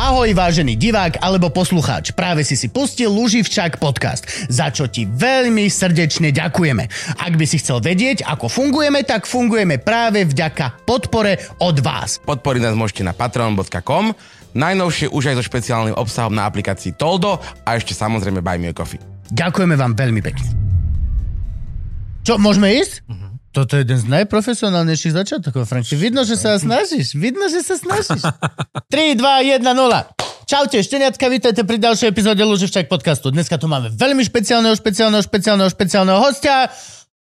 Ahoj vážený divák alebo poslucháč, práve si si pustil Luživčák podcast, za čo ti veľmi srdečne ďakujeme. Ak by si chcel vedieť, ako fungujeme, tak fungujeme práve vďaka podpore od vás. Podporiť nás môžete na patreon.com, najnovšie už aj so špeciálnym obsahom na aplikácii Toldo a ešte samozrejme Buy Me a Coffee. Ďakujeme vám veľmi pekne. Čo, môžeme ísť? Uh-huh. Toto je jeden z najprofesionálnejších začiatkov, Franky. Vidno, že sa snažíš. Vidno, že sa snažíš. 3, 2, 1, 0. Čaute, šteniatka, vítajte pri ďalšej epizóde Luživčak podcastu. Dneska tu máme veľmi špeciálneho, špeciálneho, špeciálneho, špeciálneho hostia.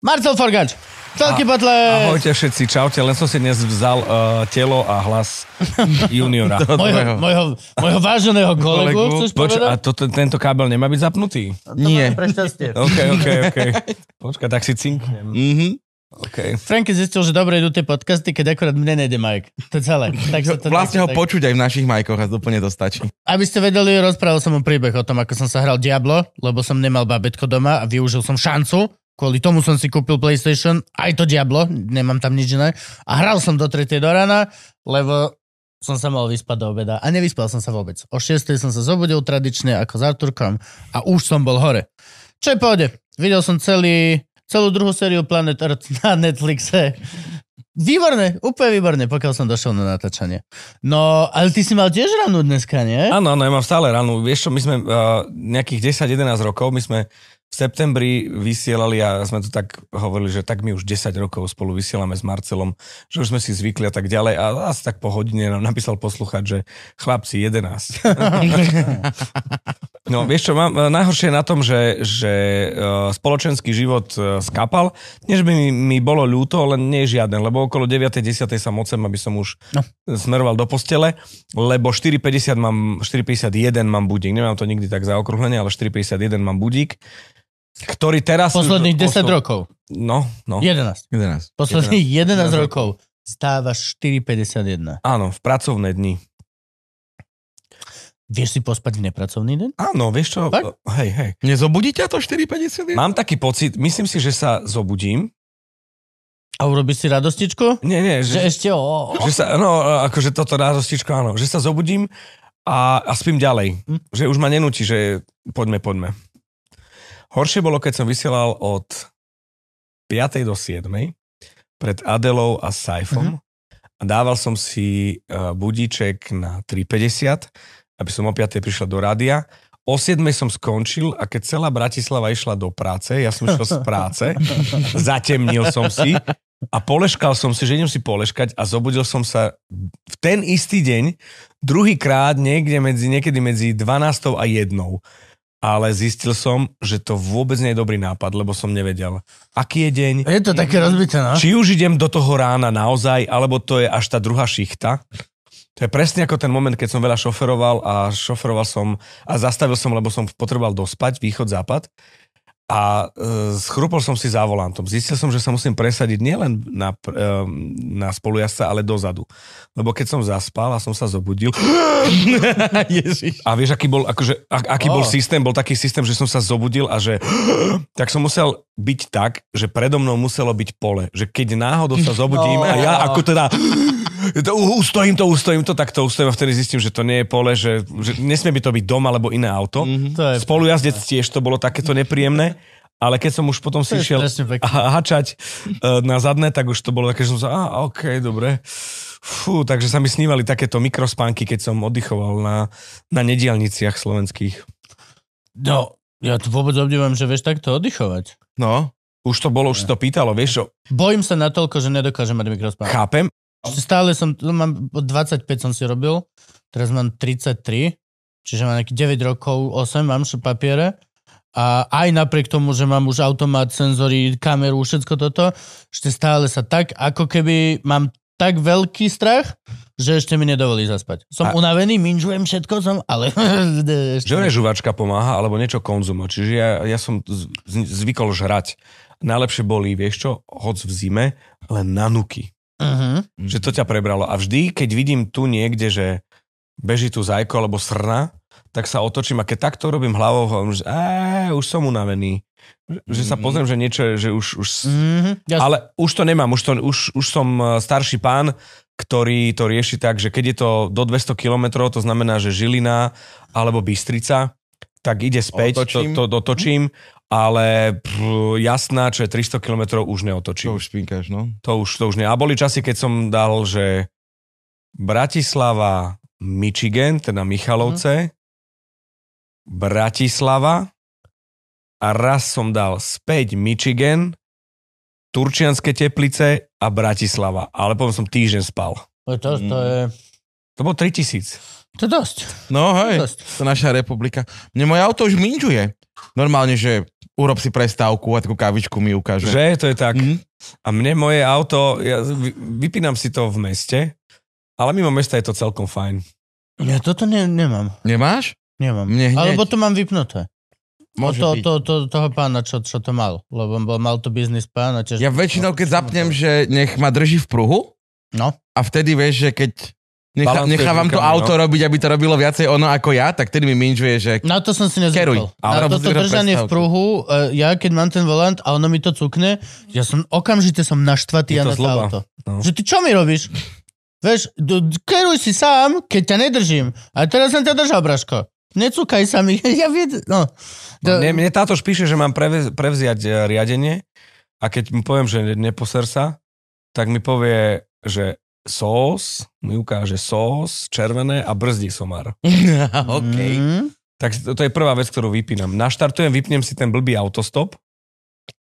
Marcel Forgač. Celky potle. Ahojte všetci, čaute, len som si dnes vzal uh, telo a hlas juniora. Mojho, mojho, mojho váženého kolegu, Kolegu. chceš Poč, povedať? a to, tento kábel nemá byť zapnutý? To máme Pre šťastie. OK, OK, OK. Počkaj, tak si cinknem. Mhm. OK. Franky zistil, že dobre idú tie podcasty, keď akorát mne nejde Mike. To celé. Tak sa to, Vlastne ho tak, počuť aj v našich majkoch a úplne to stačí. Aby ste vedeli, rozprával som mu príbeh o tom, ako som sa hral Diablo, lebo som nemal babetko doma a využil som šancu. Kvôli tomu som si kúpil PlayStation, aj to Diablo, nemám tam nič iné. A hral som do 3. do rána, lebo som sa mal vyspať do obeda. A nevyspal som sa vôbec. O 6. som sa zobudil tradične ako s Arturkom a už som bol hore. Čo je pohode? Videl som celý, celú druhú sériu Planet Earth na Netflixe. Výborné, úplne výborné, pokiaľ som došiel na natáčanie. No, ale ty si mal tiež ranu dneska, nie? Áno, áno, ja mám stále ranu. Vieš čo, my sme uh, nejakých 10-11 rokov, my sme v septembri vysielali a sme tu tak hovorili, že tak my už 10 rokov spolu vysielame s Marcelom, že už sme si zvykli a tak ďalej a asi tak po hodine nám napísal posluchať, že chlapci 11. no vieš čo, mám, najhoršie je na tom, že, že uh, spoločenský život uh, skapal. Nie, že by mi, mi bolo ľúto, len nie je žiaden, lebo okolo 9. 10. sa mocem, aby som už No. smeroval do postele, lebo 4.50 mám, 4.51 mám budík. Nemám to nikdy tak zaokrúhlenie, ale 4.51 mám budík, ktorý teraz... Posledných 10 posl- rokov. No, no. 11. 11. Posledných 11, 11 rokov. Stávaš 4,51. Áno, v pracovné dni. Vieš si pospať v nepracovný deň? Áno, vieš čo? Fakt? Hej, hej. Nezobudí ťa to 4,50? Mám taký pocit, myslím si, že sa zobudím. A urobíš si radostičku? Nie, nie, Že že, ešte o... že sa, no, akože toto rádostičko, áno, že sa zobudím a, a spím ďalej. Hm. Že už ma nenúti, že poďme, poďme. Horšie bolo, keď som vysielal od 5. do 7. pred Adelou a Saifom a dával som si uh, budíček na 3.50, aby som o 5. prišiel do rádia. O 7. som skončil a keď celá Bratislava išla do práce, ja som šiel z práce, zatemnil som si a poleškal som si, že idem si poleškať a zobudil som sa v ten istý deň druhýkrát niekde medzi, niekedy medzi 12 a 1. Ale zistil som, že to vôbec nie je dobrý nápad, lebo som nevedel, aký je deň, Je to také rozbité, no? či už idem do toho rána naozaj, alebo to je až tá druhá šichta. To je presne ako ten moment, keď som veľa šoferoval a šoferoval som a zastavil som, lebo som potreboval dospať, východ-západ. A e, schrupol som si za volantom. Zistil som, že sa musím presadiť nielen na, e, na spolujazca, ale dozadu. Lebo keď som zaspal a som sa zobudil, Ježiš. a vieš, aký bol, akože, ak, aký Ó. bol systém? Bol taký systém, že som sa zobudil a že tak som musel byť tak, že predo mnou muselo byť pole. Že keď náhodou sa zobudím a ja ako teda to, ustojím to, ustojím to, tak to ustojím a vtedy zistím, že to nie je pole, že, že nesmie by to byť dom alebo iné auto. Mm-hmm. To je... Spolujazdec tiež to bolo takéto nepríjemné. Ale keď som už potom To si išiel hačať uh, na zadné, tak už to bolo také, že som sa, a OK, dobre. Fú, takže sa mi snívali takéto mikrospánky, keď som oddychoval na, na nedielniciach slovenských. No, ja tu vôbec obdivujem, že vieš takto oddychovať. No. Už to bolo, už si to pýtalo, vieš čo, Bojím sa natoľko, že nedokážem mať mikrospánok. chápem, Stále som, mám, od 25 som si robil, teraz mám 33, čiže mám nejakých 9 rokov, 8 mám š- papiere. A aj napriek tomu, že mám už automat, senzory, kameru, všetko toto, ešte stále sa tak, ako keby mám tak veľký strach, že ešte mi nedovolí zaspať. Som A- unavený, minžujem všetko, som, ale... ešte že žuvačka pomáha, alebo niečo konzumo. Čiže ja, ja som zvykol žrať. Najlepšie boli, vieš čo, hoc v zime, len na nuky. Uh-huh. Že to ťa prebralo. A vždy, keď vidím tu niekde, že beží tu zajko alebo srna, tak sa otočím a keď takto robím hlavou, hovorím, že á, už som unavený. Že- Že sa pozriem, že niečo, že už... už Mm-hmm. Ale už to nemám, už, to, už, už som eh, starší pán, ktorý to rieši tak, že keď je to do 200 km, to znamená, že Žilina alebo Bystrica, tak ide späť, Otočím. to, to dotočím, ale pff, jasná, čo je 300 km, už neotočím. už spinkáš, no? To už, to už nie. A boli časy, keď som dal, že Bratislava, Michigan, teda Michalovce, Bratislava a raz som dal späť Michigan, Turčianske teplice a Bratislava. Ale potom som týždeň spal. To, to, to, je, To bolo 3000. to je dosť. No hej, Dosť. to je naša republika. Mne moje auto už minžuje. Normálne, že urob si prestávku a takú kavičku mi ukáže. Že? To je tak. Mhm. A mne moje auto, ja vy- vypínam si to v meste, ale mimo mesta je to celkom fajn. Ja toto ne, nemám. Nemáš? Nemám. Mne hneď. Alebo to mám vypnuté. Môže to, byť. to, to, toho pána, čo, čo to mal. Lebo mal to biznis pán a tiež... Ja väčšinou, keď zapnem, že nech ma drží v pruhu No. a vtedy vieš, že keď Balancuješ nechávam to rukami, auto no. robiť, aby to robilo viacej ono ako ja, tak tedy mi minžuje, že Na to som si nezvykol. Na toto držanie v pruhu, e, ja keď mám ten volant a ono mi to cukne, ja som okamžite som naštvatý ja na to auto. No. Že ty čo mi robíš? Vieš, keruj si sám, keď ťa nedržím. A teraz som ťa držal, Braško. Necúkaj sa mi. ja vied, no. No, mne, mne táto píše, že mám preve, prevziať e, riadenie a keď mu poviem, že neposer sa, tak mi povie, že sós, mi ukáže sós, červené a brzdí somar. OK. Mm, Tak to, to je prvá vec, ktorú vypínam. Naštartujem, vypnem si ten blbý autostop,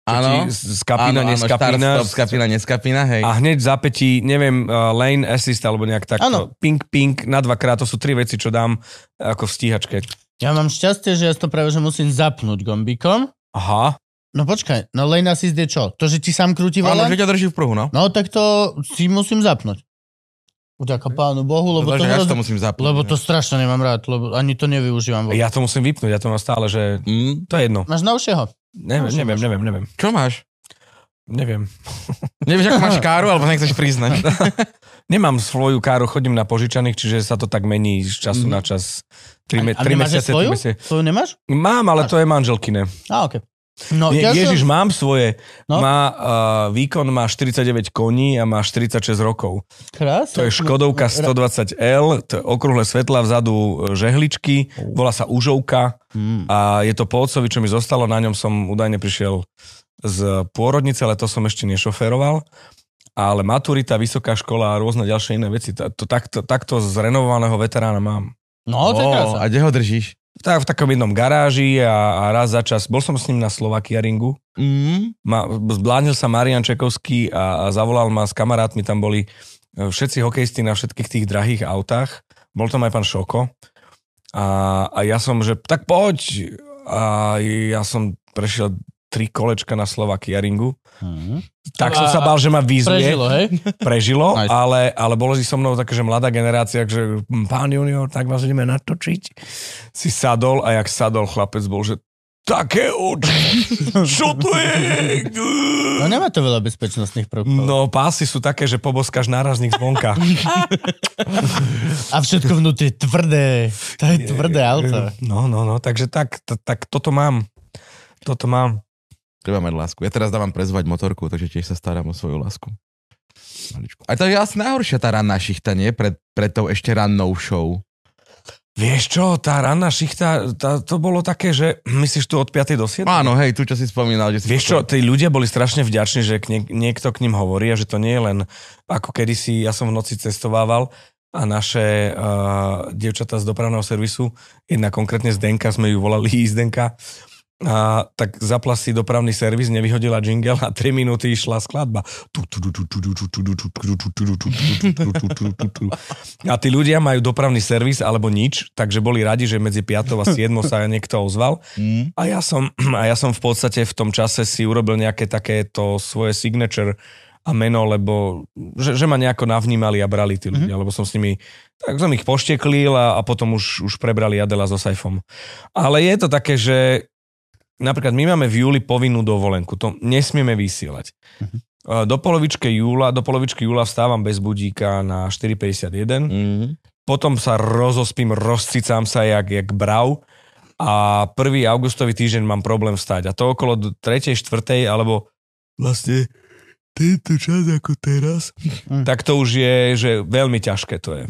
Áno. z kapína, Áno, áno, neskapína, start, stop, skapína, neskapína, hej. a hneď v zápätí, neviem, uh, lane assist alebo nejak takto. Áno. Ping, ping, na dvakrát, to sú tri veci, čo dám ako v stíhačke. ja mám šťastie, že ja to práve že musím zapnúť gombíkom. Aha, No počkaj, no lane assist je čo? To, že ti sám krúti Áno, volant? že ťa drží v pruhu, no. No tak to si musím zapnúť. Vďaka pánu Bohu, lebo Lebo to, ja si hroz... to musím zapnúť. lebo to strašne nemám rád, lebo ani to nevyužívam. vôbec. ja to musím vypnúť, ja to mám stále, že Mm, to je jedno. Máš novšieho? Neviem, neviem, môže. neviem, neviem, čo máš? neviem. Nevieš, ako máš káru, alebo nechceš priznať? Nemám svoju káru, chodím na požičaných, čiže sa to tak mení z času Mhm. na čas. Tri, me, a tri nemáš aj mesiace, svoju? tri mesiace. Svoju nemáš? Mám, ale to je manželkine. Á, okej. No, Je, ja Ježiš, som... mám svoje. No. Má, uh, výkon má 49 koní a má 46 rokov. Krásne. To je Škodovka 120L, to je okrúhle svetla vzadu e, žehličky, volá sa Užovka Hmm. a je to po otcovi, čo mi zostalo, na ňom som údajne prišiel z pôrodnice, ale to som ešte nešoféroval. Ale maturita, vysoká škola a rôzne ďalšie iné veci. Ta- To, takto, takto z renovovaného veterána mám. No, to je Ó, krása. a kde ho držíš? V takom jednom garáži a, a raz za čas, bol som s ním na Slovakia ringu, Mm, ma, zblánil sa Marian Čekovský a, a zavolal ma s kamarátmi, tam boli e, všetci hokejisti na všetkých tých drahých autách, bol tam aj pán Šoko. A, a ja som, že tak poď! A ja som prešiel tri kolečka na Slovakia ringu, Hmm. tak som sa bál, že ma výzuje, Prežilo, hej? prežilo Nice. ale, ale bolo si so mnou také, že mladá generácia, že "Hm, pán junior, tak vás ideme natočiť. Si sadol a jak sadol chlapec bol, že také oči, čo to je? No nemá to veľa bezpečnostných prvkov. No, pásy sú také, že poboskáš nárazník zvonka. A všetko vnútri tvrdé. To je tvrdé auto. No, no, no, takže tak, tak toto mám. Toto mám. Treba mať lásku. Ja teraz dávam prezvať motorku, takže tiež sa starám o svoju lásku. Maličku. A to je asi najhoršia tá ranná šichta, nie? Pred, pred tou ešte rannou show. Vieš čo, tá ranná šichta, tá, to bolo také, že myslíš tu od 5. do 7? Áno, hej, tu čo si spomínal. Že si Vieš čo, tí ľudia boli strašne vďační, že nie, niekto k ním hovorí a že to nie je len ako kedysi, ja som v noci cestovával a naše uh, dievčatá z dopravného servisu, jedna konkrétne Zdenka, sme ju volali Zdenka, a tak zapla si dopravný servis, nevyhodila jingle a 3 minúty išla skladba. A tí ľudia majú dopravný servis alebo nič, takže boli radi, že medzi 5 a 7 sa niekto ozval. Mm. A ja som, a ja som v podstate v tom čase si urobil nejaké takéto svoje signature a meno, lebo že, že ma nejako navnímali a brali tí ľudia, mm-hmm. lebo som s nimi, tak som ich pošteklil a, a potom už, už prebrali Adela so Saifom. Ale je to také, že napríklad my máme v júli povinnú dovolenku, to nesmieme vysielať. Mhm. Uh, Do polovičky júla, do polovičky júla vstávam bez budíka na 4.51, Mm. potom sa rozospím, rozcicám sa jak, jak brav a 1. augustový týždeň mám problém vstať. A to okolo 3. 4. alebo vlastne tento čas ako teraz, Mm. tak to už je, že veľmi ťažké to je.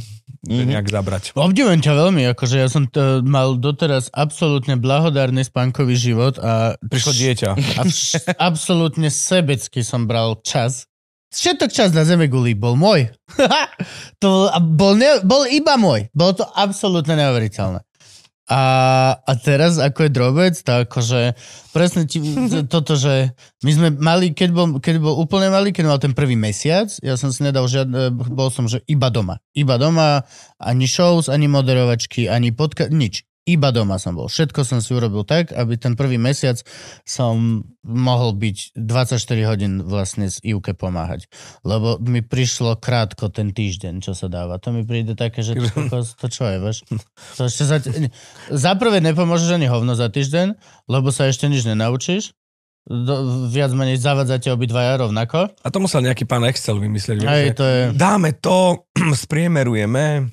Mm-hmm. Mhm. Nejak zabrať. Obdivujem ťa veľmi, akože ja som to mal doteraz absolútne blahodárny spánkový život a, Prišlo dieťa. a vš- absolútne sebecky som bral čas. Všetok čas na zeme guli bol môj. to bol, ne, bol iba môj. Bolo to absolútne neuveriteľné. A, a teraz, ako je drobec, tak akože presne ti, toto, že my sme mali, keď bol, keď bol úplne malý, keď mal ten prvý mesiac, ja som si nedal žiadne, bol som, že iba doma. Iba doma, ani shows, ani moderovačky, ani podcast, nič. Iba doma som bol. Všetko som si urobil tak, aby ten prvý mesiac som mohol byť 24 hodín vlastne s Ivke pomáhať. Lebo mi prišlo krátko ten týždeň, čo sa dáva. To mi príde také, že to, čo je, vieš? To ešte za, za prvé nepomôžeš ani hovno za týždeň, lebo sa ešte nič nenaučíš. Do, viac menej zavadzate obidvaja rovnako. A to musel nejaký pán Excel vymyslieť. že to je... Dáme to, spriemerujeme.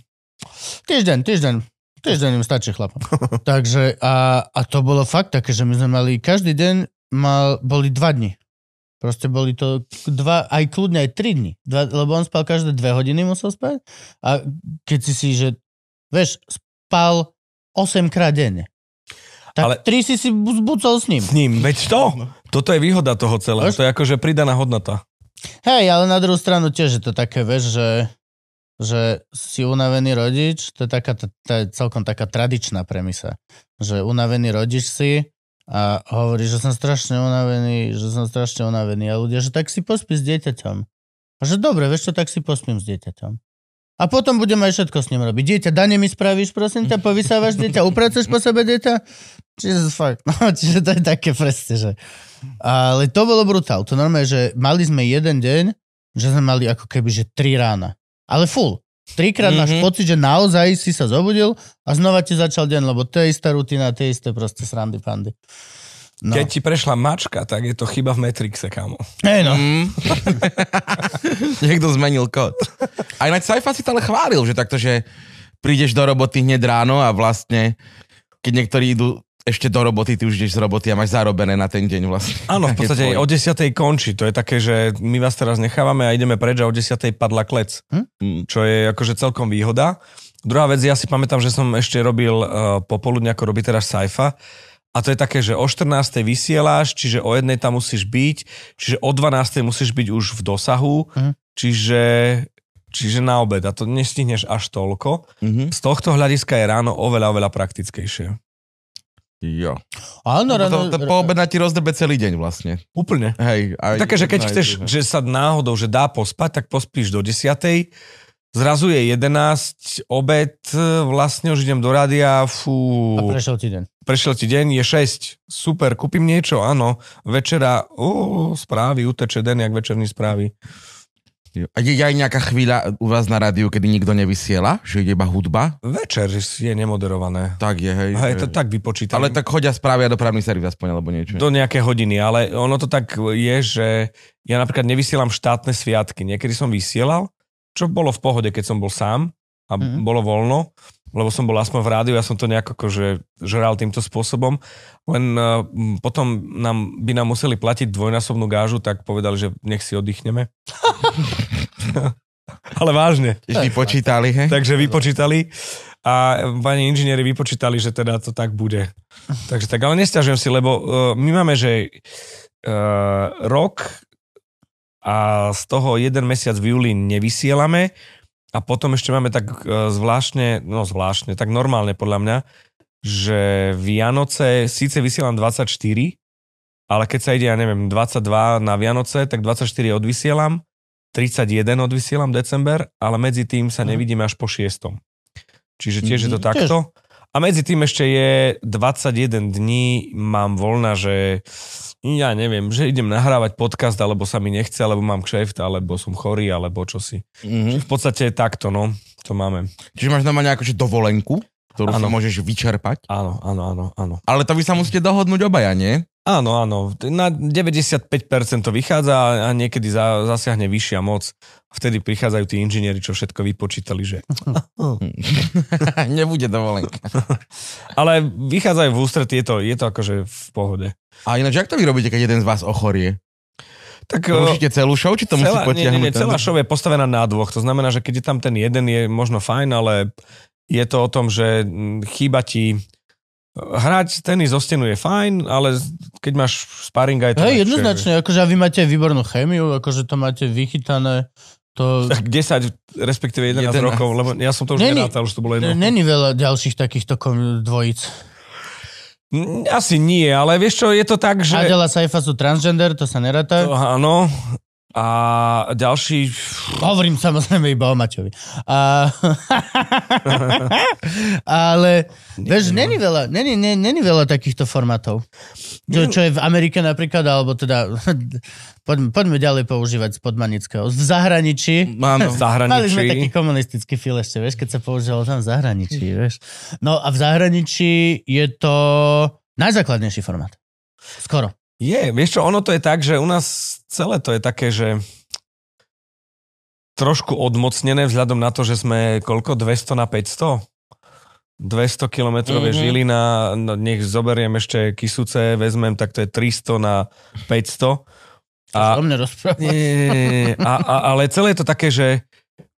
Týždeň, týždeň. Týždeň im stačí chlapom. Takže a, a to bolo fakt také, že my sme mali každý deň mal, boli dva dni. Proste boli to dva, aj kľudne aj tri dni. Dva, lebo on spal každé dve hodiny musel spať. A keď si si, že vieš, spal 8 krát denne. Tak Ale- tri si si zbucol s ním. S ním, veď to, toto je výhoda toho celého. Vieš? To je akože pridaná hodnota. Hej, ale na druhú stranu tiež je to také, vieš, že, že si unavený rodič, to je, taká, to, je celkom taká tradičná premisa, že unavený rodič si a hovorí, že som strašne unavený, že som strašne unavený a ľudia, že tak si pospí s dieťaťom. A že dobre, vieš čo, tak si pospím s dieťaťom. A potom budem aj všetko s ním robiť. Dieťa, dane mi spravíš, prosím ťa, povysávaš dieťa, upracuješ po sebe dieťa? Jesus fuck. No, čiže to je také presne, že... Ale to bolo brutál. To normálne, že mali sme jeden deň, že sme mali ako keby, že tri rána. Ale full. Trikrát mm-hmm. máš Mhm. pocit, že naozaj si sa zobudil a znova ti začal deň, lebo to je istá rutina, tie isté proste srandy pandy. No. Keď ti prešla mačka, tak je to chyba v Matrixe, kámo. Hej, no. Mm. Niekto zmenil kód. A ináč Saifa si to ale chválil, že takto, že prídeš do roboty hneď ráno a vlastne, keď niektorí idú ešte do roboty, ty už ideš z roboty a máš zarobené na ten deň vlastne. Áno, v podstate o 10. končí. To je také, že my vás teraz nechávame a ideme preč a o 10. padla klec. Mm. Čo je akože celkom výhoda. Druhá vec, ja si pamätám, že som ešte robil uh, popoludne, ako robí teraz Saifa. A to je také, že o 14. vysielaš, čiže o jednej tam musíš byť, čiže o 12. musíš byť už v dosahu, Mhm. čiže, čiže na obed. A to nestihneš až toľko. Mhm. Z tohto hľadiska je ráno oveľa, oveľa praktickejšie. Jo. Áno, No, ráno, to, to po obeda ti rozdebe celý deň vlastne. Úplne. Hej. Aj, Také, že keď aj chceš, druhé. že sa náhodou, že dá pospať, tak pospíš do 10. Zrazu je 11, obed, vlastne už idem do rádia, fú, a prešiel ti deň. prešiel ti deň, je 6, super, kúpim niečo, áno, večera, ó, správy, uteče den, jak večerní správy. Jo. A je aj nejaká chvíľa u vás na rádiu, kedy nikto nevysiela? Že ide iba hudba? Večer je nemoderované. Tak je, hej. Hej, to tak vypočítam. Ale tak chodia správy a dopravný servis aspoň, alebo niečo. do nejaké hodiny, ale ono to tak je, že ja napríklad nevysielam štátne sviatky. Niekedy som vysielal, čo bolo v pohode, keď som bol sám a Mhm. mm-hmm. bolo voľno, lebo som bol aspoň v rádiu, ja som to nejako akože žral týmto spôsobom. Len uh, m, potom nám, by nám museli platiť dvojnásobnú gážu, tak povedali, že nech si oddychneme. ale vážne. Tiež vypočítali, hej? Takže vypočítali a pani inžinieri vypočítali, že teda to tak bude. Takže tak, ale nestiažujem si, lebo uh, my máme, že uh, rok a z toho jeden mesiac v júli nevysielame a potom ešte máme tak uh, zvláštne, no zvláštne, tak normálne podľa mňa, že Vianoce, síce vysielam 24, ale keď sa ide, ja neviem, 22 na Vianoce, tak 24 odvysielam, 31 odvysielam december, ale medzi tým sa Mhm. nevidíme až po 6. Čiže tiež je to Mhm. takto. A medzi tým ešte je 21 dní, mám voľna, že ja neviem, že idem nahrávať podcast, alebo sa mi nechce, alebo mám kšeft, alebo som chorý, alebo čo si. Mhm. V podstate takto, no, to máme. Čiže máš normálne akože dovolenku, ktorú si Áno. môžeš vyčerpať. Áno, áno, áno, áno. Ale to vy sa musíte dohodnúť obaja, nie? Áno, áno. Na 95% to vychádza a niekedy za, zasiahne vyššia moc. Vtedy prichádzajú tí inžinieri, čo všetko vypočítali, že... Nebude dovolenka. Ale vychádzajú v ústretí, je to, je to akože v pohode. A ináč, jak to vy robíte, keď jeden z vás ochorie? Tak, Rušíte celú show, či to musí celá, nie, potiahnuť? nie, nie, celá show je postavená na dvoch. To znamená, že keď je tam ten jeden, je možno fajn, ale je to o tom, že mm, chýba ti hrať tenis o stenu je fajn, ale keď máš sparring aj to Hej, jednoznačne, akože a vy máte výbornú chémiu, akože to máte vychytané. To... Tak 10, respektíve 11 11. rokov, lebo ja som to už Není- nerátal, už to bolo jedno. Není veľa ďalších takýchto dvojíc. Mm, Asi nie, ale vieš čo, je to tak, že... Adela Saifa sú transgender, to sa neráta. To, áno. A ďalší... Hovorím samozrejme iba o Maťovi. A... Ale, vieš, není veľa, není, není, není veľa takýchto formátov. Čo, čo je v Amerike napríklad, alebo teda, poďme, poďme ďalej používať z podmanického. V zahraničí, Áno. v mali sme taký zahraničí. komunistický fil ešte, vieš, keď sa používalo tam v zahraničí, vieš. No a v zahraničí je to najzákladnejší formát. Skoro. Je, vieš čo, ono to je tak, že u nás celé to je také, že trošku odmocnené vzhľadom na to, že sme koľko, 200 na 500? 200 kilometrové Mhm. mm-hmm. žily na, no, nech zoberiem ešte Kisuce, vezmem, tak to je 300 na 500. A... Mne nie, nie, nie, a, a, ale celé je to také, že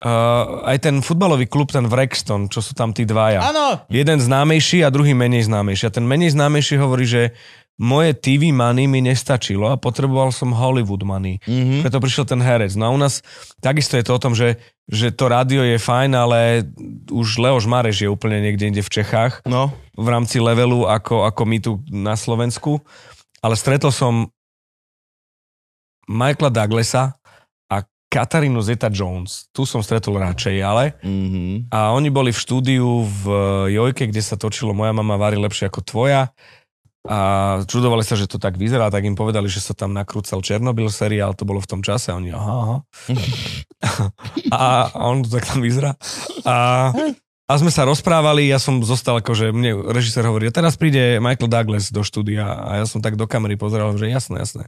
uh, aj ten futbalový klub, ten Wrexton, čo sú tam tí dvaja. Áno, Jeden známejší a druhý menej známejší. A ten menej známejší hovorí, že moje TV money mi nestačilo a potreboval som Hollywood money. Mhm. Preto prišiel ten herec. No a u nás takisto je to o tom, že, že to rádio je fajn, ale už Leoš Mareš je úplne niekde inde v Čechách No, v rámci levelu ako, ako my tu na Slovensku. Ale stretol som Michaela Douglasa a Katarínu Zeta-Jones. Tu som stretol radšej, ale mhm. a oni boli v štúdiu v Jojke, kde sa točilo Moja mama varí lepšie ako tvoja. A čudovali sa, že to tak vyzerá, tak im povedali, že sa tam nakrúcal Černobyl seriál, to bolo v tom čase. A oni, aha, aha. a, a on to tak tam vyzerá. A, a sme sa rozprávali, ja som zostal ako, že mne režisér hovorí, teraz príde Michael Douglas do štúdia a ja som tak do kamery pozeral, že jasné, jasné.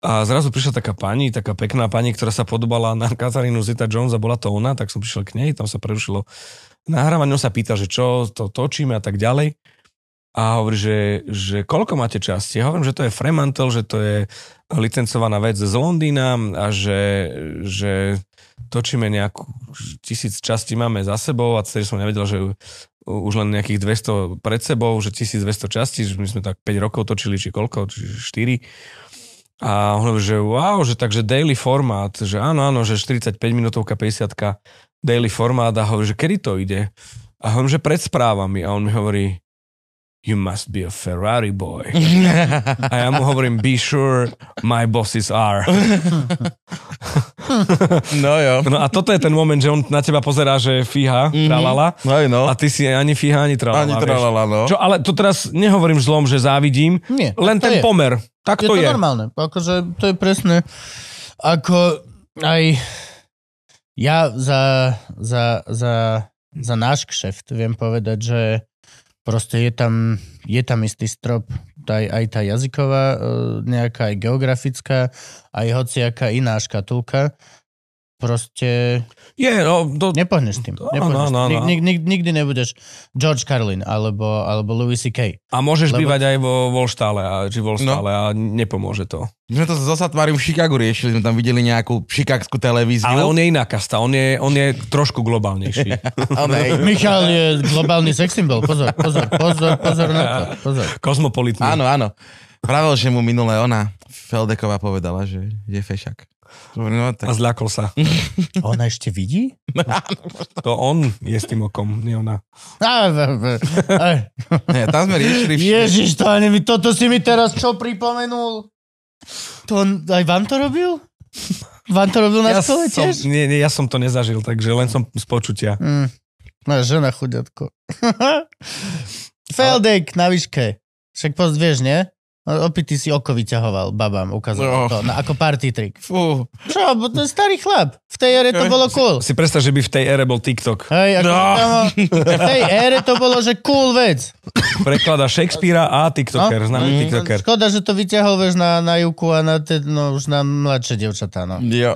A zrazu prišla taká pani, taká pekná pani, ktorá sa podobala na Katarínu Zita Jones a bola to ona, tak som prišiel k nej, tam sa prerušilo nahrávanie, on sa pýta, že čo to točíme a tak ďalej. A hovorí, že, že koľko máte časti? Ja hovorím, že to je Fremantle, že to je licencovaná vec z Londýna a že, že točíme nejakú tisíc častí máme za sebou a vtedy som nevedel, že už len nejakých 200 pred sebou, že 1200 častí, že my sme tak 5 rokov točili, či koľko, či 4. A on hovorí, že wow, že takže daily formát, že áno, áno, že 45 minútovka, 50 daily formát a hovorí, že kedy to ide? A hovorím, že pred správami a on mi hovorí, you must be a Ferrari boy. A ja mu hovorím, be sure my bosses are. no jo. No a toto je ten moment, že on na teba pozerá, že fíha, Mhm. tralala, No no. a ty si ani fíha, ani tralala. Ani tralala, no. Čo, ale to teraz nehovorím zlom, že závidím, nie. len to ten je. pomer. Tak je to to je. normálne. Akože to je presne ako aj ja za, za, za, za náš kšeft viem povedať, že proste je tam, je tam istý strop, aj, aj tá jazyková, e, nejaká aj geografická, aj hociaká iná škatulka. Proste Je, no, to, nepohneš s tým. Áno, Nepohneš. áno, áno. Nik, nik, nik, nikdy nebudeš George Carlin alebo, alebo Louis C.K. a môžeš Lebo- bývať aj vo Volštále, a, či Volštále No. a nepomôže to. My sme to so Satvárim v Chicagu riešili, sme tam videli nejakú šikagskú televíziu. Ale on je iná kasta, on je, on je trošku globálnejší. Michal je globálny sex symbol. Pozor, pozor, pozor, pozor na to. Pozor. Kozmopolitný. Áno, áno. Pravil, že mu minulé ona, Feldeková povedala, že je fešak. No, A tak. zľakol sa. Ona ešte vidí? To on je s tým okom, nie ona. Nie, tam sme riešili všetko. Ježiš, to ani mi, toto si mi teraz čo pripomenul? To on, aj vám to robil? Vám to robil na Ja stole som, tiež? nie, nie, ja som to nezažil, takže len som z počutia. Mm. Moja žena chuďatko. Feldek na výške. Však post, vieš, nie? Opity si oko vyťahoval babám, ukázal No. to na, ako party trick. Fú. Čo, bo to je starý chlap. V tej ére to bolo cool. Si predstav, že by v tej ére bol TikTok. Hej, ako No. no. v tej ére to bolo, že cool vec. Preklada Shakespearea a TikToker, známy Mm, TikToker. Škoda, že to vyťahol, vieš, na, na Juku a na, te, no, už na mladšie devčatá, no. Jo.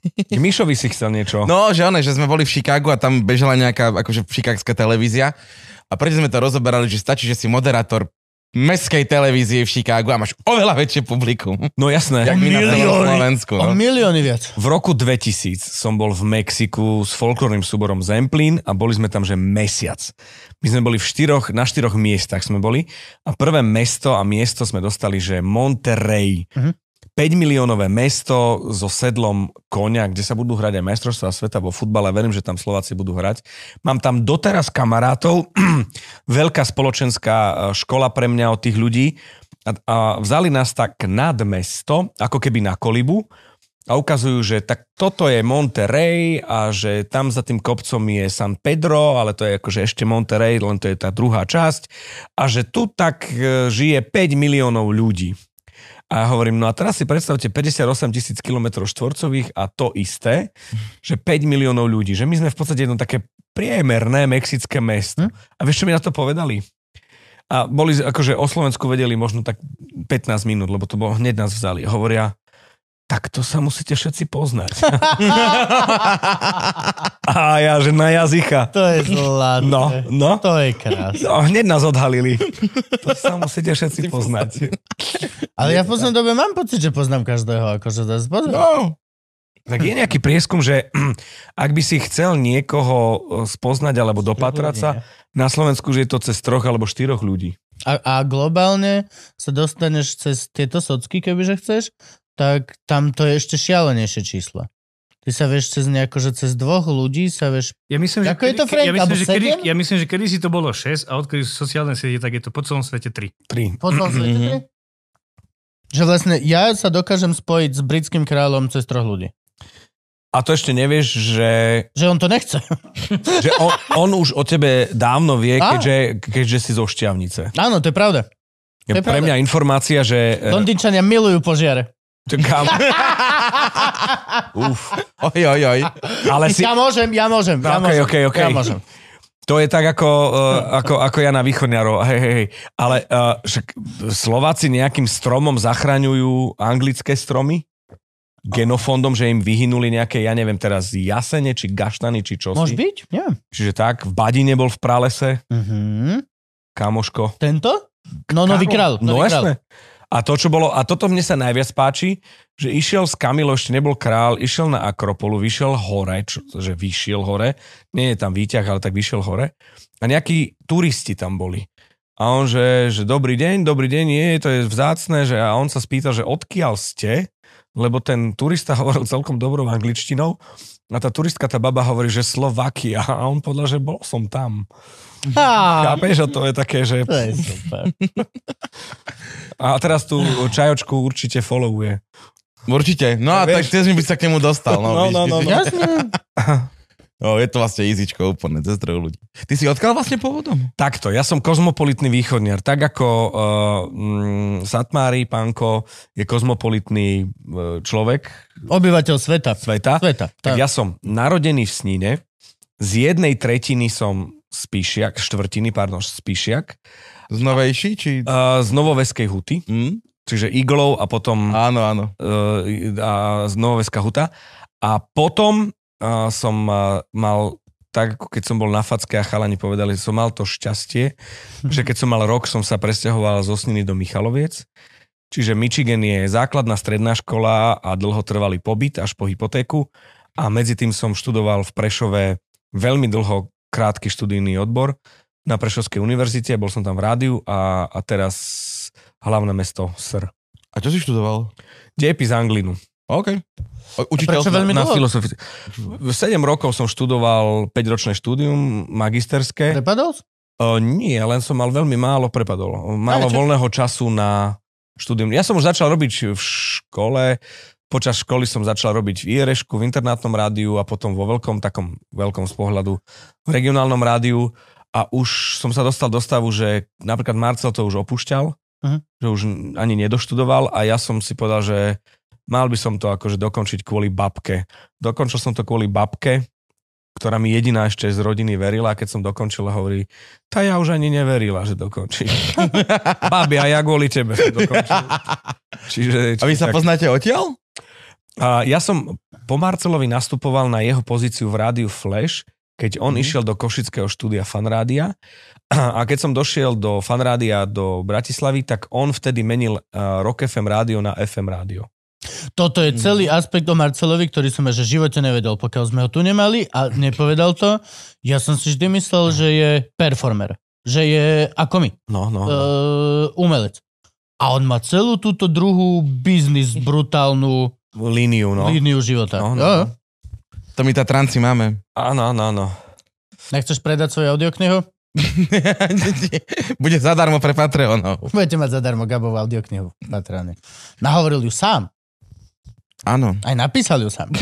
K Mišovi si chcel niečo. No, že one, že sme boli v Chicagu a tam bežala nejaká akože chicagska televízia a preto sme to rozoberali, že stačí, že si moderátor meskej televízie v Chicagu a máš oveľa väčšie publikum. No jasné. Jak my na. Slovensku. O No. milióny viac. V roku 2000 som bol v Mexiku s folklórnym súborom Zemplín a boli sme tam, že mesiac. My sme boli v štyroch, na štyroch miestach sme boli a prvé mesto a miesto sme dostali, že Monterrey. Mhm. 5 miliónové mesto so sedlom konia, kde sa budú hrať aj majstrovstvá sveta vo futbale. Verím, že tam Slováci budú hrať. Mám tam doteraz kamarátov, veľká spoločenská e, škola pre mňa od tých ľudí a, a vzali nás tak nad mesto, ako keby na kolibu a ukazujú, že tak toto je Monterey a že tam za tým kopcom je San Pedro, ale to je akože ešte Monterey, len to je tá druhá časť a že tu tak e, žije 5 miliónov ľudí. A ja hovorím, no a teraz si predstavte 58 tisíc km štvorcových a to isté, že 5 miliónov ľudí, že my sme v podstate jedno také priemerné mexické mesto. Hm? A vieš, čo mi na to povedali? A boli, akože o Slovensku vedeli možno tak 15 minút, lebo to bolo hneď nás vzali. Hovoria, tak to sa musíte všetci poznať. a ja, že na jazycha. To je zlaté. No, no. To je krásne. No, hneď nás odhalili. To sa musíte všetci poznať. Ale ja v poslednej dobe mám pocit, že poznám každého. Akože dosť pozor. No. Tak je nejaký prieskum, že ak by si chcel niekoho e, spoznať alebo dopatrať sa, na Slovensku, že je to cez troch alebo štyroch ľudí. A, a globálne sa dostaneš cez tieto socky, kebyže chceš, tak tam to je ešte šialenejšie číslo. Ty sa vieš cez nejako, že cez dvoch ľudí sa vieš... Ja myslím, že Ako je to, kedy- Frank? ja myslím, že kedy, ja myslím, že kedy si to bolo 6 a odkedy sú sociálne siete, tak je to po celom svete 3. Tri. Po celom svete Mhm. tri? Že vlastne ja sa dokážem spojiť s britským kráľom cez troch ľudí. A to ešte nevieš, že, Že on to nechce. že on, on už o tebe dávno vie, Á. keďže, keďže si zo Šťavnice. Áno, to je pravda. Je To je pre pravda. mňa informácia, že... Londýnčania milujú požiare. Kam, Uf. Oj, oj, oj. ale si, Ja môžem, ja môžem. Ja Ok, môžem, ok, ok. Ja môžem. To je tak ako, uh, ako, ako ja na východňarov. Hej, hej, hej. Ale uh, však Slováci nejakým stromom zachraňujú anglické stromy? Genofondom, že im vyhynuli nejaké, ja neviem teraz, jasene, či gaštany, či čo Môže byť? Nie. Čiže tak, v Badine bol v pralese, Mhm. kamoško. Tento? No, nový král. No Nový král. A to, čo bolo, a toto mne sa najviac páči, že išiel s Kamilou, ešte nebol král, išiel na Akropolu, vyšiel hore, čo, že vyšiel hore, nie je tam výťah, ale tak vyšiel hore. A nejakí turisti tam boli. A on, že, že dobrý deň, dobrý deň, nie, to je vzácne, že a on sa spýtal, že odkiaľ ste, lebo ten turista hovoril celkom dobrou angličtinou a tá turistka, tá baba hovorí, že Slovakia a on povedal, že bol som tam. Chápeš? A to je také, že... to je super. A teraz tú čajočku určite followuje. Určite. No a tak Vieš. tiež by sa k nemu dostal. No, No, víš, no, no, no. Jasne. No, je to vlastne easyčko úplne, cez troch ľudí. Ty si odkiaľ vlastne pôvodom? Takto, ja som kozmopolitný východniar. Tak ako uh, mm, Satmári, Pánko je kozmopolitný uh, človek Obyvateľ sveta. sveta, Sveta. tak Tak. ja som narodený v Snine, z jednej tretiny som spíšiak, štvrtiny, pardon, spíšiak, Z Novejší, či... uh, z Novoveskej huty, Hm? čiže Iglov a potom Áno, áno. uh, a z Novoveska huta. A potom uh, som uh, mal tak ako keď som bol na facke a chalani povedali, som mal to šťastie, že keď som mal rok, som sa presťahoval zo Sniny do Michaloviec. Čiže Michigan je základná stredná škola a dlhotrvalý pobyt až po hypotéku. A medzi tým som študoval v Prešove veľmi dlho krátky študijný odbor na Prešovskej univerzite, bol som tam v rádiu a, a teraz hlavné mesto SR. A čo si študoval? Dejepis Anglinu. OK. Učiteľ. prečo veľmi na dlho? filozofii. 7 rokov som študoval 5-ročné štúdium magisterské. Prepadol? O, nie, len som mal veľmi málo prepadol. Málo Ale čo- voľného času na štúdium. Ja som už začal robiť v škole, počas školy som začal robiť v IRŠku, v internátnom rádiu a potom vo veľkom, takom veľkom z pohľadu v regionálnom rádiu a už som sa dostal do stavu, že napríklad Marcel to už opúšťal, Mhm. že už ani nedoštudoval a ja som si povedal, že mal by som to akože dokončiť kvôli babke. Dokončil som to kvôli babke, ktorá mi jediná ešte z rodiny verila a keď som dokončil hovorí, tá ja už ani neverila, že dokončí. Babi, a ja kvôli tebe som dokončil. Čiže, A vy sa tak- poznáte odtiaľ? a ja som po Marcelovi nastupoval na jeho pozíciu v rádiu Flash, keď on Mhm. išiel do Košického štúdia Fanrádia a keď som došiel do Fanrádia do Bratislavy, tak on vtedy menil uh, Rock FM rádio na FM rádio. Toto je celý aspekt o Marcelovi, ktorý som že v živote nevedel, pokiaľ sme ho tu nemali a nepovedal to. Ja som si vždy myslel, že je performer. Že je ako my, No, no. no. uh, umelec. A on má celú túto druhú biznis, brutálnu Líniu, no. líniu života. No, no, no. To my Tatranci máme. Áno, áno, áno. Nechceš predať svoju audioknihu? Bude zadarmo pre Patreonov. Budete mať zadarmo Gabovú audioknihu. Patrane. Nahovoril ju sám. Áno. Aj napísal ju sám.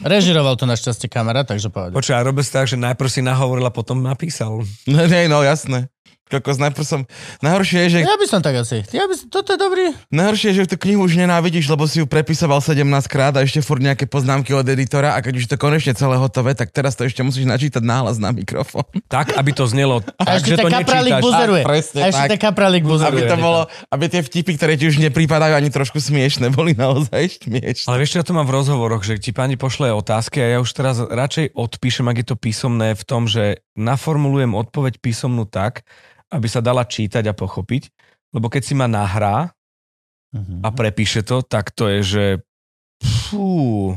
Režiroval to našťastie kamera, takže povedal. Počkaj, a robil si tak, že najprv si nahovoril a potom napísal. No, nie, no jasné. Kokos, najprv som... Najhoršie je, že, Ja by som tak asi. Ja by som, toto je dobrý. najhoršie je, že tú knihu už nenávidíš, lebo si ju prepisoval 17 krát a ešte furt nejaké poznámky od editora a keď už to konečne celé hotové, tak teraz to ešte musíš načítať náhlas na mikrofón. Tak, aby to znelo A tak, že to nečítaš. buzeruje. A presne A ešte tak. kapralík Aby buzeruje. to bolo, aby tie vtipy, ktoré ti už neprípadajú ani trošku smiešne, boli naozaj smiešne. Ale vieš, ja to mám v rozhovoroch, že ti pani pošle otázky a ja už teraz radšej odpíšem, ak je to písomné, v tom, že naformulujem odpoveď písomnú tak, aby sa dala čítať a pochopiť. Lebo keď si ma nahrá Mhm. a prepíše to, tak to je, že fú,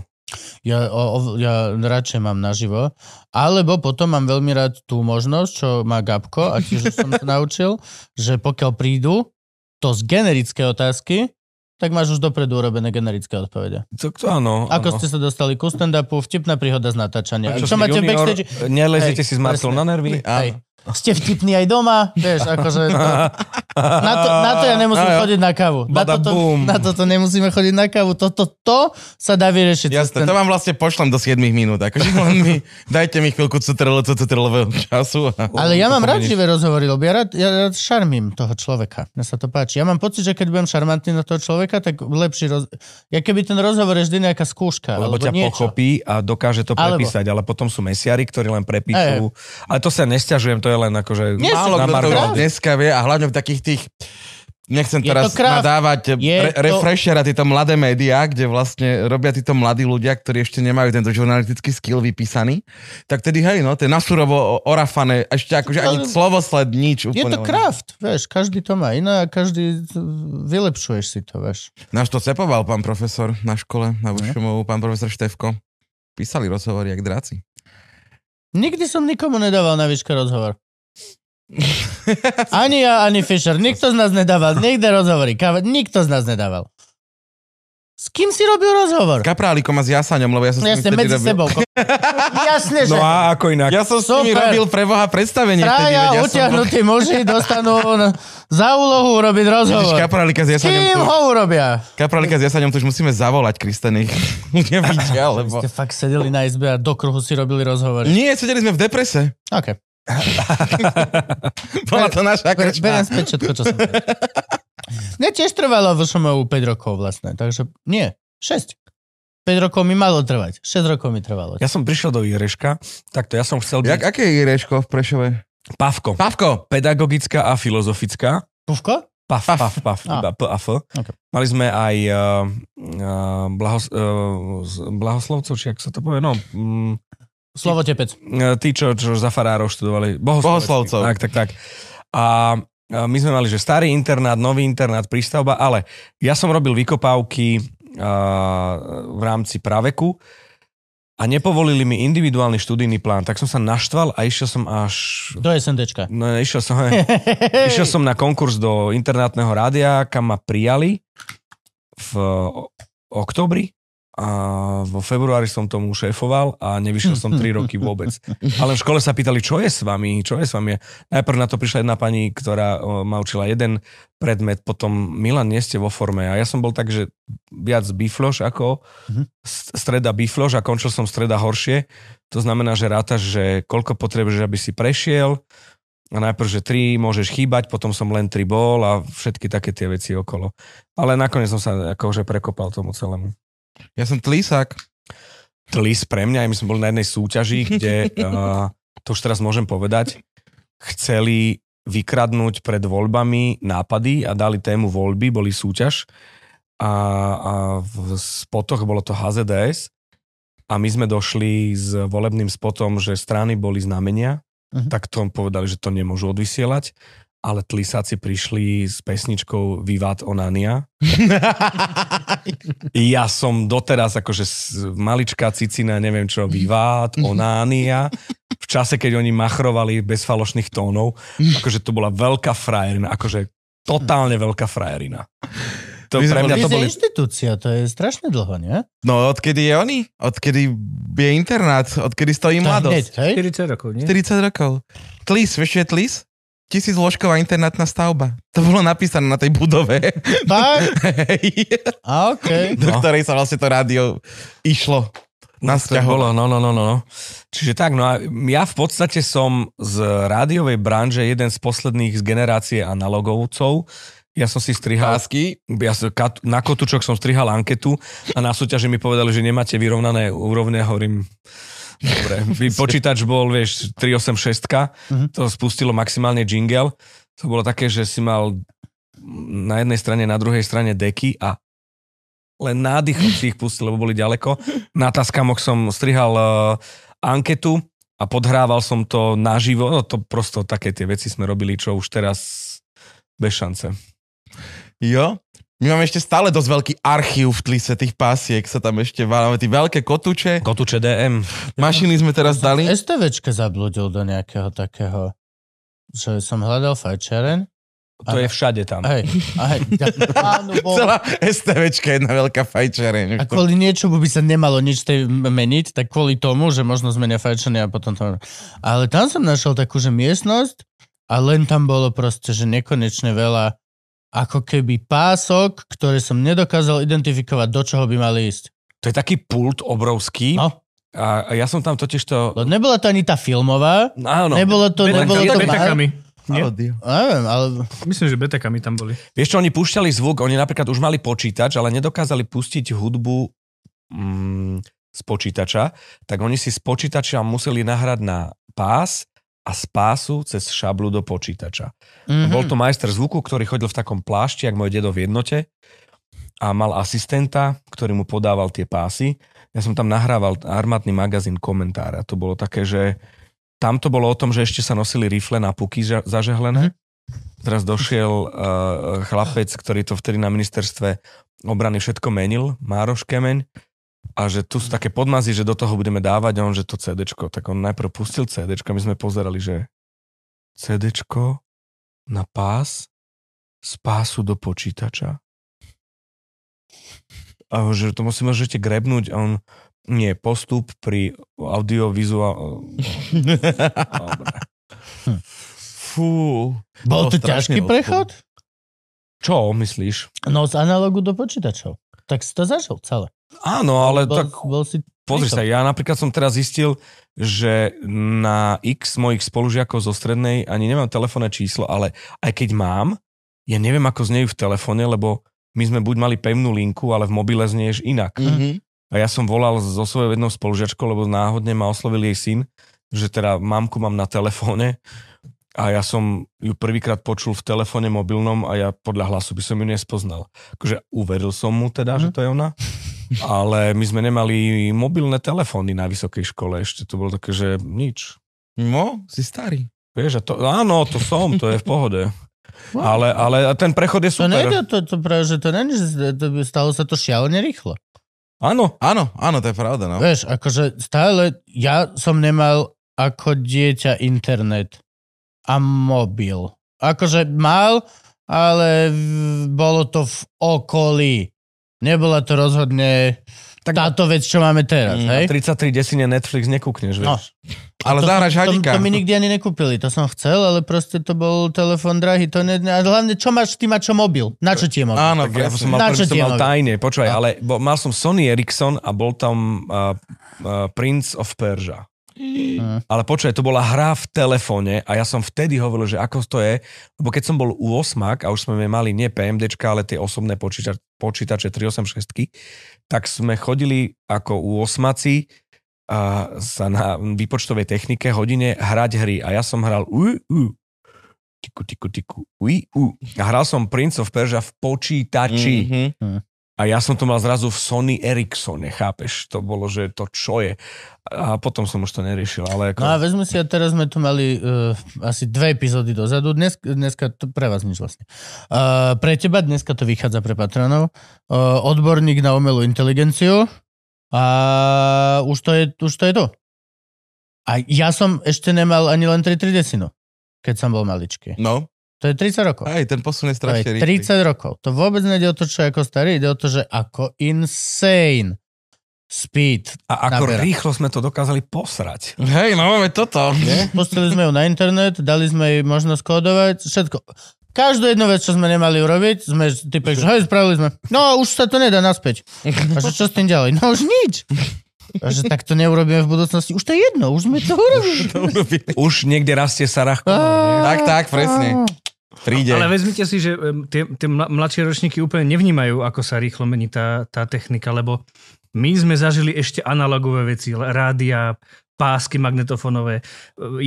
Ja, o, o, ja radšej mám naživo. Alebo potom mám veľmi rád tú možnosť, čo má Gabko, a tiež som to naučil, že pokiaľ prídu to z generické otázky, tak máš už dopredu urobené generické odpovede. to, to áno. Ako áno. ste sa dostali ku stand-upu, vtipná príhoda z natáčania. A Čo, si máte junior, backstage? Nelezete Hej, si s presne. na nervy? Hej. Ste vtipní aj doma, vieš, akože... To, na, to, na to ja nemusím No jo. chodiť na kávu. Na toto, na toto nemusíme chodiť na kávu. Toto to sa dá vyriešiť. cez Jasné, to vám vlastne pošlem do 7 minút. Akože len mi, dajte mi chvíľku cutrlo, cutrlového času. A... Ale ja mám rád živé rozhovory, lebo ja rád, ja rád šarmím toho človeka. Mne sa to páči. Ja mám pocit, že keď budem šarmantný na toho človeka, tak lepší roz... Ja keby ten rozhovor je vždy nejaká skúška. Lebo alebo ťa niečo. pochopí a dokáže to Alebo- prepísať, ale potom sú mesiari, ktorí len prepíšu. Ale to sa nesťažujem, to je len akože... Nie, Málo kto to dneska vie a hlavne v takých tých Nechcem Je teraz to nadávať Je re- to- refresher a tieto mladé médiá, kde vlastne robia títo mladí ľudia, ktorí ešte nemajú tento žurnalistický skill vypísaný, tak tedy hej, no, to je nasurovo orafané, ešte akože ani slovosled, nič Je úplne. to craft, vieš, každý to má iné a každý vylepšuješ si to, vieš. Náš to cepoval pán profesor na škole, na Vušomovu, pán profesor Števko. Písali rozhovory jak dráci. Nikdy som nikomu nedával na výške rozhovor. Ani ja, ani Fischer. Nikto z nás nedával. Niekde rozhovory. Káva, nikto z nás nedával. S kým si robil rozhovor? Kaprálikom a s Jasaňom, lebo ja som s nimi Jasne, vtedy medzi robil- sebou. Jasne, že No a ako inak? Ja som s nimi Super. robil pre Boha predstavenie. vtedy, traja ja som bol- utiahnutí muži dostanú za úlohu urobiť Ježiš, rozhovor. Kaprálika s S Jasaňom kým tu, ho urobia? Kaprálika s Jasaňom tu už musíme zavolať, Kristených. Nevidia, lebo... Ste fakt sedeli na izbe a do kruhu si robili rozhovory. Nie, sedeli sme v deprese. OK. Bola to naša krčma. beriem späť všetko, čo som povedal. Mne tiež trvalo v ŠMU 5 rokov vlastne, takže nie, 6. 5 rokov mi malo trvať, 6 rokov mi trvalo. Ja som prišiel do Ireška, takto ja som chcel Jak, byť aké je Ireško v Prešove? Pavko. Pavko. Pedagogická a filozofická. Pufko? Paf, Paf. paf, paf, A. iba P a F. Ok. Mali sme aj uh, uh, blahos, uh, z- blahoslovcov, či ak sa to povie, no, mm, Slovo tepec. uh, tí, čo, čo za farárov študovali. Bohoslovcov. Tak, tak, tak. A a my sme mali, že starý internát, nový internát, prístavba, ale ja som robil vykopávky a, v rámci praveku a nepovolili mi individuálny študijný plán, tak som sa naštval a išiel som až... Do SNDčka. No, išiel som, išiel som na konkurs do internátneho rádia, kam ma prijali v oktobri a vo februári som tomu šéfoval a nevyšiel som 3 roky vôbec. Ale v škole sa pýtali, čo je s vami, čo je s vami. Najprv na to prišla jedna pani, ktorá ma učila jeden predmet, potom Milan, nie ste vo forme. A ja som bol tak, že viac bifloš ako streda bifloš a končil som streda horšie. To znamená, že rátaš, že koľko potrebuješ, aby si prešiel, a najprv, že tri môžeš chýbať, potom som len tri bol a všetky také tie veci okolo. Ale nakoniec som sa akože prekopal tomu celému. Ja som tlísak. Tlis pre mňa, my sme boli na jednej súťaži, kde, uh, to už teraz môžem povedať, chceli vykradnúť pred voľbami nápady a dali tému voľby, boli súťaž a, a v spotoch bolo to HZDS a my sme došli s volebným spotom, že strany boli znamenia, Mhm. tak to povedali, že to nemôžu odvysielať, ale tlisáci prišli s pesničkou Vivat Onania. Ja som doteraz akože maličká cicina, neviem čo, Vivat Onania. V čase, keď oni machrovali bez falošných tónov, akože to bola veľká frajerina, akože totálne veľká frajerina. To My pre mňa to boli... inštitúcia, to je strašne dlho, nie? No odkedy je oni? Odkedy je internát? Odkedy stojí To hneď, mladosť? hej? 40 rokov, nie? 40 rokov. Tlis, vieš, je Tlis? Tisíc ložková internátna stavba. To bolo napísané na tej budove. Tak? Hej. A okej. do ktorej sa vlastne to rádio išlo. Na bolo, no, no, no, no, no. Čiže tak, no a ja v podstate som z rádiovej branže jeden z posledných z generácie analogovcov. Ja som si strihal, Pásky. ja som, na Kotučok som strihal anketu a na súťaži mi povedali, že nemáte vyrovnané úrovne, hovorím, dobre, vy počítač bol, vieš, 386, Mhm. to spustilo maximálne jingle, to bolo také, že si mal na jednej strane, na druhej strane deky a len nádychom si ich pustil, lebo boli ďaleko. Na Taskamok som strihal uh, anketu a podhrával som to naživo, no to prosto také tie veci sme robili, čo už teraz bez šance. Jo. My máme ešte stále dosť veľký archív v Tlise tých pásiek, sa tam ešte váľame, tie veľké kotúče. Kotuče DM. Mašiny sme teraz dali. STVčke zabludil do nejakého takého, že som hľadal fajčeren. To je všade tam. Hej, a hej, ja, áno, bol. Celá STVčka, jedna veľká fajčareň. A kvôli niečomu by sa nemalo nič tej meniť, tak kvôli tomu, že možno zmenia fajčenie a potom to... Ale tam som našiel takú, že miestnosť a len tam bolo proste, že nekonečne veľa ako keby pások, ktoré som nedokázal identifikovať, do čoho by mali ísť. To je taký pult obrovský. No. A ja som tam totiž to... Lebo nebola to ani tá filmová, Áno. nebolo to, Beta- nebolo to... betakami. Nie? Audio. Neviem, ale Myslím, že betakami tam boli. Vieš čo, oni púšťali zvuk, oni napríklad už mali počítač, ale nedokázali pustiť hudbu mm, z počítača, tak oni si z počítača museli nahrať na pás a z pásu cez šablu do počítača. mm-hmm. Bol to majster zvuku, ktorý chodil v takom plášti, jak môj dedo v jednote a mal asistenta, ktorý mu podával tie pásy. Ja som tam nahrával armátny magazín komentára. To bolo také, že tam to bolo o tom, že ešte sa nosili rifle na puky ža- zažehlené. Teraz došiel uh, chlapec, ktorý to vtedy na ministerstve obrany všetko menil, Mároš Kemeň, a že tu sú také podmazy, že do toho budeme dávať a on, že to CDčko. Tak on najprv pustil CDčko, my sme pozerali, že CDčko na pás z pásu do počítača. A že to musíme môžete grebnúť a on nie, postup pri audiovizuál... Dobre. Fú. Bol to ťažký old prechod? Čo myslíš? No z analogu do počítačov. Tak si to zažil celé. Áno, ale bol, tak bol si Pozri sa, ja napríklad som teraz zistil, že na x mojich spolužiakov zo strednej ani nemám telefónne číslo, ale aj keď mám, ja neviem, ako znejú v telefóne, lebo my sme buď mali pevnú linku, ale v mobile znieš inak. Mhm. A ja som volal so svojou jednou spolužiačkou, lebo náhodne ma oslovil jej syn, že teda mamku mám na telefóne a ja som ju prvýkrát počul v telefóne mobilnom a ja podľa hlasu by som ju nespoznal. Akože uveril som mu teda, že to je ona, ale my sme nemali mobilné telefóny na vysokej škole ešte, to bolo také, že nič. No, si starý. Vieš, a to, áno, to som, to je v pohode. Ale, ale ten prechod je To super. nejde, to, to práve, že to není, že to by stalo sa to šialene rýchlo. Áno, Áno, áno, to je pravda, no. Vieš, akože stále, ja som nemal ako dieťa internet a mobil. Akože mal, ale v- bolo to v okolí. Nebola to rozhodne Tak- táto vec, čo máme teraz, Mm, hej? 33 desine Netflix nekúkneš, No. vieš. Ale to, zahraš to, hadíka. to mi nikdy ani nekúpili, to som chcel, ale proste to bol telefon drahý, to ne, a hlavne, čo máš, ty máš čo mobil? Na čo ti je mobil? Áno, Tak ja som mal, Na čo som mal mobil? tajne, počúvaj, No. ale bo, mal som Sony Ericsson a bol tam uh, uh, Prince of Persia. Mm. Ale počúvaj, to bola hra v telefóne a ja som vtedy hovoril, že ako to je, lebo keď som bol u osmak a už sme mali nie PMDčka, ale tie osobné počítače, počítače 386, tak sme chodili ako u osmaci a sa na výpočtovej technike hodine hrať hry a ja som hral u, u, tiku, tiku, tiku, ui, u. A hral som Prince of Persia v počítači. Mhm. A ja som to mal zrazu v Sony Ericssone, chápeš? To bolo, že to čo je. A potom som už to neriešil, ale ako... No a vezme si, a teraz sme tu mali uh, asi dve epizódy dozadu, Dnes, dneska to pre vás nič vlastne. Uh, pre teba dneska to vychádza pre patronov. Uh, odborník na umelú inteligenciu a už to je, už to je to. A ja som ešte nemal ani len 3 desinu, keď som bol maličký. No, To je 30 rokov. aj ten posun je To strašne rýchly. 30 rokov. To vôbec nejde o to, čo je ako starý, ide o to, že ako insane speed. A ako naberá. rýchlo sme to dokázali posrať. Hej, no máme toto. Pustili sme ju na internet, dali sme jej možnosť kódovať, všetko. Každú jednu vec, čo sme nemali urobiť, sme type, že hej, spravili sme. No, už sa to nedá naspäť. A že čo s tým ďalej? No už nič. A že tak to neurobíme v budúcnosti. Už to je jedno, už sme to urobili. Už niekde rastie Sarah Connor, nie? Tak, tak, presne. Príde. Ale vezmite si, že tie, tie mla- mladšie ročníky úplne nevnímajú, ako sa rýchlo mení tá, tá technika, lebo my sme zažili ešte analogové veci, rádia, pásky magnetofónové, e,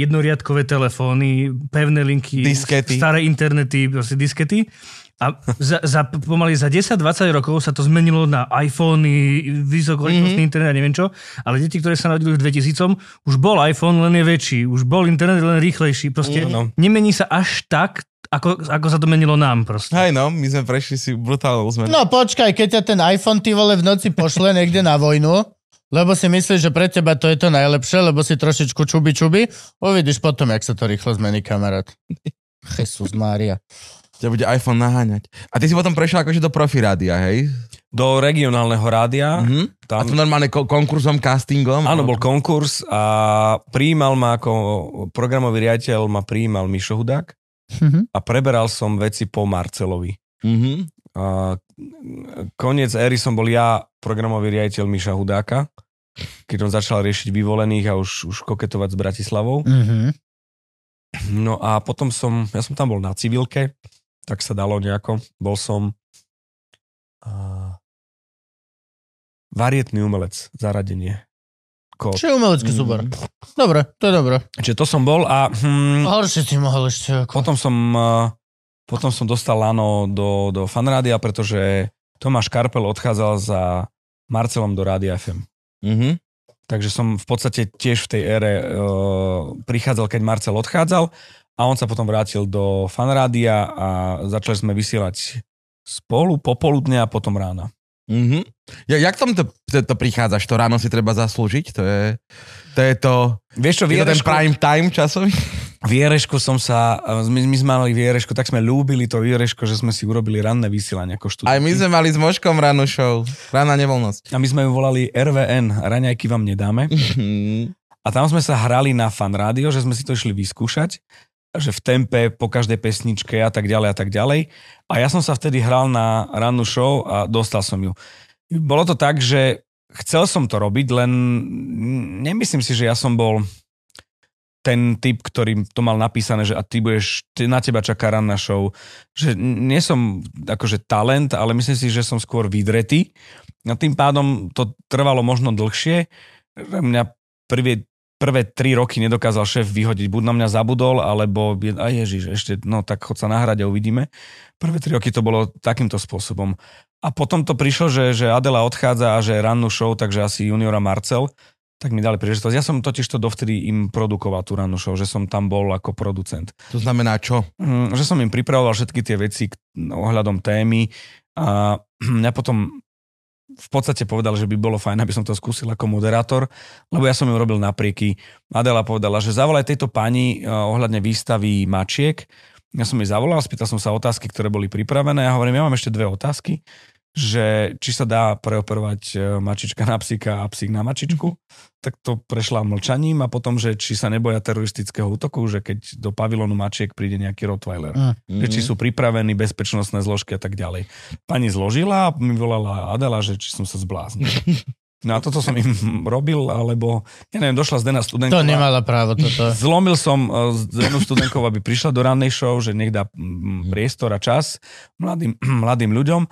jednoriadkové telefóny, pevné linky, Diskety. staré internety, proste diskety. A za, za, pomaly za 10-20 rokov sa to zmenilo na iPhony, vysokorýchlostný mm-hmm. internet a neviem čo, ale deti, ktoré sa narodili v 2000 už bol iPhone, len je väčší, už bol internet, len rýchlejší. Proste No. nemení sa až tak, ako, ako sa to menilo nám proste. Hej, no, my sme prešli si brutálnu zmenu. No počkaj, keď ťa ten iPhone ty vole v noci pošle niekde na vojnu, lebo si myslíš, že pre teba to je to najlepšie, lebo si trošičku čuby čuby, uvidíš potom, jak sa to rýchlo zmení, kamarát. Jesus Mária. Ťa bude iPhone naháňať. A ty si potom prešiel akože do profi rádia, hej? Do regionálneho rádia. Mhm. A Tam, to normálne ko- konkurzom, castingom? áno, bol konkurs a prijímal ma ako programový riaditeľ, ma prijímal Mišo Hudák Mhm. a preberal som veci po Marcelovi. Mhm. A koniec éry som bol ja programový riaditeľ Miša Hudáka, keď on začal riešiť vyvolených a už, už koketovať s Bratislavou. Mhm. No a potom som, ja som tam bol na civilke, tak sa dalo nejako. Bol som uh, varietný umelec, zaradenie. Čo je umelecký Mhm. súbor? Dobre, to je dobre. Čiže to som bol a hm, Horšie si mohol ešte. Ako... potom som uh, potom som dostal lano do, do fanrádia, pretože Tomáš Karpel odchádzal za Marcelom do Rádia FM. Mhm. Takže som v podstate tiež v tej ére uh, prichádzal, keď Marcel odchádzal a on sa potom vrátil do fanrádia a začali sme vysielať spolu, popoludne a potom rána. Mhm. Ja, jak tam to, to, to prichádzaš? To ráno si treba zaslúžiť? To je to, je to, Vieš čo, je to ten prime time časový? Vierešku som sa, my, my sme mali Vierešku, tak sme ľúbili to Viereško, že sme si urobili ranné vysielanie ako študenti. Aj my sme mali s Moškom ráno show. Rána nevoľnosť. A my sme ju volali RVN, raňajky vám nedáme. Mhm. A tam sme sa hrali na fan rádio, že sme si to išli vyskúšať, že v tempe, po každej pesničke a tak ďalej a tak ďalej. A ja som sa vtedy hral na rannú show a dostal som ju. Bolo to tak, že chcel som to robiť, len nemyslím si, že ja som bol ten typ, ktorý to mal napísané, že a ty budeš, ty, na teba čaká ranná show. Že nie som akože talent, ale myslím si, že som skôr vydretý. A tým pádom to trvalo možno dlhšie. Mňa prvé, prvé tri roky nedokázal šéf vyhodiť. Buď na mňa zabudol, alebo a ježiš, ešte, no tak chod sa nahrať a uvidíme. Prvé tri roky to bolo takýmto spôsobom. A potom to prišlo, že, že Adela odchádza a že rannú show, takže asi juniora Marcel, tak mi dali príležitosť. Ja som totiž to dovtedy im produkoval tú rannú show, že som tam bol ako producent. To znamená čo? Mm, že som im pripravoval všetky tie veci ohľadom témy a mňa potom v podstate povedal, že by bolo fajn, aby som to skúsil ako moderátor, lebo ja som im robil naprieky. Adela povedala, že zavolaj tejto pani eh, ohľadne výstavy mačiek. Ja som jej zavolal, spýtal som sa otázky, ktoré boli pripravené a hovorím, ja mám ešte dve otázky, že či sa dá preoperovať eh, mačička na psíka a psík na mačičku. Tak to prešla mlčaním a potom, že či sa neboja teroristického útoku, že keď do pavilonu mačiek príde nejaký Rottweiler Mm. že či sú pripravení bezpečnostné zložky a tak ďalej. Pani zložila a mi volala Adela, že či som sa zbláznil. No a toto som im robil, alebo, ja neviem, došla Zdena To studenková. nemala právo toto. Zlomil som eh, Zdenu studenkovú, aby prišla do rannej show, že nech dá mm, priestor a čas mladým, mladým ľuďom.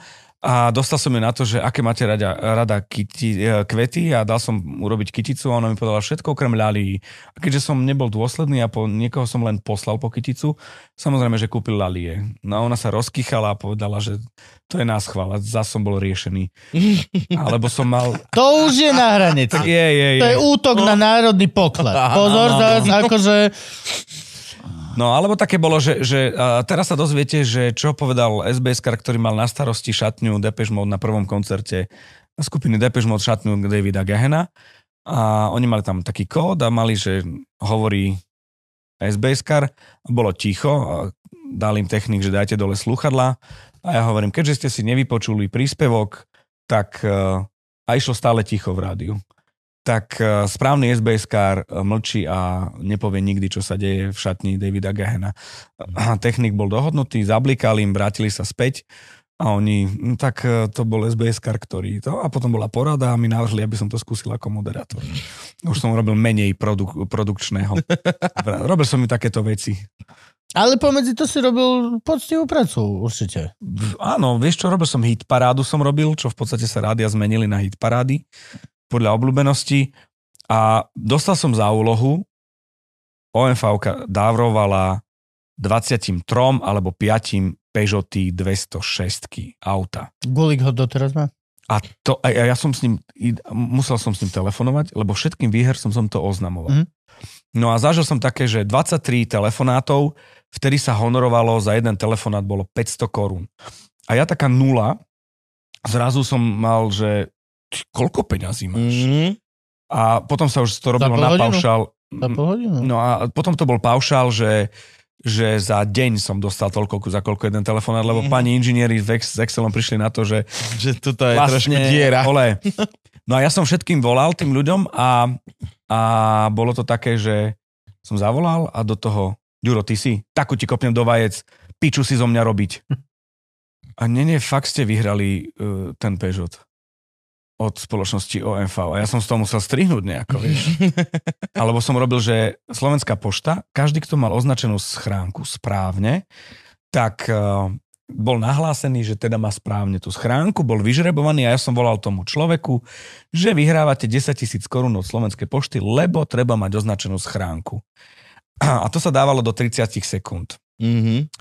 A dostal som ju na to, že aké máte rada, rada kyti, e, kvety a dal som urobiť kyticu a ona mi povedala všetko okrem ľalí. A keďže som nebol dôsledný a po niekoho som len poslal po kyticu, samozrejme, že kúpil lalie. No a ona sa rozkýchala a povedala, že to je nás chvála, zase som bol riešený. Alebo som mal... To už je na hranici. Je, je, je. To je útok na národný poklad. Pozor, zás, akože... No, alebo také bolo, že, že teraz sa dozviete, že čo povedal SBS, ktorý mal na starosti šatňu Depeche Mode na prvom koncerte skupiny Depeche Mode šatňu Davida Gahena. A oni mali tam taký kód a mali, že hovorí SBS bolo ticho dal im technik, že dajte dole sluchadla. A ja hovorím, keďže ste si nevypočuli príspevok, tak a išlo stále ticho v rádiu tak e, správny SBS-kár e, mlčí a nepovie nikdy, čo sa deje v šatni Davida Gahena. Technik bol dohodnutý, zablikali im, vrátili sa späť a oni, no tak e, to bol SBS-kár, ktorý to, a potom bola porada a mi navrhli, aby som to skúsil ako moderátor. Už som robil menej produk- produkčného. robil som mi takéto veci. Ale pomedzi to si robil poctivú prácu, určite. Áno, vieš čo, robil som hit parádu som robil, čo v podstate sa rádia zmenili na hit parády podľa obľúbenosti a dostal som za úlohu, OMV dávrovala 23 alebo 5 Peugeoty 206 auta. Gulik ho doteraz má? A, to, a ja som s ním, musel som s ním telefonovať, lebo všetkým výher som som to oznamoval. Mm. No a zažil som také, že 23 telefonátov, vtedy sa honorovalo za jeden telefonát bolo 500 korún. A ja taká nula, zrazu som mal, že koľko peňazí máš? Mm-hmm. A potom sa už to robilo na paušál. Za pol hodinu. No a potom to bol paušál, že že za deň som dostal toľko, za koľko jeden telefonát, lebo mm-hmm. pani inžinieri s Excelom prišli na to, že... Že toto je vlastne, trošku diera. Ole. No a ja som všetkým volal tým ľuďom a, a bolo to také, že som zavolal a do toho, Ďuro, ty si, takú ti kopnem do vajec, piču si zo mňa robiť. A nie, nie, fakt ste vyhrali uh, ten Peugeot od spoločnosti OMV. A ja som z toho musel strihnúť nejako, vieš. Alebo som robil, že Slovenská pošta, každý, kto mal označenú schránku správne, tak uh, bol nahlásený, že teda má správne tú schránku, bol vyžrebovaný a ja som volal tomu človeku, že vyhrávate 10 tisíc korún od Slovenskej pošty, lebo treba mať označenú schránku. A to sa dávalo do 30 sekúnd. Mm-hmm.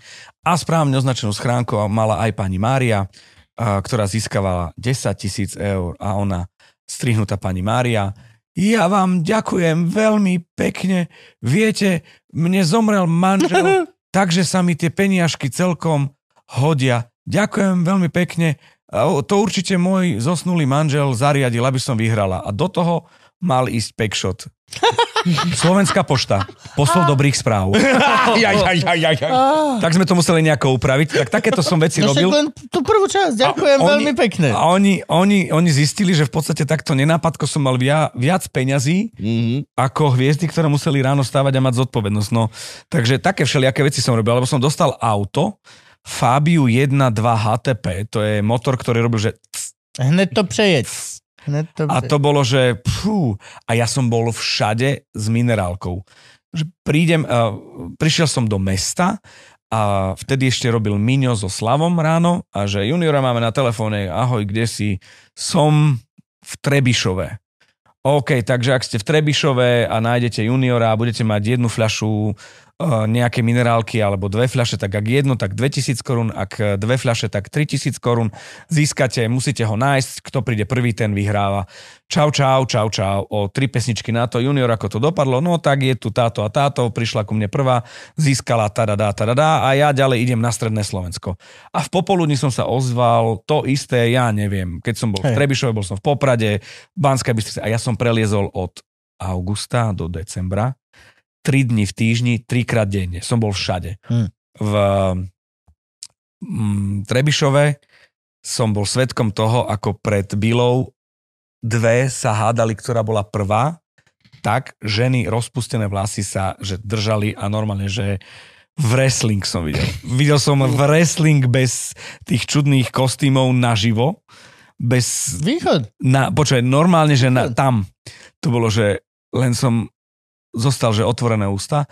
A správne označenú schránku mala aj pani Mária, ktorá získavala 10 tisíc eur a ona, strihnutá pani Mária, ja vám ďakujem veľmi pekne. Viete, mne zomrel manžel, takže sa mi tie peniažky celkom hodia. Ďakujem veľmi pekne. To určite môj zosnulý manžel zariadil, aby som vyhrala. A do toho mal ísť pekšot. Slovenská pošta. Posol dobrých správ. jaj, jaj, jaj, jaj. Tak sme to museli nejako upraviť. Tak takéto som veci no, robil. len tú prvú časť, ďakujem a veľmi oni, pekne. A oni, oni, oni zistili, že v podstate takto nenápadko som mal via, viac peňazí mm-hmm. ako hviezdy, ktoré museli ráno stávať a mať zodpovednosť. No, takže také všelijaké veci som robil. Alebo som dostal auto, Fabiu 1.2 HTP, to je motor, ktorý robil, že... Hneď to prejeď. A to bolo, že pfú, a ja som bol všade s minerálkou. Že prídem, uh, prišiel som do mesta a vtedy ešte robil Miňo so Slavom ráno a že juniora máme na telefóne, ahoj, kde si? Som v Trebišove. OK, takže ak ste v Trebišove a nájdete juniora a budete mať jednu fľašu nejaké minerálky alebo dve fľaše, tak ak jednu, tak 2000 korún, ak dve fľaše, tak 3000 korún. Získate, musíte ho nájsť, kto príde prvý, ten vyhráva. Čau, čau, čau, čau, o tri pesničky na to, junior, ako to dopadlo, no tak je tu táto a táto, prišla ku mne prvá, získala tadadá, tadadá a ja ďalej idem na stredné Slovensko. A v popoludní som sa ozval, to isté, ja neviem, keď som bol v Trebišove, bol som v Poprade, Banskej Bystrici a ja som preliezol od augusta do decembra 3 dni v týždni, trikrát denne. Som bol všade. Hmm. V mm, Trebišove som bol svetkom toho, ako pred Bilou dve sa hádali, ktorá bola prvá, tak ženy rozpustené vlasy sa že držali a normálne, že v wrestling som videl. Videl som v wrestling bez tých čudných kostýmov naživo. Bez... Východ. Na, počuaj, normálne, že na, tam to bolo, že len som zostal, že otvorené ústa.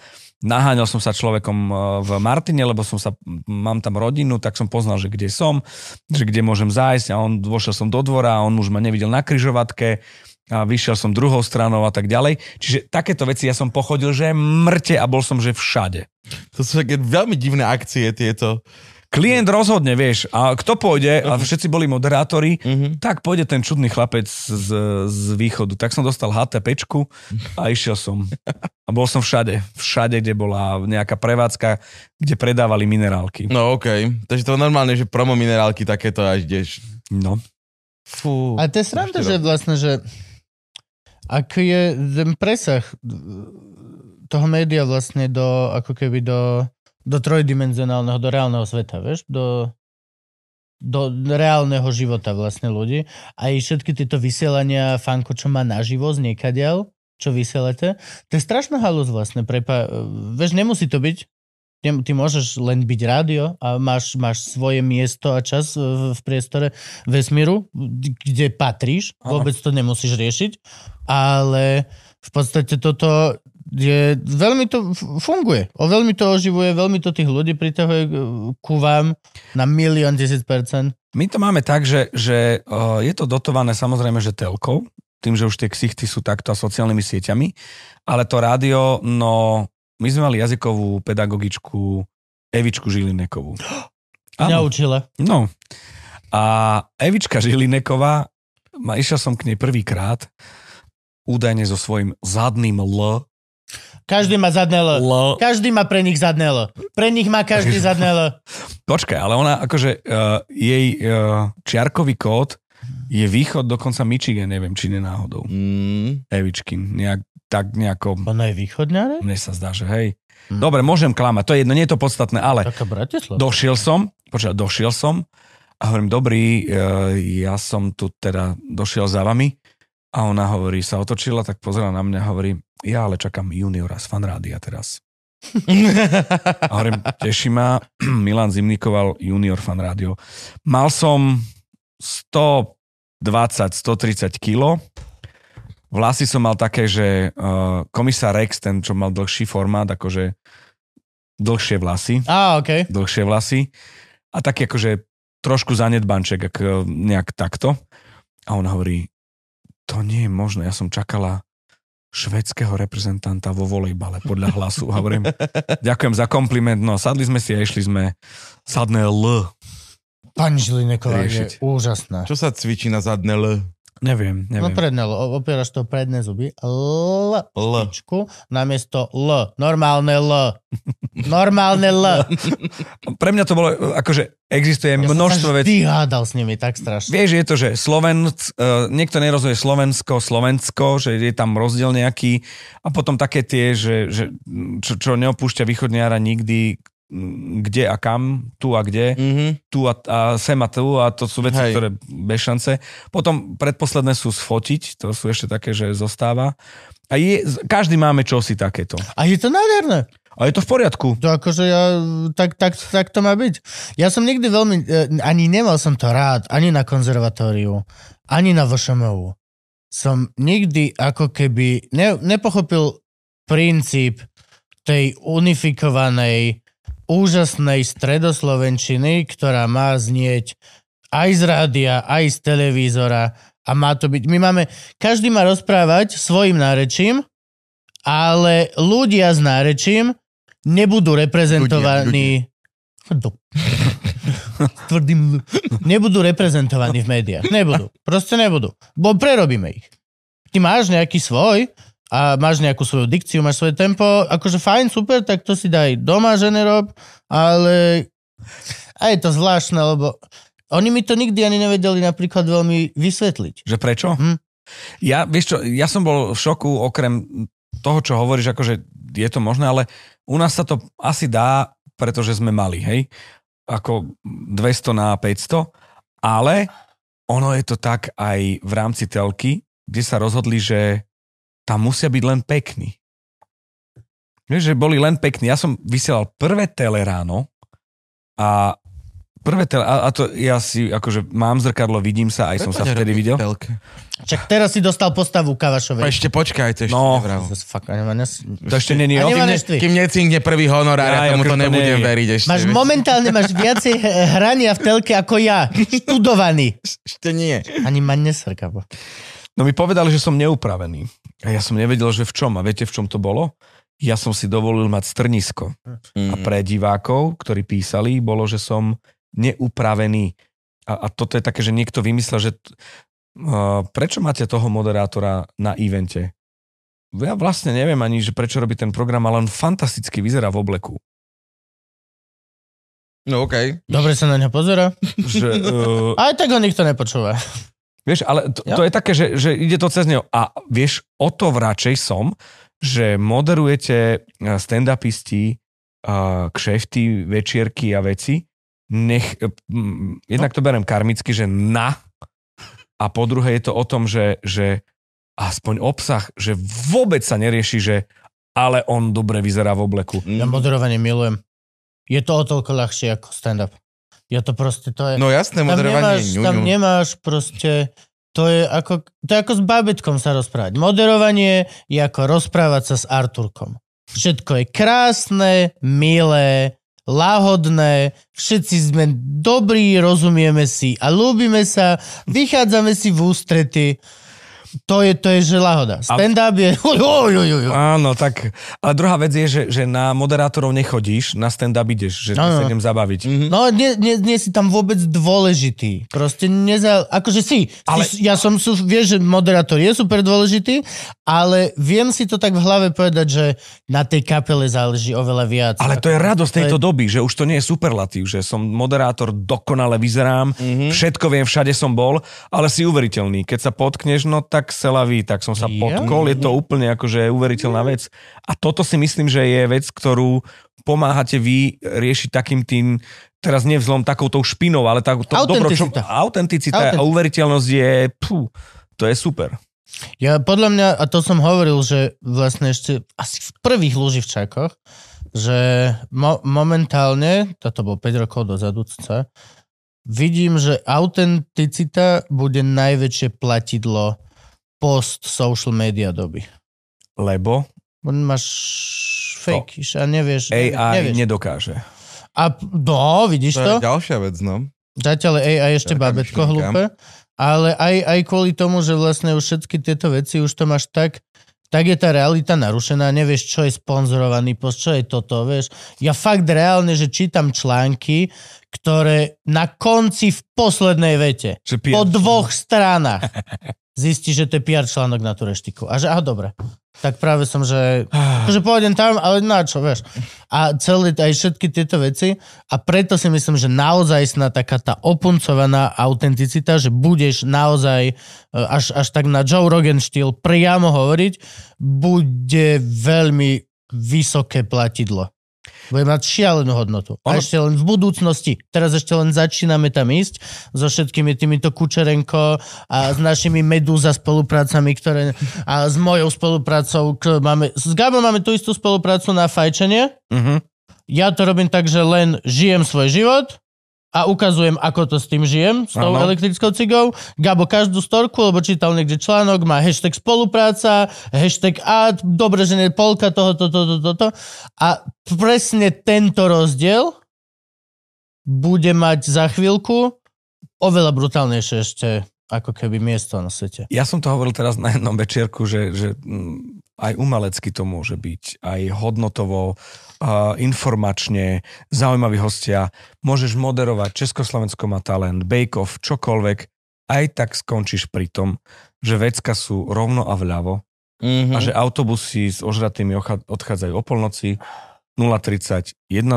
Naháňal som sa človekom e, v Martine, lebo som sa, mám tam rodinu, tak som poznal, že kde som, že kde môžem zájsť a on, vošiel som do dvora a on už ma nevidel na kryžovatke a vyšiel som druhou stranou a tak ďalej. Čiže takéto veci ja som pochodil, že mŕte a bol som, že všade. To sú také veľmi divné akcie tieto. Klient rozhodne, vieš, a kto pôjde, a všetci boli moderátori, Mhm. tak pôjde ten čudný chlapec z, z východu. Tak som dostal HTPčku a išiel som. A bol som všade. Všade, kde bola nejaká prevádzka, kde predávali minerálky. No okej. Takže to normálne, že promo minerálky takéto až ideš. No. Fú. A to je sranda, že vlastne, že ak je ten presah toho média vlastne do, ako keby do, do trojdimenzionálneho, do reálneho sveta, vieš, do, do reálneho života vlastne ľudí. Aj všetky tieto vysielania fanko, čo má naživo z niekadiaľ, čo vysielate, to je strašná halus vlastne. Prepa- vieš, nemusí to byť. Ty, môžeš len byť rádio a máš, máš svoje miesto a čas v, priestore vesmíru, kde patríš. Vôbec to nemusíš riešiť. Ale v podstate toto je, veľmi to funguje. O veľmi to oživuje, veľmi to tých ľudí pritahuje eh, ku vám na milión tisíc percent. My to máme tak, že, že uh, je to dotované samozrejme, že telkou, tým, že už tie ksichty sú takto a sociálnymi sieťami, ale to rádio, no my sme mali jazykovú pedagogičku Evičku Žilinekovú. Naučila. No. A Evička Žilineková, ma, išiel som k nej prvýkrát, údajne so svojím zadným L. Každý má zadné L. L. Každý má pre nich zadné L. Pre nich má každý zadné L. Počkaj, ale ona akože uh, jej uh, čiarkový kód je východ, dokonca Michigan, neviem, či nenáhodou. Mm. Evičkin, nejak, tak nejako, Ona je východňare? mne sa zdá, že hej. Hm. Dobre, môžem klamať, to je jedno, nie je to podstatné, ale Taká Bratislava. došiel som, počkaj, došiel som a hovorím, dobrý, e, ja som tu teda došiel za vami a ona hovorí, sa otočila, tak pozrela na mňa a hovorí, ja ale čakám juniora z fanrádia teraz. A hovorím, teší ma, Milan Zimnikoval, junior fan rádio. Mal som 120-130 kilo, vlasy som mal také, že uh, komisár Rex, ten, čo mal dlhší formát, akože dlhšie vlasy, Á, okej. dlhšie vlasy a taký akože trošku zanedbanček, ak, nejak takto. A on hovorí, to nie je možné, ja som čakala švedského reprezentanta vo volejbale podľa hlasu. Hovorím, ďakujem za kompliment, no sadli sme si a išli sme sadné L. Pani Žilineková je úžasná. Čo sa cvičí na zadné L? Neviem, No neviem. predné L. Opieraš to predné zuby. L. L. Čku, namiesto L. Normálne L. Normálne L. Pre mňa to bolo, akože existuje Ja množstvo vecí. vždy hádal s nimi, tak strašne. Vieš, je to, že Slovenc, uh, niekto nerozumie Slovensko, Slovensko, že je tam rozdiel nejaký a potom také tie, že, že čo, čo neopúšťa východniara nikdy, kde a kam, tu a kde, Mhm. tu a, a sem a tu a to sú veci, Hej. ktoré bez šance. Potom predposledné sú sfotiť, to sú ešte také, že zostáva. A je, každý máme čosi takéto. A je to nádherné. A je to v poriadku. To akože ja, tak, tak, tak to má byť. Ja som nikdy veľmi, eh, ani nemal som to rád, ani na konzervatóriu, ani na VŠMU. Som nikdy ako keby ne, nepochopil princíp tej unifikovanej, úžasnej stredoslovenčiny, ktorá má znieť aj z rádia, aj z televízora a má to byť. My máme, každý má rozprávať svojim nárečím, ale ľudia s nárečím nebudú reprezentovaní... Tvrdým... L- Nebudú reprezentovaní v médiách. Nebudú. Proste nebudú. Bo prerobíme ich. Ty máš nejaký svoj a máš nejakú svoju dikciu, máš svoje tempo, akože fajn, super, tak to si daj doma, že nerob, ale a je to zvláštne, lebo oni mi to nikdy ani nevedeli napríklad veľmi vysvetliť. Že prečo? Hm. Ja, vieš čo, ja som bol v šoku, okrem toho, čo hovoríš, akože je to možné, ale u nás sa to asi dá, pretože sme mali, hej, ako 200 na 500, ale ono je to tak aj v rámci telky, kde sa rozhodli, že tam musia byť len pekní. Vieš, že boli len pekní. Ja som vysielal prvé tele ráno a prvé tele, a, a to ja si, akože mám zrkadlo, vidím sa, aj som sa vtedy videl. Telke. Čak teraz si dostal postavu A Kavašovej. ešte počkaj, to ešte No. Jesus, fuck, ani ma nes... To ešte není, Kým, ne, kým necinkne prvý honorár, Ja, ja, ja, tomu to akože nebudem nie veriť ešte. Máš momentálne máš viacej eh, hrania v telke ako ja. Študovaný. Ešte nie. Ani ma nesrka. No mi povedali, že som neupravený. A ja som nevedel, že v čom. A viete, v čom to bolo? Ja som si dovolil mať strnisko. A Mm. pre divákov, ktorí písali, bolo, že som neupravený. A, a toto je také, že niekto vymyslel, že t- uh, prečo máte toho moderátora na evente? Ja vlastne neviem ani, že prečo robí ten program, ale on fantasticky vyzerá v obleku. No okej. Dobre sa na ňa pozera. Že, uh, Aj tak ho nikto nepočúva. Vieš, ale to, Jo. to je také, že, že ide to cez neho. A vieš, o to radšej som, že moderujete eh, stand-upisti, uh, kšefty, večierky a veci. Nech, mm, jednak to berem karmicky, že na. A po druhé je to o tom, že, že aspoň obsah, že vôbec sa nerieši, že ale on dobre vyzerá v obleku. Ja moderovanie milujem. Je to o toľko ľahšie ako stand-up. Ja to proste, to je... No jasné, tam moderovanie nemáš, je tam nemáš proste... To je ako, to je ako s bábetkom sa rozprávať. Moderovanie je ako rozprávať sa s Arturkom. Všetko je krásne, milé, lahodné, všetci sme dobrí, rozumieme si a ľúbime sa, vychádzame si v ústrety. To je, to je že lahoda. Stand-up je... Áno, tak. Ale druhá vec je, že, že na moderátorov nechodíš, na stand-up ideš, že No, no, no. sa idem zabaviť. Mhm. No, nie, nie, nie si tam vôbec dôležitý. Proste neza... Akože si, ale... Si ja som, sú, vieš, že moderátor je super dôležitý, ale viem si to tak v hlave povedať, že na tej kapele záleží oveľa viac. Ale to je radosť To je- tejto doby, že už to nie je superlatív, že som moderátor, dokonale vyzerám, Mhm. všetko viem, všade som bol, ale si uveriteľný. Keď sa potkneš, no tak selaví, tak som sa potkol, je to úplne akože uveriteľná vec. A toto si myslím, že je vec, ktorú pomáhate vy riešiť takým tým, teraz nie vzlom takouto špinou, ale tak, to dobro, čo, Autenticita. a uveriteľnosť je, pú, to je super. Ja podľa mňa, a to som hovoril, že vlastne ešte asi v prvých Luživčákoch, že mo- momentálne, toto bol 5 rokov dozadu, cca, vidím, že autenticita bude najväčšie platidlo post social media doby. Lebo On máš fake a nevieš. AI nevieš. nedokáže. A no, vidíš To to? je ďalšia vec, no. Zatiaľ AI ešte Taká babetko myšlienka. hlúpe, ale aj, aj kvôli tomu, že vlastne už všetky tieto veci už to máš tak, tak je tá realita narušená, nevieš, čo je sponzorovaný post, čo je toto, vieš. Ja fakt reálne, že čítam články, ktoré na konci v poslednej vete, po dvoch stranách, zistí, že to je PR článok na turistiku. A že, aha, dobre. Tak práve som, že že pôjdem tam, ale na čo, vieš. A celé, aj všetky tieto veci. A preto si myslím, že naozaj sná taká tá opuncovaná autenticita, že budeš naozaj e, až, až tak na Joe Rogan štýl priamo hovoriť, bude veľmi vysoké platidlo. Bude mať šialenú hodnotu. A Ono- ešte len v budúcnosti. Teraz ešte len začíname tam ísť so všetkými týmito Kučerenko a s našimi Medúza spoluprácami, ktoré a s mojou spoluprácou, k- máme, s Gabom máme tú istú spoluprácu na fajčenie. Mhm. Ja to robím tak, že len žijem svoj život a ukazujem, ako to s tým žijem, s tou Áno. elektrickou cigou. Gabo každú storku, lebo čítal niekde článok, má hashtag spolupráca, hashtag ad, dobre, že nie polka toho, toto, toto, toto. A presne tento rozdiel bude mať za chvíľku oveľa brutálnejšie ešte ako keby miesto na svete. Ja som to hovoril teraz na jednom večierku, že, že mm, aj umelecky to môže byť, aj hodnotovo, uh, informačne, zaujímaví hostia. Môžeš moderovať, Československo má talent, Bake Off, čokoľvek, aj tak skončíš pri tom, že vecka sú rovno a vľavo Mhm. a že autobusy s ožratými odchádzajú o polnoci 030, 100,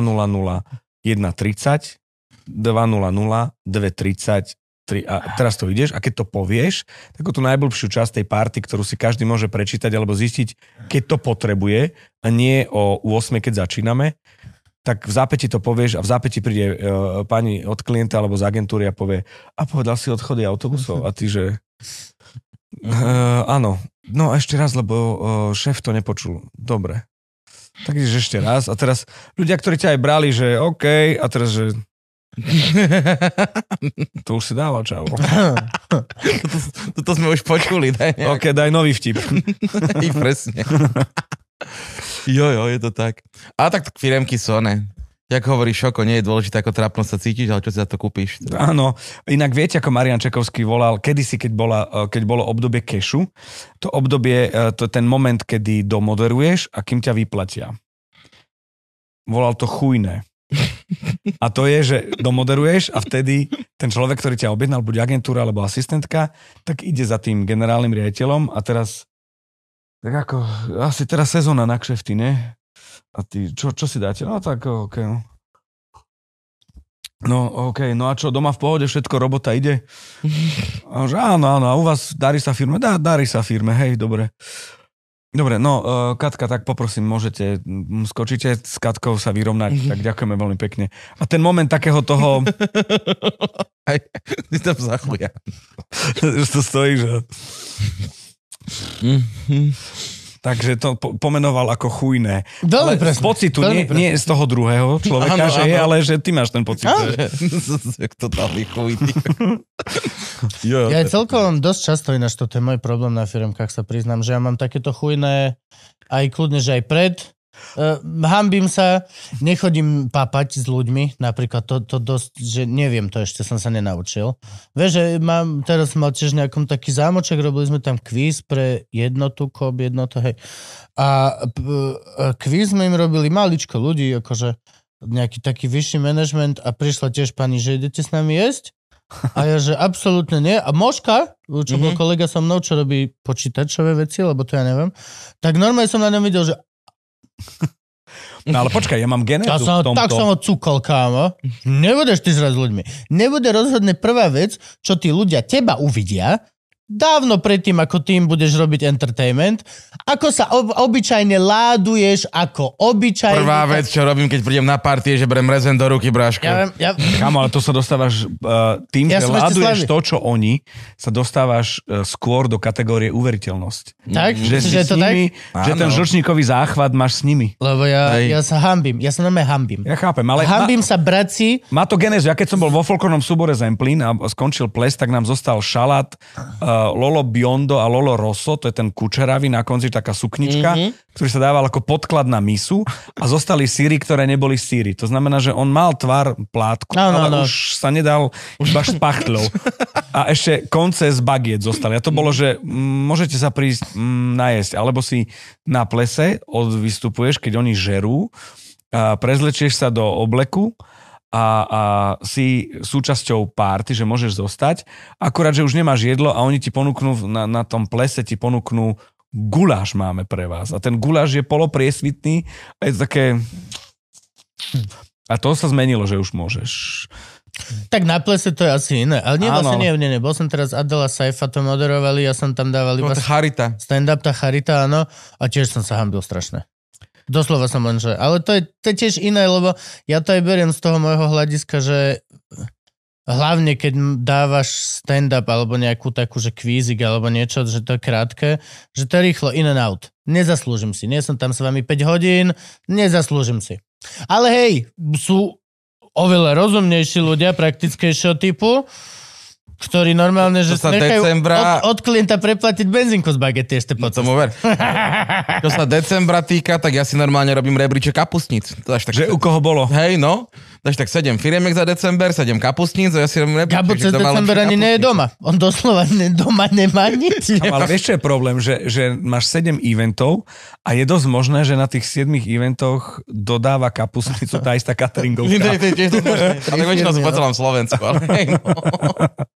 130, 200, 230, 3, a teraz to ideš a keď to povieš, takú tú najblbšiu časť tej party, ktorú si každý môže prečítať alebo zistiť, keď to potrebuje a nie o 8, keď začíname, tak v zápäti to povieš a v zápäti príde uh, pani od klienta alebo z agentúry a povie a povedal si odchody autobusov a ty, že uh, áno, no ešte raz, lebo uh, šéf to nepočul. Dobre. Tak ideš ešte raz a teraz ľudia, ktorí ťa aj brali, že OK, a teraz, že To už si dával, čau. Toto, toto sme už počuli, daj nejak. OK, daj nový vtip. I presne. jo, jo, je to tak. A tak firemky sú, ne? Jak hovorí Šoko, nie je dôležité, ako trápno sa cítiš, ale čo si za to kúpiš. Áno, inak viete, ako Marian Čekovský volal, kedysi, keď, bola, eh, keď bolo obdobie kešu, to obdobie, eh, to je ten moment, kedy domoderuješ a kým ťa vyplatia. Volal to chujné. A to je, že domoderuješ a vtedy ten človek, ktorý ťa objednal, buď agentúra alebo asistentka, tak ide za tým generálnym riaditeľom a teraz tak ako, asi teraz sezóna na kšefty, ne? A ty, čo, čo si dáte? No tak, OK, no. No, OK, no a čo, doma v pohode, všetko, robota ide? A že áno, áno, a u vás darí sa firme? Dá, darí sa firme, hej, dobre. Dobre, no, uh, Katka, tak poprosím, môžete, skočíte s Katkou sa vyrovnať, tak ďakujeme veľmi pekne. A ten moment takého toho, Aj, ty tam zachuja. že to stojí, že... Takže to po- pomenoval ako chujné. Veľmi Ale presne. z pocitu, Veľmi nie, nie z toho druhého človeka, Áno, že je, áno. ale že ty máš ten pocit. Áno. Že... Jak to dali chuj, jo, Ja celkom dosť často ináč toto je môj problém na firmkách, sa priznám, že ja mám takéto chujné, aj kľudne, že aj pred. Uh, hambím sa, nechodím papať s ľuďmi, napríklad to, to dosť, že neviem to ešte, som sa nenaučil. Vieš, že mám, teraz mal tiež nejakom taký zámoček, robili sme tam kvíz pre jednotu, kop, jednotu, hej. A p- e, kvíz sme im robili maličko ľudí, akože nejaký taký vyšší manažment a prišla tiež pani, že idete s nami jesť? A ja, že absolútne nie. A Moška, čo bol Mhm. kolega so mnou, čo robí počítačové veci, lebo to ja neviem, tak normálne som na ňom videl, že No ale počkaj, ja mám ja genézu som, v ho- tak tomto. som ho cukol, kámo. Nebudeš ty zraz s ľuďmi. Nebude rozhodne prvá vec, čo tí ľudia teba uvidia, dávno predtým, ako tým budeš robiť entertainment, ako sa ob- obyčajne láduješ, ako obyčajne... Prvá vec, čo robím, keď prídem na party, je, že berem rezen do ruky, bráško. Ja, viem, ja, Kamo, ale to sa dostávaš uh, tým, Ja že láduješ to, čo oni, sa dostávaš uh, skôr do kategórie uveriteľnosť. tak? Že, že to tak? nimi, že ten žlčníkový záchvat máš s nimi. Lebo ja, Hej. ja sa hambím. Ja sa normálne hambím. Ja chápem, ale Hambím sa, braci, má, má to genézu. Ja keď som bol vo folklornom súbore Zemplín a skončil ples, tak nám zostal šalát uh, Lolo Biondo a Lolo Rosso, to je ten kučeravý, na konci taká suknička, mm-hmm. ktorý sa dával ako podklad na misu a zostali síry, ktoré neboli síry. To znamená, že on mal tvar plátku, Áno, ale áno. už sa nedal iba špachtľou. A ešte konce z bagiet zostali. A to bolo, že mm, môžete sa prísť mm, najesť, alebo si na plese odvystupuješ, keď oni žerú, a prezlečieš sa do obleku a, a si súčasťou párty, že môžeš zostať, akurát, že už nemáš jedlo a oni ti ponúknú, na, na tom plese ti ponúknú guláš máme pre vás. A ten guláš je polopriesvitný a je to také... A to sa zmenilo, že už môžeš. tak na plese to je asi iné. Ale nie, Áno. vlastne nie, nie, nie. Bol som teraz Adela Saifa to moderovali, ja som tam dával No, iba charita. stand-up, tá charita, áno. A tiež som sa hambil strašne. Doslova som len, že... Ale to je, to je tiež iné, lebo ja to aj beriem z toho môjho hľadiska, že hlavne keď dávaš stand-up alebo nejakú takú, že kvízik alebo niečo, že to je krátke, že to je rýchlo in and out. Nezaslúžim si. Nie som tam s vami 5 hodín, nezaslúžim si. Ale hej, sú oveľa rozumnejší ľudia praktickejšieho typu, ktorí normálne, že sa si decembra- od, od klienta preplatiť benzínku z bagety ešte po No tomu ver. Čo sa decembra týka, tak ja si normálne robím rebríček kapustnic. To až tak, Že u koho bolo? Hej, no. Takže tak 7 firiemek za december, 7 kapustníc a ja si robím rebríček. Gabo cez december ani nie je doma. On doslova ne, doma nemá nič. Ale vieš, čo je problém? Že, že máš 7 eventov a je dosť možné, že na tých 7 eventoch dodáva kapustnicu tá istá cateringovka. Ale väčšinou firmy, po celom Slovensku. Ale hej, no.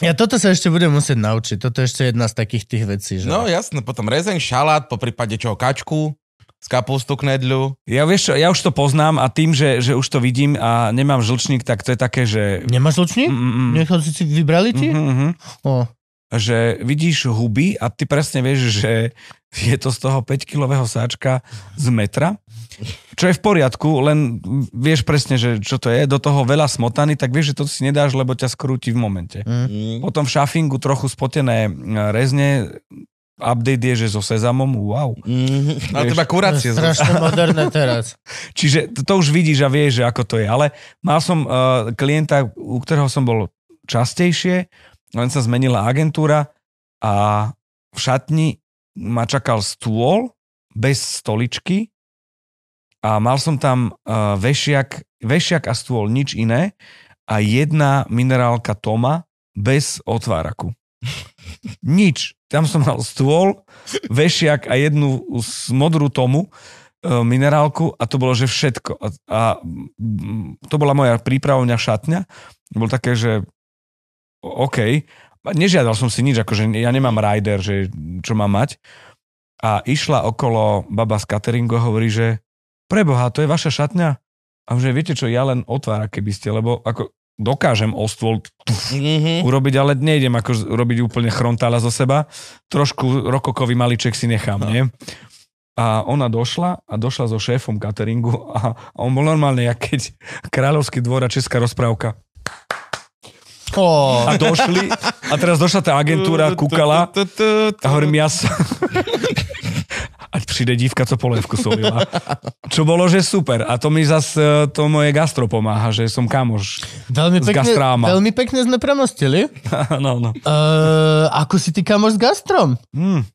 Ja toto sa ešte budem musieť naučiť. Toto je ešte jedna z takých tých vecí. Že... no jasné, potom rezeň, šalát, po prípade čo, kačku, z kapustu knedľu. Ja, vieš čo, ja už to poznám a tým, že, že už to vidím a nemám žlčník, tak to je také, že... Nemáš lučník? Mm, mm, mm. Nechal si si vybrali ti? Mhm, mhm. O, že vidíš huby a ty presne vieš, že je to z toho 5-kilového sáčka z metra, čo je v poriadku, len vieš presne, že čo to je, do toho veľa smotany, tak vieš, že to si nedáš, lebo ťa skrúti v momente. mm. Potom v šafingu trochu spotené e, rezne, update je, že so sezamom, wow. Mm, ale teba kurácie. Strašne moderné teraz. Čiže to, to už vidíš a vieš, že ako to je. Ale mal som uh, klienta, u ktorého som bol častejšie, len sa zmenila agentúra a v šatni ma čakal stôl bez stoličky a mal som tam uh, vešiak, vešiak a stôl, nič iné a jedna minerálka Toma bez otváraku. Nič. Tam som mal stôl, vešiak a jednu z modrú tomu uh, minerálku a to bolo, že všetko. A, a to bola moja prípravovňa šatňa. Bolo také, že OK. Nežiadal som si nič, akože ja nemám rider, že čo mám mať. A išla okolo baba z cateringu a hovorí, že preboha, to je vaša šatňa? A že viete čo, ja len otvára, keby ste, lebo ako dokážem o stôl Mm-hmm. urobiť, ale nejdem ako robiť úplne chrontála zo seba. Trošku rokokový maliček si nechám, nie? A ona došla a došla so šéfom cateringu a, a on bol normálne, jak keď Kráľovský dvor a Česká rozprávka. Oh, A došli a teraz došla tá agentúra, kúkala a hovorím, ja som... A přijde dívka, co polévku solila. Čo bolo, že super. A to mi zas e, to moje gastro pomáha, že som kamoš. veľmi, z pekne, gastráma. veľmi pekne sme premostili. no, no. Uh, ako si ty kamoš s gastrom? Hmm.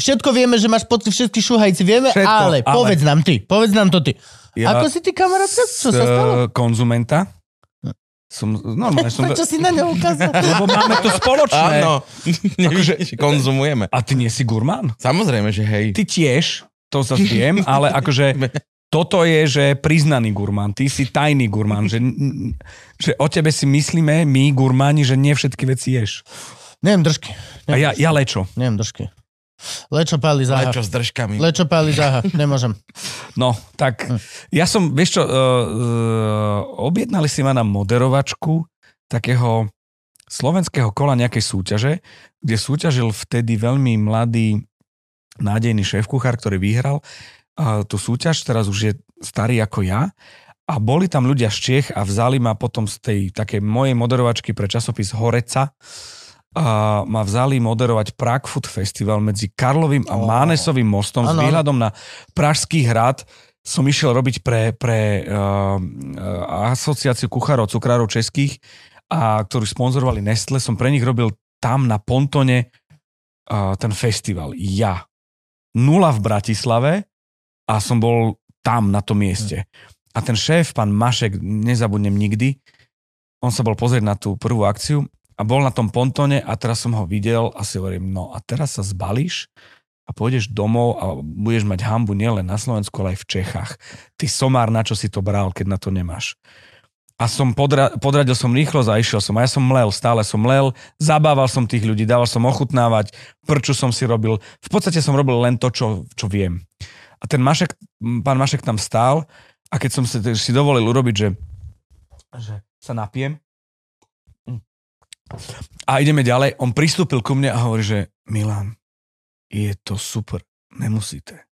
Všetko vieme, že máš pod všetky šuhajci, vieme, Všetko, ale, ale- povedz nám ty, povedz nám to ty. Ja Ako si ty kamarát, čo sa stalo? Konzumenta. Som, normálne som... Prečo si na ňo ukázal? Lebo máme to spoločné. Áno, nevidíš, konzumujeme. A ty nie si gurmán? Samozrejme, že hej. Ty tiež, to sa viem, ale akože toto je, že priznaný gurmán. Ty si tajný gurmán. Že, že o tebe si myslíme, my gurmáni, že nie všetky veci ješ. Neviem držky. A ja, ja lečo. Neviem držky. Lečo páli záha. Ale čo s držkami? Lečo páli záha. Nemôžem. No, tak ja som, vieš čo, uh, uh, objednali si ma na moderovačku takého slovenského kola nejakej súťaže, kde súťažil vtedy veľmi mladý nádejný šéf-kuchár, ktorý vyhral uh, tú súťaž, teraz už je starý ako ja. A boli tam ľudia z Čech a vzali ma potom z tej takej mojej moderovačky pre časopis Horeca a ma vzali moderovať Prague Food Festival medzi Karlovým a Ó. Mánesovým mostom s Áno, áno. výhľadom na Pražský hrad som išiel robiť pre, pre uh, asociáciu kuchárov, cukrárov českých, a ktorí sponzorovali Nestle. Som pre nich robil tam na Pontone uh, ten festival. Ja. Nula v Bratislave a som bol tam na tom mieste. A ten šéf, pán Mašek, nezabudnem nikdy, on sa bol pozrieť na tú prvú akciu a bol na tom pontone a teraz som ho videl a si hovorím, no a teraz sa zbalíš a pôjdeš domov a budeš mať hambu nielen na Slovensku, ale aj v Čechách. Ty somár, na čo si to bral, keď na to nemáš. A som podra- podradil som rýchlo a išiel som. A ja som mlel, stále som mlel, zabával som tých ľudí, dával som ochutnávať, prču som si robil. V podstate som robil len to, čo, čo viem. A ten Mašek, pán Mašek tam stál a keď som si, si dovolil urobiť, že, že sa napijem, a ideme ďalej. On pristúpil ku mne a hovorí, že Milan, je to super, nemusíte.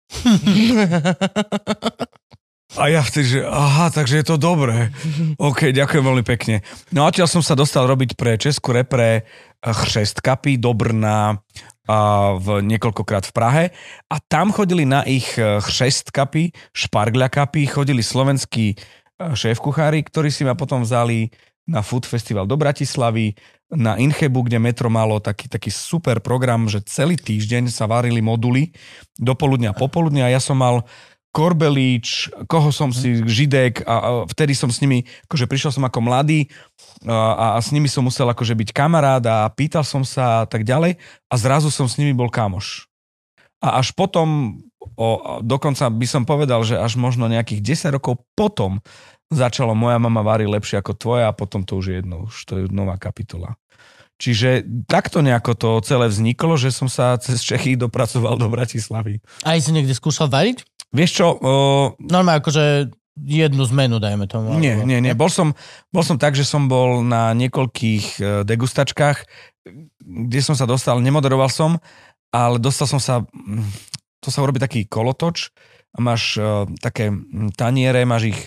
A ja vtedy, že aha, takže je to dobré. OK, ďakujem veľmi pekne. No a som sa dostal robiť pre Českú repre chřest kapy do Brna a v niekoľkokrát v Prahe a tam chodili na ich eh, chřest kapy, špargľa kapy, chodili slovenskí eh, šéf-kuchári, ktorí si ma potom vzali na Food Festival do Bratislavy, na Inchebu, kde Metro malo taký, taký super program, že celý týždeň sa varili moduly do poludnia, popoludnia a ja som mal Korbelíč, koho som si, Židek a, a vtedy som s nimi, akože prišiel som ako mladý a, a s nimi som musel akože byť kamarát a pýtal som sa a tak ďalej a zrazu som s nimi bol kamoš. A až potom, o, dokonca by som povedal, že až možno nejakých 10 rokov potom začalo moja mama varí lepšie ako tvoja a potom to už je jedno, už to je nová kapitola. Čiže takto nejako to celé vzniklo, že som sa cez Čechy dopracoval do Bratislavy. Aj si niekde skúšal variť? Vieš čo, o, Normálne akože jednu zmenu, dajme tomu. nie, nie, nie. Bol som, bol som tak, že som bol na niekoľkých e, degustačkách, kde som sa dostal, nemoderoval som, ale dostal som sa, to sa urobí taký kolotoč, a máš e, také taniere, máš ich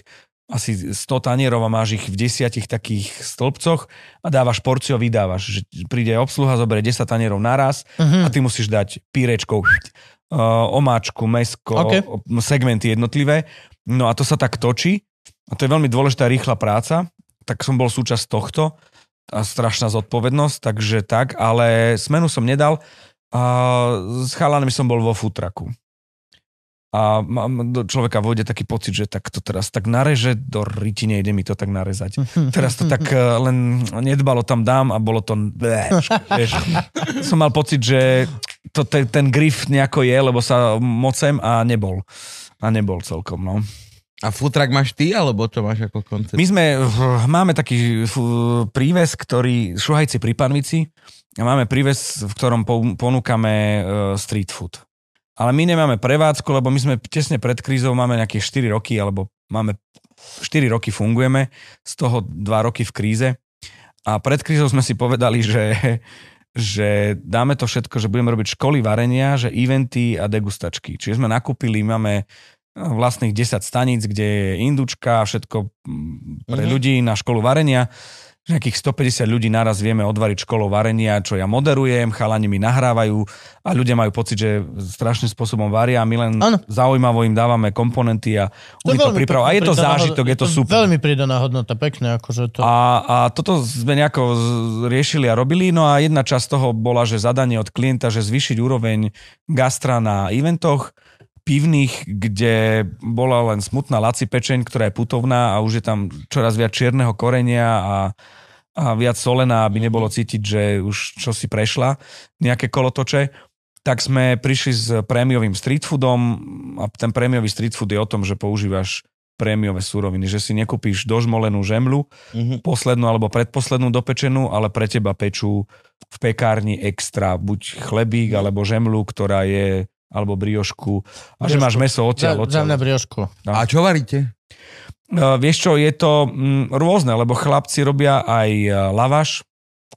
asi 100 tanierov a máš ich v desiatich takých stĺpcoch a dávaš porciu a vydávaš. Že príde obsluha, zoberie 10 tanierov naraz Mhm. a ty musíš dať pírečkou uh, omáčku, mesko, OK. segmenty jednotlivé. No a to sa tak točí a to je veľmi dôležitá rýchla práca, tak som bol súčasť tohto a strašná zodpovednosť, takže tak, ale smenu som nedal a s chalanmi som bol vo futraku. A mám do človeka vôjde taký pocit, že tak to teraz tak nareže do ryti, nejde mi to tak narezať. Teraz to tak eh, len nedbalo tam dám a bolo to... Vieš. Som mal pocit, že to, ten, ten grif nejako je, lebo sa mocem a nebol. A nebol celkom, no. A futrak máš ty, alebo čo máš ako koncept? My sme, máme taký príves, ktorý, šuhajci pri panvici, a máme príves, v ktorom po- ponúkame e, street food. Ale my nemáme prevádzku, lebo my sme tesne pred krízou, máme nejaké 4 roky, alebo máme 4 roky fungujeme, z toho 2 roky v kríze. A pred krízou sme si povedali, že, že dáme to všetko, že budeme robiť školy varenia, že eventy a degustačky. Čiže sme nakúpili, máme vlastných 10 staníc, kde je indučka a všetko mm, pre Mhm. ľudí na školu varenia. Že Nejakých 150 ľudí naraz vieme odvariť školou varenia, čo ja moderujem, chalani mi nahrávajú a ľudia majú pocit, že strašným spôsobom varia a my len Áno. zaujímavo im dávame komponenty a oni to, pripravujú. A je to zážitok, je to super. Veľmi pridaná hodnota, pekne, akože to... A, a toto sme nejako riešili a robili, no a jedna časť toho bola, že zadanie od klienta, že zvýšiť úroveň gastra na eventoch, pivných, kde bola len smutná laci pečeň, ktorá je putovná a už je tam čoraz viac čierneho korenia a, a viac solená, aby nebolo cítiť, že už čo si prešla, nejaké kolotoče tak sme prišli s prémiovým street foodom a ten prémiový street food je o tom, že používaš prémiové súroviny, že si nekúpíš dožmolenú žemlu, Mhm. poslednú alebo predposlednú dopečenú, ale pre teba pečú v pekárni extra buď chlebík alebo žemlu, ktorá je alebo briošku a že máš meso odtiaľ. za odtiaľ. mňa briošku. A čo varíte? Uh, vieš čo, je to mm, rôzne, lebo chlapci robia aj uh, lavaš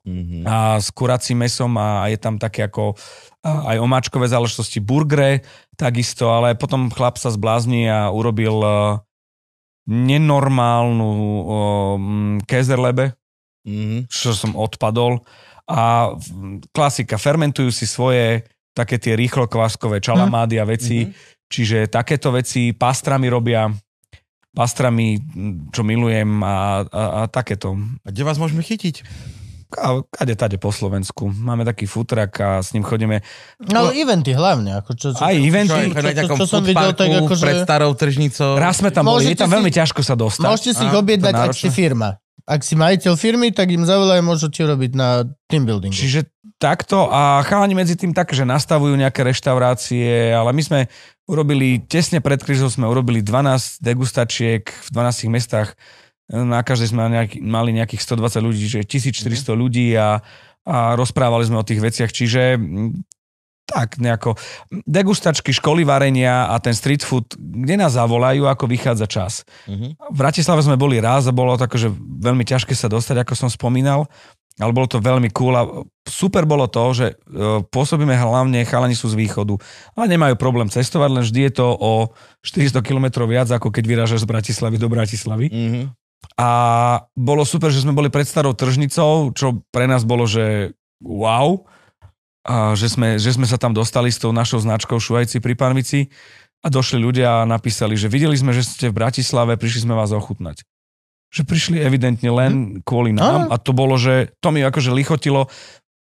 Mhm. a s kuracím mesom a je tam také ako a, aj omáčkové záležitosti, burgre takisto, ale potom chlap sa zblázni a urobil uh, nenormálnu uh, kezerlebe, Mhm. čo som odpadol a mm, klasika, fermentujú si svoje také tie rýchlokváskové čalamády a veci, Mhm. čiže takéto veci pastrami robia, pastrami, mm, čo milujem a, a, a takéto. A kde vás môžeme chytiť? A kade tade po Slovensku. Máme taký futrak a s ním chodíme. No ale eventy hlavne. Ako čo, čo, Aj Čo, eventy. aj na nejakom čo som videl, tak foodparku akože- pred starou tržnicou? Raz sme tam boli, je tam si- veľmi ťažko sa dostať. Môžete si ich objednať, ak si firma. Ak si majiteľ firmy, tak im zavolajú, môžu ti robiť na team buildingu. Čiže takto a chalani medzi tým tak, že nastavujú nejaké reštaurácie, ale my sme urobili, tesne pred krízou sme urobili 12 degustačiek v 12 mestách. Na každej sme nejaký, mali nejakých 120 ľudí, že 1400 ľudí a, a rozprávali sme o tých veciach, čiže tak nejako degustačky, školy varenia a ten street food, kde nás zavolajú, ako vychádza čas. Mhm. V Bratislave sme boli raz a bolo tak, že veľmi ťažké sa dostať, ako som spomínal, ale bolo to veľmi cool a super bolo to, že e, pôsobíme hlavne, chalani sú z východu, ale nemajú problém cestovať, len vždy je to o 400 km viac, ako keď vyrážaš z Bratislavy do Bratislavy. Mhm. A bolo super, že sme boli pred starou tržnicou, čo pre nás bolo, že wow, a že, sme, že sme sa tam dostali s tou našou značkou Šuajci pri Panvici a došli ľudia a napísali, že videli sme, že ste v Bratislave, prišli sme vás ochutnať. Že prišli evidentne len kvôli nám a to bolo, že to mi akože lichotilo,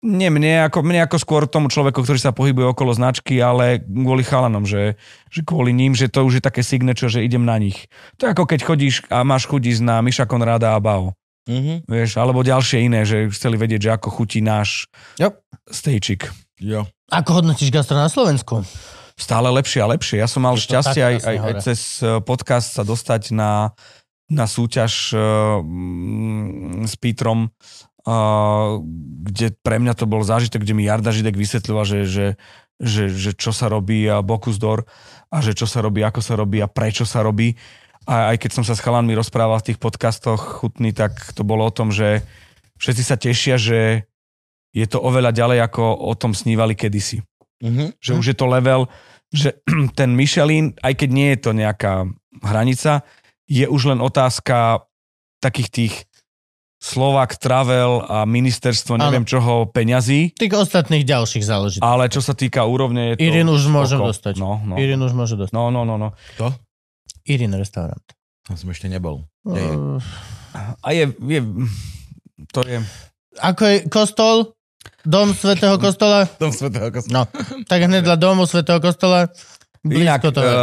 nie mne, ako, mne ako skôr tomu človeku, ktorý sa pohybuje okolo značky, ale kvôli chalanom, že, že kvôli ním, že to už je také signature, že idem na nich. To je ako keď chodíš a máš chuť ísť na Miša Konráda a Bao. Mhm. Vieš, alebo ďalšie iné, že chceli vedieť, že ako chutí náš Jo. stejčik. Jo. Ako hodnotíš gastro na Slovensku? Stále lepšie a lepšie. Ja som mal šťastie aj, aj, aj cez eh, podcast sa dostať na, na súťaž uh, mm, s Pítrom, uh, kde pre mňa to bol zážitok, kde mi Jarda Židek vysvetľoval, že, že, že, že čo sa robí a Bokus Dor a že čo sa robí, ako sa robí a prečo sa robí. A aj keď som sa s chalanmi rozprával v tých podcastoch chutný, tak to bolo o tom, že všetci sa tešia, že je to oveľa ďalej, ako o tom snívali kedysi Mhm. že už je to level, že ten Michelin, aj keď nie je to nejaká hranica, je už len otázka takých tých Slovak Travel a ministerstvo neviem čoho peňazí, Tých ostatných ďalších záležitostí. ale čo sa týka úrovne je to... Irin už môžem oko. dostať. No, no. Irin už môže dostať. No, no, no, no. Irin restaurant. Tam som ešte nebol. Uh, A je, je to je... ako je kostol? Dom svätého kostola? Dom svetého kostola. No, tak hneď dla domu svätého kostola. Inak, Blízko to je. uh,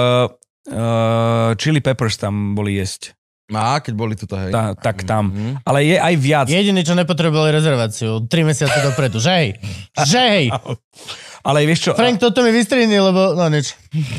uh, Chili Peppers tam boli jesť. Á, keď boli tuto, hej. Tá, tak tam. Mhm. Ale je aj viac. Jediný, čo nepotrebovali rezerváciu. 3 mesiace dopredu. Že hej. Že hej. Ale vieš čo, Frank, toto mi vystrini, lebo no nič.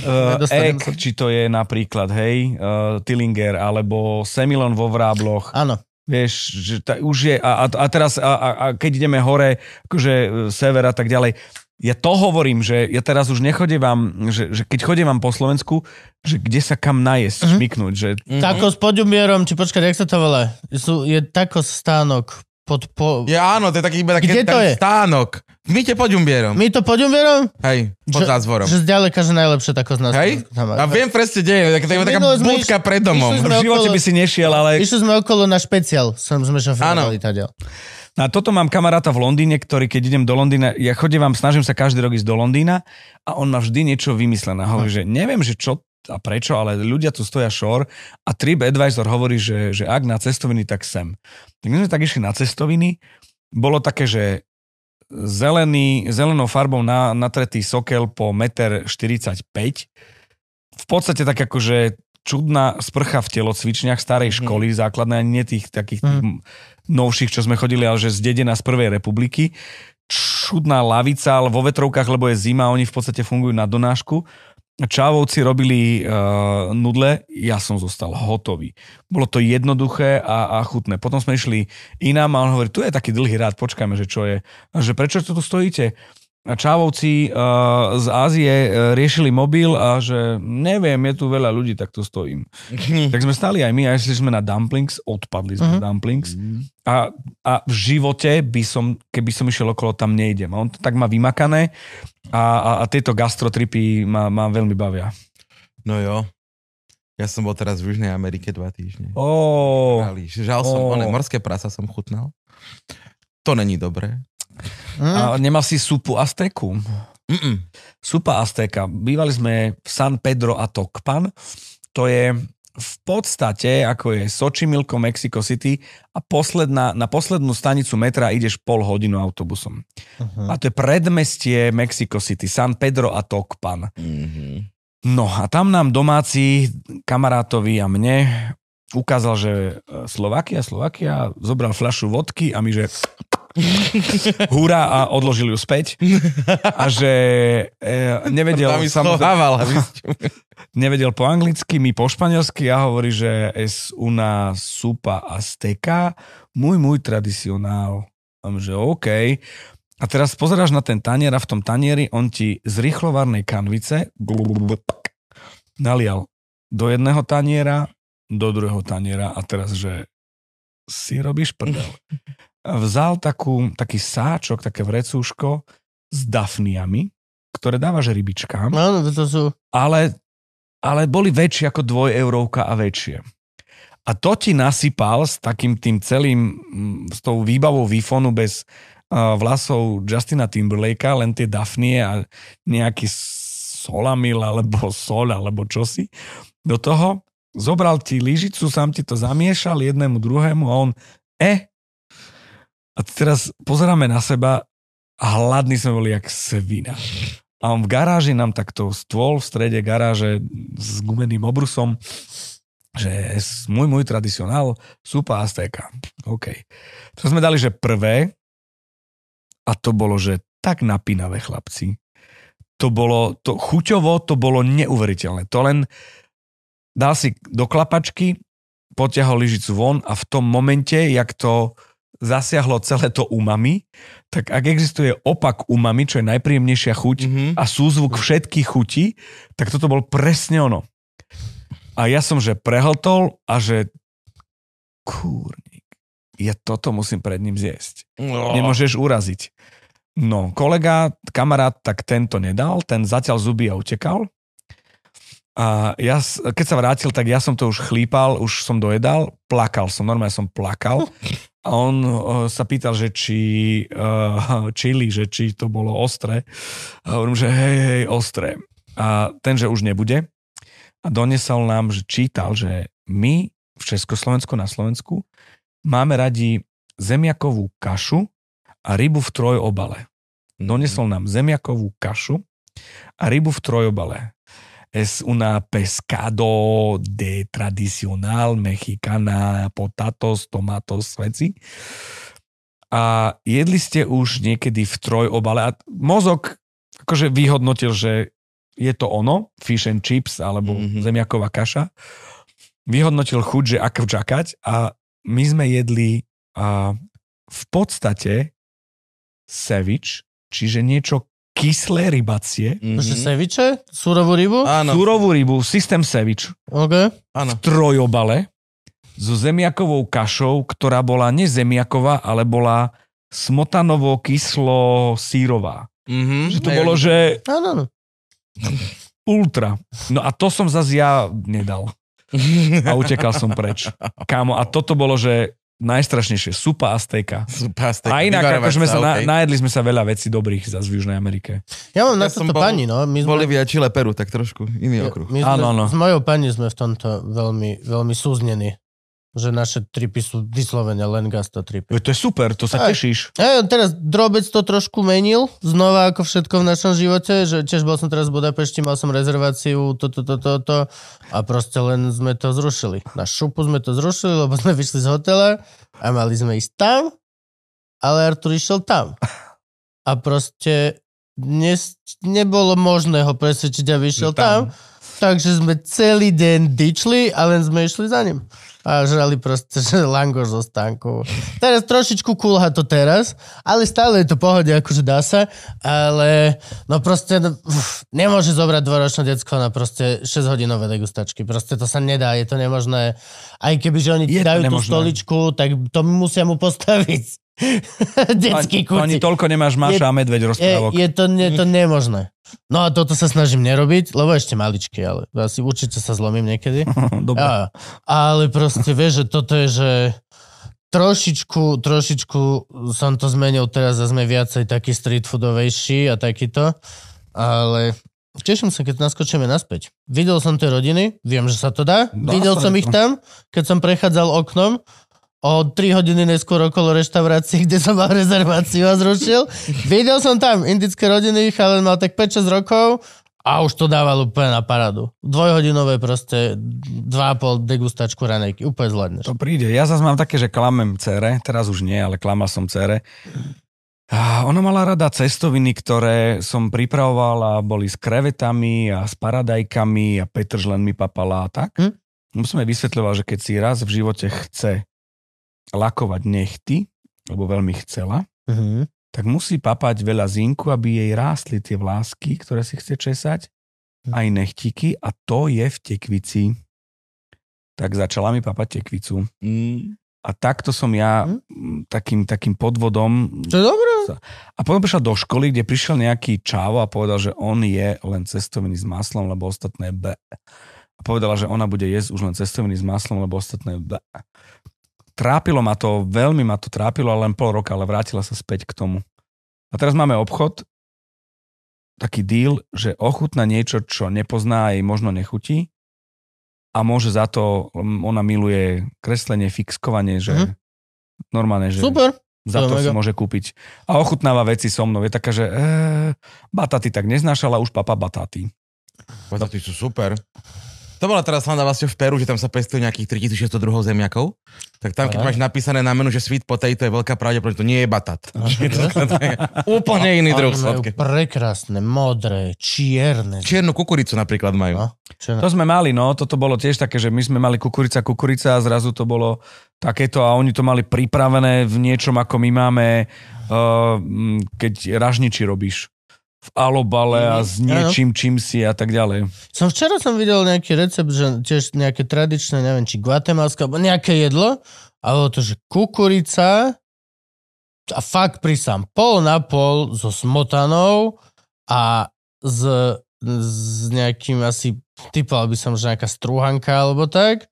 uh, Egg, sa. či to je napríklad, hej, uh, Tillinger, alebo Semilon vo Vrábloch. Áno. Vieš, že ta, už je, a, a, a teraz, a, a, a keď ideme hore, akože sever a tak ďalej, ja to hovorím, že ja teraz už nechodievam, že, že keď chodievam po Slovensku, že kde sa kam najesť, Mhm. uh-huh. šmiknúť, že Mhm. Tako s podumierom, či počkať, jak sa to volá? Sú, je tako stánok pod po... Ja áno, to je taký iba taký Kde to je? stánok. V Mýte pod Umbierom. My to podumierom? Hej, pod Že- zázvorom. Že zďaleka, že najlepšie tako z nás. Hej? Tam- A viem presne, kde je. Tak- tak- Taká Minule sme budka pred domom. v živote okolo- by si nešiel, ale Išli sme okolo na špeciál, som sme šoferovali taďal. Na toto mám kamaráta v Londýne, ktorý keď idem do Londýna, ja chodím vám, snažím sa každý rok ísť do Londýna a on má vždy niečo vymyslené. Hovorí, že neviem, že čo a prečo, ale ľudia tu stoja shore a TripAdvisor hovorí, že, že ak na cestoviny, tak sem. Tak my sme tak išli na cestoviny, bolo také, že zelený, zelenou farbou na, natretý sokel po 1,45 m. V podstate tak akože čudná sprcha v telocvičniach starej školy, základnej, ani nie tých takých tých novších, čo sme chodili, ale že z dedina z Prvej republiky. Čudná lavica, ale vo vetrovkách, lebo je zima, oni v podstate fungujú na donášku. Čávovci robili uh, nudle, ja som zostal hotový. Bolo to jednoduché a, a chutné. Potom sme išli inám a on hovorí, tu je taký dlhý rád, počkajme, že čo je. A že prečo tu stojíte? Čávovci uh, z Ázie uh, riešili mobil a že neviem, je tu veľa ľudí, tak tu stojím. Tak sme stali aj my a išli sme na dumplings, odpadli sme uh-huh. dumplings a, a v živote by som, keby som išiel okolo, tam nejdem. A on to tak má vymakané a, a, a tieto gastrotripy ma, ma veľmi bavia. No jo. Ja som bol teraz v Južnej Amerike dva týždne. Oh. Žal som, Ó. one, morské prasa som chutnal. To není dobré. Hm? a nemal si súpu Azteku? Mm-mm. Supa Azteka. Bývali sme v San Pedro a Tocpan. To je v podstate, ako je Xochimilco, Mexico City a posledná, na poslednú stanicu metra ideš pol hodinu autobusom. Uh-huh. A to je predmestie Mexico City, San Pedro a Tocpan. Mm-hmm. No a tam nám domáci kamarátovi a mne ukázal, že e, Slovakia, Slovakia, zobral fľašu vodky a my, že hurá a odložil ju späť. A že e, nevedel, Tam samozrejme, nevedel po anglicky, my po španielsky a hovorí, že es una supa azteca, muy, muy tradicionál. A že OK. A teraz pozeráš na ten tanier a v tom tanieri on ti z rýchlovarnej kanvice nalial do jedného taniera, do druhého taniera a teraz, že si robíš prdel. Vzal takú, taký sáčok, také vrecúško s dafniami, ktoré dávaš rybičkám No, to sú... ale, ale boli väčšie ako dvojeurovka a väčšie. A to ti nasypal s takým tým celým, mm, s tou výbavou výfonu bez uh, vlasov Justina Timberlakea, len tie Dafnie a nejaký solamil alebo sol alebo čosi. Do toho zobral ti lyžicu, sám ti to zamiešal jednému druhému a on e. A teraz pozeráme na seba a hladní sme boli jak svina. A on v garáži nám takto stôl v strede garáže s gumeným obrusom, že môj, môj tradicionál, súpa aztéka. OK. To sme dali, že prvé a to bolo, že tak napínavé chlapci. To bolo, to chuťovo to bolo neuveriteľné. To len dal si do klapačky, potiahol lyžicu von a v tom momente, jak to zasiahlo celé to umami, tak ak existuje opak umami, čo je najpríjemnejšia chuť, Mhm. a súzvuk všetkých chutí, tak toto bol presne ono. A ja som, že prehltol a že kúrnik, ja toto musím pred ním zjesť. No. Nemôžeš uraziť. No, kolega, kamarát, tak tento nedal, ten zatiaľ zuby a utekal. A ja, keď sa vrátil, tak ja som to už chlípal, už som dojedal, plakal som, normálne som plakal. A on uh, sa pýtal, že či uh, čili, že či to bolo ostré. A hovorím, že hej, hej, ostré. A ten, že už nebude. A donesol nám, že čítal, že my v Československu na Slovensku máme radi zemiakovú kašu a rybu v trojobale. Donesol nám zemiakovú kašu a rybu v trojobale. Es una pescado de tradicional mexicana, potatos, tomatos, veci. A jedli ste už niekedy v trojobale a mozog akože vyhodnotil, že je to ono, fish and chips alebo Mhm. mm-hmm. zemiaková kaša. Vyhodnotil chuť, že ako čakať a my sme jedli a, v podstate sevič, čiže niečo kyslé rybacie, Mhm. Ešte seviče? Surovú rybu? Áno, surovú rybu, systém sevič, OK. áno. trojobale so zemiakovou kašou, ktorá bola nie zemiaková, ale bola smotanovo-kyslo-sírová. Mhm. Že to Hej, bolo, že Áno, áno. ultra. No a to som zase ja nedal. A utekal som preč. Kámo, a toto bolo, že najstrašnejšie. Supa a stejka. Super, steak. A inak, Vyvarovať ako sme sa, na, okej. najedli sme sa veľa vecí dobrých zase v Južnej Amerike. Ja mám na Ja toto bol- pani, no. My sme, Bolivia, Chile, Peru, tak trošku iný okruh. my sme, Áno, áno. S mojou pani sme v tomto veľmi, veľmi súznení. Že naše tripy sú vyslovene len gasto tripy. Veď to je super, to sa Aj. tešíš. Ja, teraz drobec to trošku menil, znova ako všetko v našom živote, že tiež bol som teraz v Budapešti, mal som rezerváciu, toto, toto, toto a proste len sme to zrušili. Na šupu sme to zrušili, lebo sme vyšli z hotela a mali sme ísť tam, ale Artur išiel tam. A proste dnes nebolo možné ho presvedčiť, aby išiel tam. Takže sme celý deň dičli a len sme išli za ním. A žrali proste že langoš zo stánku. Teraz trošičku kulha to teraz, ale stále je to pohode, akože dá sa. Ale no proste no, uf, nemôže zobrať dvoročné decko na proste 6 hodinové degustačky. Proste to sa nedá, je to nemožné. Aj keby, že oni ti dajú tú stoličku, tak to musia mu postaviť. Detský Ani, ani toľko nemáš Máša Je- a medveď Je, rozprávok. je to, je to nemožné. No a toto sa snažím nerobiť, lebo ešte maličký, ale asi určite sa zlomím niekedy. Dobre. Ja, ale proste vieš, že toto je, že trošičku, trošičku som to zmenil teraz a sme viacej taký street foodovejší a takýto, ale teším sa, keď naskočíme naspäť. Videl som tie rodiny, viem, že sa to dá, Dá videl som ich tam, keď som prechádzal oknom, o 3 hodiny neskôr okolo reštaurácie, kde som mal rezerváciu a zrušil. Videl som tam indické rodiny, ale mal tak 5-6 rokov a už to dával úplne na paradu. Dvojhodinové proste 2,5 degustačku ranejky. Úplne zvládneš. To príde. Ja zase mám také, že klamem cere, teraz už nie, ale klamal som cere. A ona mala rada cestoviny, ktoré som pripravoval a boli s krevetami a s paradajkami a Petržlen mi papala a tak. Hm? Som jej vysvetľoval, že keď si raz v živote chce lakovať nechty, lebo veľmi chcela, Mhm. tak musí papať veľa zinku, aby jej rástli tie vlásky, ktoré si chce česať, Hm. aj nechtiky a to je v tekvici. Tak začala mi papať tekvicu. Mm. A takto som ja mm, takým, takým podvodom... To je dobré. A potom prišiel do školy, kde prišiel nejaký čávo a povedal, že on je len cestoviny s maslom, lebo ostatné B. A povedala, že ona bude jesť už len cestoviny s maslom, lebo ostatné B. Trápilo ma to, veľmi ma to trápilo, ale len pol roka, ale vrátila sa späť k tomu. A teraz máme obchod, taký deal, že ochutná niečo, čo nepozná a jej možno nechutí a môže za to, ona miluje kreslenie, fixkovanie, že Mhm. normálne, že Super. za To si môže kúpiť. A ochutnáva veci so mnou. Je taká, že e, bataty tak neznášala, už papa bataty. Bataty sú super. To bola teraz sranda vlastne v Peru, že tam sa pestuje nejakých 3600 druhov zemiakov. Tak tam, keď máš napísané na menu, že sweet potato je veľká pravdepodobnosť, to nie je batat. To, to je úplne iný druh sladké. prekrásne, modré, čierne. Čiernu kukuricu napríklad majú. No, To sme mali, no, toto bolo tiež také, že my sme mali kukurica, kukurica a zrazu to bolo takéto a oni to mali pripravené v niečom, ako my máme, uh, keď ražniči robíš v alobale a s niečím, čím si a tak ďalej. Som včera som videl nejaký recept, že tiež nejaké tradičné, neviem, či guatemalské, alebo nejaké jedlo, ale to, že kukurica a fakt prísam pol na pol so smotanou a s, s nejakým asi typoval by som, že nejaká strúhanka alebo tak.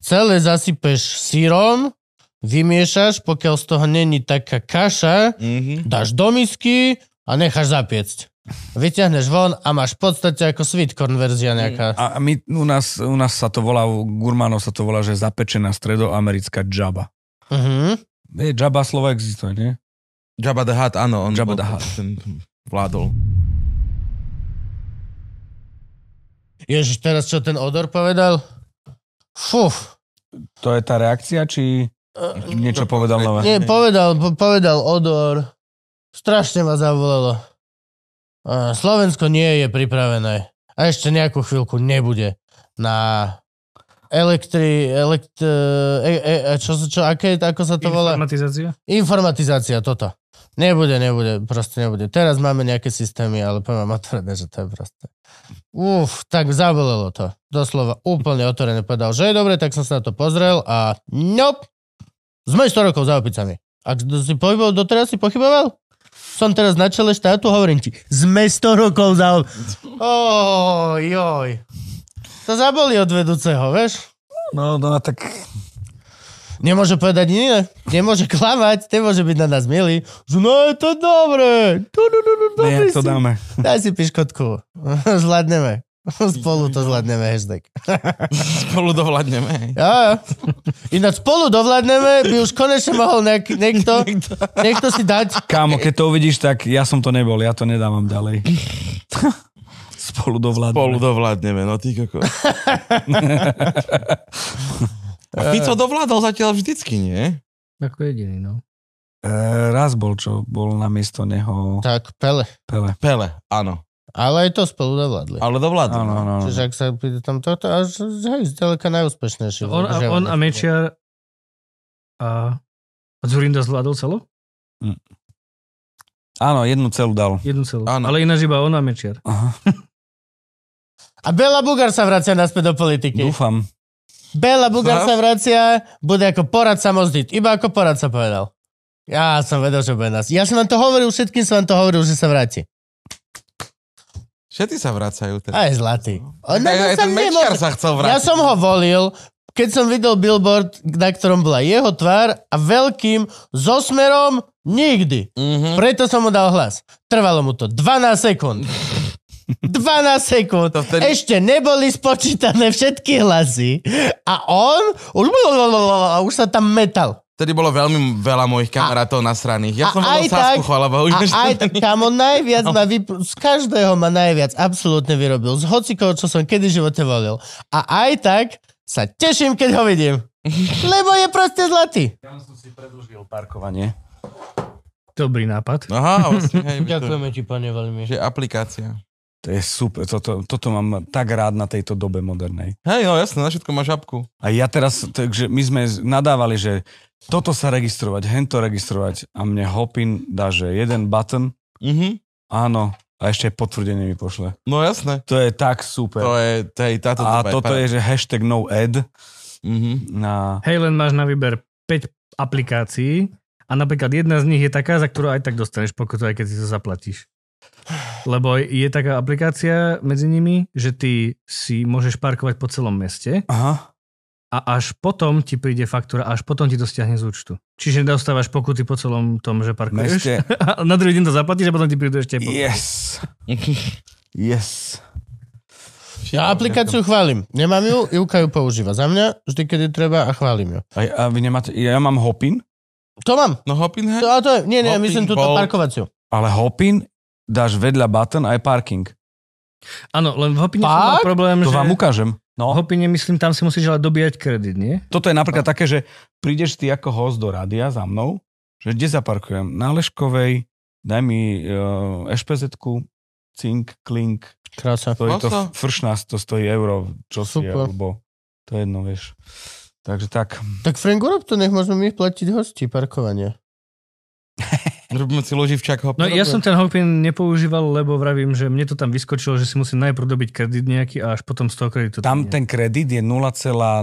Celé zasypeš sírom, vymiešaš, pokiaľ z toho není taká kaša, Mhm. dáš do misky a necháš zapiecť. Vyťahneš von a máš v podstate ako sweet corn verzia nejaká. A my, u, nás, u nás sa to volá, u gurmánov sa to volá, že zapečená stredoamerická džaba. Uh-huh. Je, džaba slovo existuje, nie? Jabba the Hutt, áno, on Jabba the Hutt. ten vládol. Ježiš, teraz čo ten odor povedal? Fuf. To je tá reakcia, či niečo povedal nové? Nie, povedal, po- povedal odor. Strašne ma zavolalo. Slovensko nie je pripravené. A ešte nejakú chvíľku nebude na elektri... Elekt, e, e, e, čo, čo, aké, ako sa to volá? Informatizácia? Informatizácia, toto. Nebude, nebude, proste nebude. Teraz máme nejaké systémy, ale poviem vám otvorené, že to je proste... Uf, tak zabolelo to. Doslova úplne otvorené povedal, že je dobre, tak som sa na to pozrel a nope. Sme 100 rokov za opicami. Ak si pohyboval, doteraz si pochyboval? Som teraz na čele štátu, hovorím ti, sme 100 rokov za. Oj, joj. To zaboli od vedúceho, vieš? No, no, tak Nemôže povedať nie, nemôže klamať, nemôže byť na nás milý. Že no je to dobré. Tu, tu, tu, dobrý nie, to si. dáme. Daj si piškotku. Zvládneme. Spolu to zvládneme, hashtag. Spolu dovládneme. Jo, jo. Ináč spolu dovládneme, by už konečne mohol nejak, niekto, niekto si dať. Kámo, keď to uvidíš, tak ja som to nebol, ja to nedávam ďalej. Spolu dovládame. Spolu dovládneme, no ty koko. A Fico dovládol zatiaľ vždycky, nie? Ako jediný, no. E, raz bol, čo bol na miesto neho Tak, pele. Pele. Pele, áno. Ale aj to spolu dovládli. Ale dovládol. Áno, áno. áno. Čiže ak sa príde tam toto, až hej, zďaleka najúspešnejšie. On, a, on a Mečiar a, a Zurinda zvládol celo? Áno, jednu celú dal. Jednu celú. Áno. Ale ináč iba on a Mečiar. Aha, A Bela Bugar sa vracia naspäť do politiky. dúfam. Bela Bugar Fakt? sa vracia, bude ako poradca Mozdit. Iba ako poradca povedal. Ja som vedel, že bude nás. Ja som vám to hovoril, všetkým som vám to hovoril, že sa vráti. Všetci sa vracajú teraz. Aj zlatý. On, Aj, aj ten Mečiar sa chcel vrátiť. Ja som ho volil, keď som videl billboard, na ktorom bola jeho tvár a veľkým so smerom nikdy. Mhm. Preto som mu dal hlas. Trvalo mu to 12 sekúnd. 12 sekúnd. To vtedy- Ešte neboli spočítané všetky hlasy a on už sa tam metal. Vtedy bolo veľmi veľa mojich kamarátov nasraných. Ja a som tak- Sasku, chvala Bohu. A aj tak, kamo, najviac ma vyp- z každého ma najviac absolútne vyrobil. Z hocikoho, čo som kedy v živote volil. A aj tak sa teším, keď ho vidím. Lebo je proste zlatý. Ja som si predlžil parkovanie. Dobrý nápad. Aha, vlastne, hej, Ďakujeme ti, pane, veľmi. že aplikácia. To je super, toto, toto mám tak rád na tejto dobe modernej. Hej, no jasné, na všetko máš apku. A ja teraz, takže my sme nadávali, že toto sa registrovať, hento registrovať a mne Hopin dá, že jeden button, Mhm. áno, a ešte aj potvrdenie mi pošle. No jasné. To je tak super. To je, to je táto a toto paráda. je, že hashtag no ad Mhm. na... Hej, len máš na výber 5 aplikácií a napríklad jedna z nich je taká, za ktorú aj tak dostaneš pokutu, aj keď si to zaplatíš. Lebo je taká aplikácia medzi nimi, že ty si môžeš parkovať po celom meste Aha. A až potom ti príde faktúra, až potom ti to stiahne z účtu. Čiže dostávaš pokuty po celom tom, že parkuješ. Meste. A na druhý deň to zaplatíš a potom ti prídu ešte pokuty. Yes. Yes. Ja aplikáciu chválim. Nemám ju, Ivka ju používa. Za mňa vždy, kedy treba a chválim ju. A, a vy nemáte, ja mám Hopin, To mám. No Hopin, hej? To, a to je, nie, nie, Hopping myslím túto bol- parkovaciu. ale Hopin dáš vedľa button aj parking. Áno, len v Hopine som mal problém, To že... vám ukážem. No. Hopine, myslím, tam si musíš ale dobíjať kredit, nie? Toto je napríklad také, že prídeš ty ako host do rádia za mnou, že kde zaparkujem? Na Leškovej, daj mi uh, ešpezetku, cink, klink, Krása. stojí to Koľko? frš nás to stojí euro, čo si, Super. alebo to je jedno, vieš. Takže tak. Tak Frank, urob to, nech môžeme my platiť hosti parkovanie. Robíme si loživčak Hopin. No ja som ten Hopin nepoužíval, lebo vravím, že mne to tam vyskočilo, že si musím najprv dobiť kredit nejaký a až potom z toho kreditu. Tam nie. ten kredit je 0,01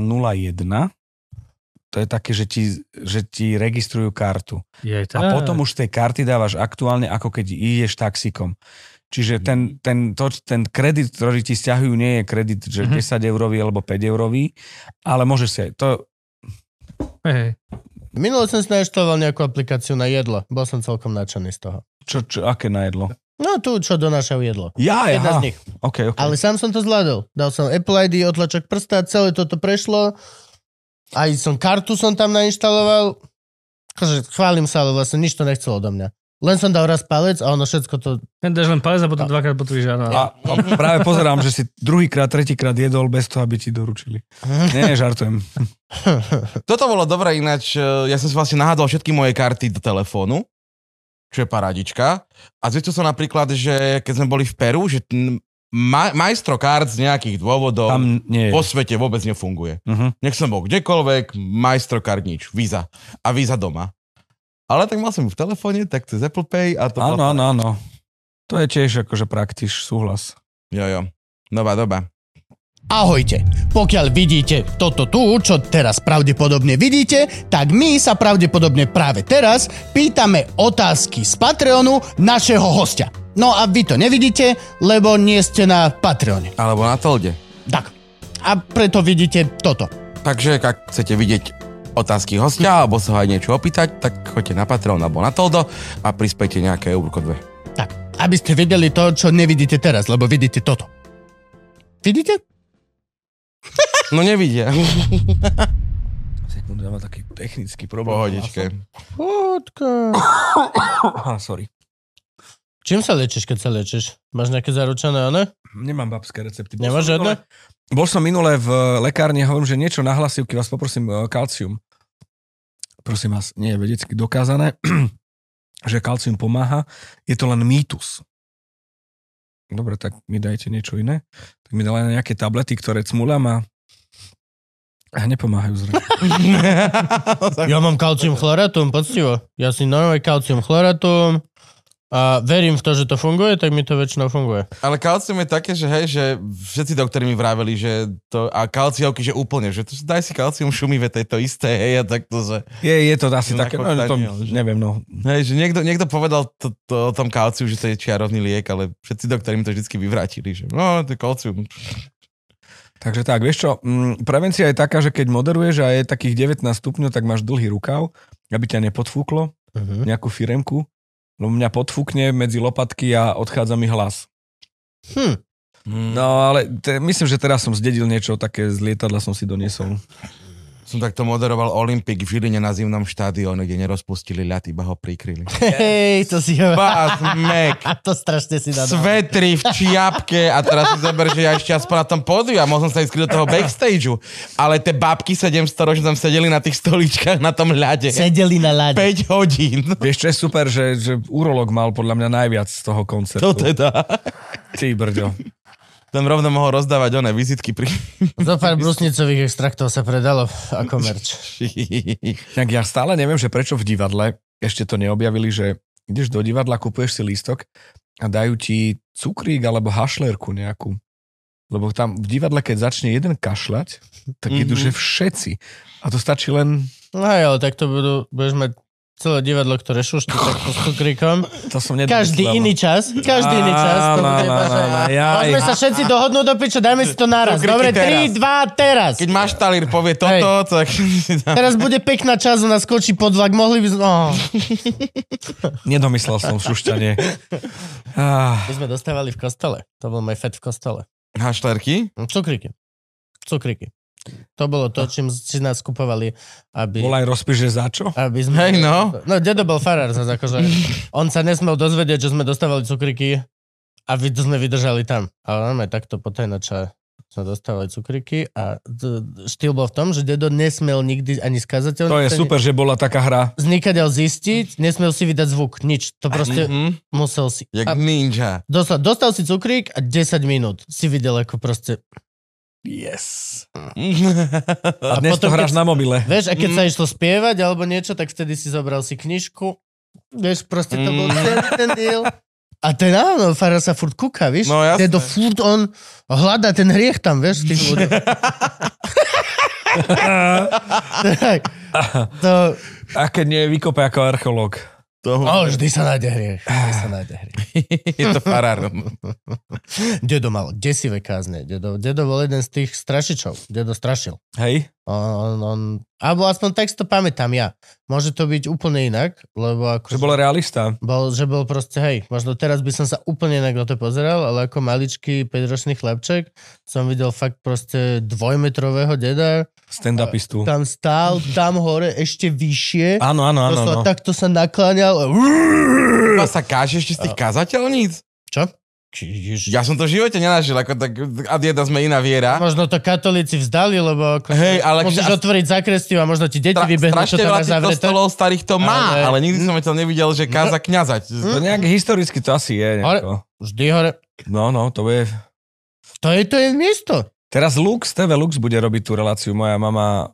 To je také, že ti, že ti registrujú kartu. Je, A potom už tej karty dávaš aktuálne, ako keď ideš taxikom. Čiže ten, ten, to, ten kredit, ktorý ti stiahujú, nie je kredit, že Mhm. 10 eurový alebo 5 eurový, ale môžeš si aj to... Hej. Minule som si nainštaloval nejakú aplikáciu na jedlo. Bol som celkom nadšený z toho. Čo, čo, aké na jedlo? No tu, čo donášajú jedlo. Ja, Jedna z nich. Okay, okay. Ale sám som to zvládol. Dal som Apple ID, otlačok prsta, celé toto prešlo. Aj som kartu som tam nainštaloval. Akože chválim sa, ale vlastne nič to nechcelo odo mňa. Len som dal raz palec a ono všetko to... Ten dáš len palec a potom dvakrát potvrdíš áno. A, a práve pozerám, že si druhýkrát, tretíkrát jedol bez toho, aby ti doručili. Nie, žartujem. Toto bolo dobré ináč, e, ja som si vlastne nahádol všetky moje karty do telefónu, čo je paradička. A zistil som napríklad, že keď sme boli v Peru, že ma- majstro kart z nejakých dôvodov Tam nie je. vo svete vôbec nefunguje. Uh-huh. Nech som bol kdekoľvek, majstro kart nič, víza. A víza doma. Ale tak mal som ju v telefóne, tak cez Apple Pay a to Áno, áno, áno. To je tiež akože praktiš, súhlas. Jo, jo. Nová doba. Ahojte. Pokiaľ vidíte toto tu, čo teraz pravdepodobne vidíte, tak my sa pravdepodobne práve teraz pýtame otázky z Patreonu našeho hostia. No a vy to nevidíte, lebo nie ste na Patreone. Alebo na Tolde. Tak. A preto vidíte toto. Takže ak chcete vidieť otázky hostia, alebo sa ho aj niečo opýtať, tak choďte na Patreon alebo na Toldo a prispejte nejaké eurko dve. Tak, aby ste videli to, čo nevidíte teraz, lebo vidíte toto. Vidíte? No nevidia. Sekundu, ja mám taký technický problém. Pohodičke. Fotka. Aha, sorry. Čím sa liečíš, keď sa liečíš? Máš nejaké zaručené, one? Nemám babské recepty. Bol Nemáš žiadne? minule- Bol som minule v lekárni, hovorím, že niečo na hlasivky, vás poprosím, e, kalcium. Prosím vás, nie je vedecky dokázané, že kalcium pomáha. Je to len mýtus. Dobre, tak mi dajte niečo iné. Tak mi dali nejaké tablety, ktoré cmulám a a nepomáhajú zrejme. Ja mám kalcium chloratum, poctivo. Ja si normálne kalcium chloratum a verím v to, že to funguje, tak mi to väčšinou funguje. Ale kalcium je také, že hej, že všetci doktori mi vraveli, že to, a kalciovky, že úplne, že to, daj si kalcium šumivé, to je to isté, hej, a takto, že, Je, je to asi také, no, to, koktail, že- neviem, no. hej, že niekto, niekto povedal to, to, o tom kalciu, že to je čiarovný liek, ale všetci doktori mi to vždy vyvrátili, že no, to je kalcium. Takže tak, vieš čo, mm, prevencia je taká, že keď moderuješ a je takých 19 stupňov, tak máš dlhý rukav, aby ťa nepodfúklo, Uh-huh. nejakú firemku, lebo mňa podfúkne medzi lopatky a odchádza mi hlas. Hm. No ale te, myslím, že teraz som zdedil niečo také z lietadla som si doniesol. Som takto moderoval Olympik v Žiline na zimnom štádióne, kde nerozpustili ľad, iba ho prikryli. Hej, to si ho... To strašne si dá. svetri v čiapke a teraz si zober, že ja ešte aspoň na tom pódiu a mohol som sa ísť do toho backstageu. Ale tie babky 700 ročne tam sedeli na tých stoličkách na tom ľade. Sedeli na lade. 5 hodín. Vieš, čo je super, že, že urolog mal podľa mňa najviac z toho koncertu. To teda. Ty brďo. Tam rovno mohol rozdávať oné vizitky pri... Zo pár brusnicových extraktov sa predalo ako merč. Tak ja stále neviem, že prečo v divadle ešte to neobjavili, že ideš do divadla, kupuješ si lístok a dajú ti cukrík alebo hašlerku nejakú. Lebo tam v divadle, keď začne jeden kašľať, tak idú, Mhm. že všetci. A to stačí len... No hej, ale tak to budú, budeš mať celé divadlo, ktoré šušti takto s cukríkom. To som Každý iný čas, každý iný čas. Jaj. Môžeme sa všetci dohodnúť do piče, dajme si to naraz. Dobre, teraz. 3, 2, teraz. Keď máš talír povie toto, tak... Teraz bude pekná časť, ona skočí pod vlak, mohli by. Oh. Nedomyslel som šušťanie. Ah, My sme dostávali v kostole. To bol môj fet v kostole. Hašlerky? Cukríky. Cukríky. To bolo to, čím si nás kupovali, aby... bol aj rozpis, že za čo? Aby sme... Hej, no. No, dedo bol farár zase, akože on sa nesmel dozvedieť, že sme dostávali cukriky a vy, sme vydržali tam. Ale máme takto potajnača sme dostávali cukriky a d- d- štýl bol v tom, že dedo nesmel nikdy ani skazať. To je super, že bola taká hra. Znikaďal zistiť, nesmel si vydať zvuk, nič. To proste Mhm. musel si. Jak A ninja. dostal, dostal si cukrík a 10 minút si videl, ako proste... Yes. A A dnes potom, to hráš keď- na mobile. Vieš, a keď sa išlo spievať alebo niečo, tak vtedy si zobral si knižku. Vieš, proste to bol Mm. celý ten deal. A ten áno, Fara sa furt kúka, vieš? No, jasné. Dedo furt on hľada ten hriech tam, vieš, tých ľudí. tak, To, A keď nie, vykope ako archeológ. Toho, oh, vždy sa nájde hriech. Vždy sa nájde hriech. je to farár. Dedo mal desivé kázne. Dedo, dedo bol jeden z tých strašičov. Dedo strašil. Hej? On, on, alebo aspoň tak si to pamätám ja. Môže to byť úplne inak, lebo ako... Že bol realista. Bol, že bol proste, hej, možno teraz by som sa úplne inak na to pozeral, ale ako maličký 5-ročný chlapček som videl fakt proste dvojmetrového deda, Stand-upistu. tam stál, tam hore ešte vyššie, Áno, áno, áno. doslova No. takto sa nakláňal. a- sa káže ešte z tých kazateľníc? Čo? Ježiš. Ja som to v živote nenažil, ako tak, a jedna sme iná viera. Možno to katolíci vzdali, lebo ako Hej, ale musíš a- otvoriť zakrestiu a možno ti deti Tra- vybehnú, čo tam máš zavreté. kostolov starých to má, Ale- ale, nikdy som to nevidel, že káza kňazať. To nejak historicky to asi je. Nejako. Vždy hore. No, no, to bude... To je to je miesto. Teraz Lux, TV Lux bude robiť tú reláciu. Moja mama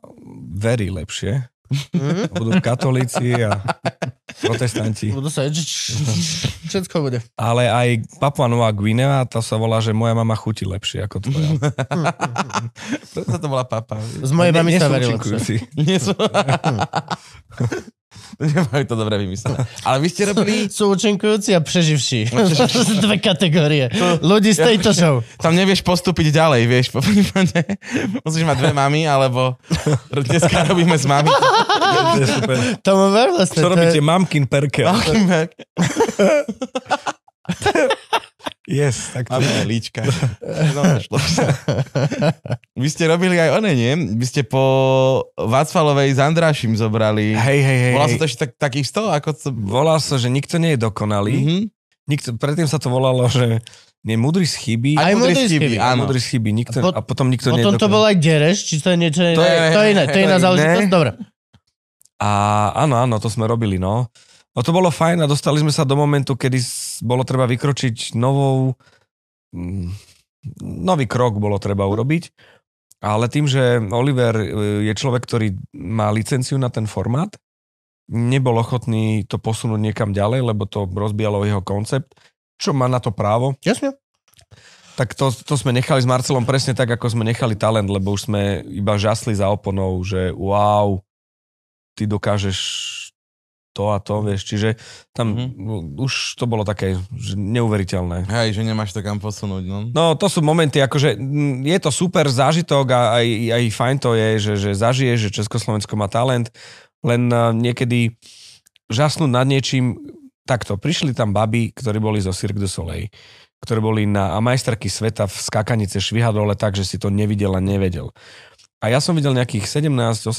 verí lepšie. Mhm. Budú katolíci a protestanti. Budú sa... Všetko bude. Ale aj Papua Nová Guinea, tá sa volá, že moja mama chutí lepšie ako tvoja. Preto to bola papa. Z mojej nie sa účinkujúci. Nie sú... Nemajú to dobre vymyslené. Ale vy ste robili... Sú účinkujúci a preživší. Dve kategórie. Ľudí z tejto show. Tam nevieš postúpiť ďalej, vieš, po prípade. Musíš mať dve mamy, alebo dneska robíme s mami. To je super. Ver vlastne. Čo to robíte? je- Mamkin perkel. Yes, tak to Máme líčka. No, šlo sa. Vy ste robili aj one, nie? Vy ste po Václalovej s Andrášim zobrali. Hej, hej, hej. Volá sa to ešte tak, takisto? Ako to... Volá sa, že nikto nie je dokonalý. Mhm. Nikto, predtým sa to volalo, že nie múdry z chyby. Aj múdry múdry z chyby, áno. múdry z chyby. Nikto, A pot- a potom nikto nie je Potom to bol aj Dereš, či to je niečo iné? To je- to je iné, to je iná to je záležitosť. Dobre. A áno, áno, to sme robili, no. No to bolo fajn a dostali sme sa do momentu, kedy bolo treba vykročiť novou... mm, Nový krok bolo treba urobiť. Ale tým, že Oliver e, je človek, ktorý má licenciu na ten formát, nebol ochotný to posunúť niekam ďalej, lebo to rozbijalo jeho koncept, čo má na to právo. Jasne. Tak to, to sme nechali s Marcelom presne tak, ako sme nechali talent, lebo už sme iba žasli za oponou, že wow, ty dokážeš to a to, vieš. Čiže tam mm-hmm. už to bolo také že neuveriteľné. Hej, že nemáš to kam posunúť, no. No to sú momenty, akože mm, je to super zážitok a aj, aj fajn to je, že, že zažiješ, že Československo má talent, len uh, niekedy žasnúť nad niečím, takto, prišli tam baby, ktorí boli zo Cirque du Soleil, ktorí boli na a majsterky sveta v skakanice švihadole tak, že si to nevidel a nevedel. A ja som videl nejakých 17-18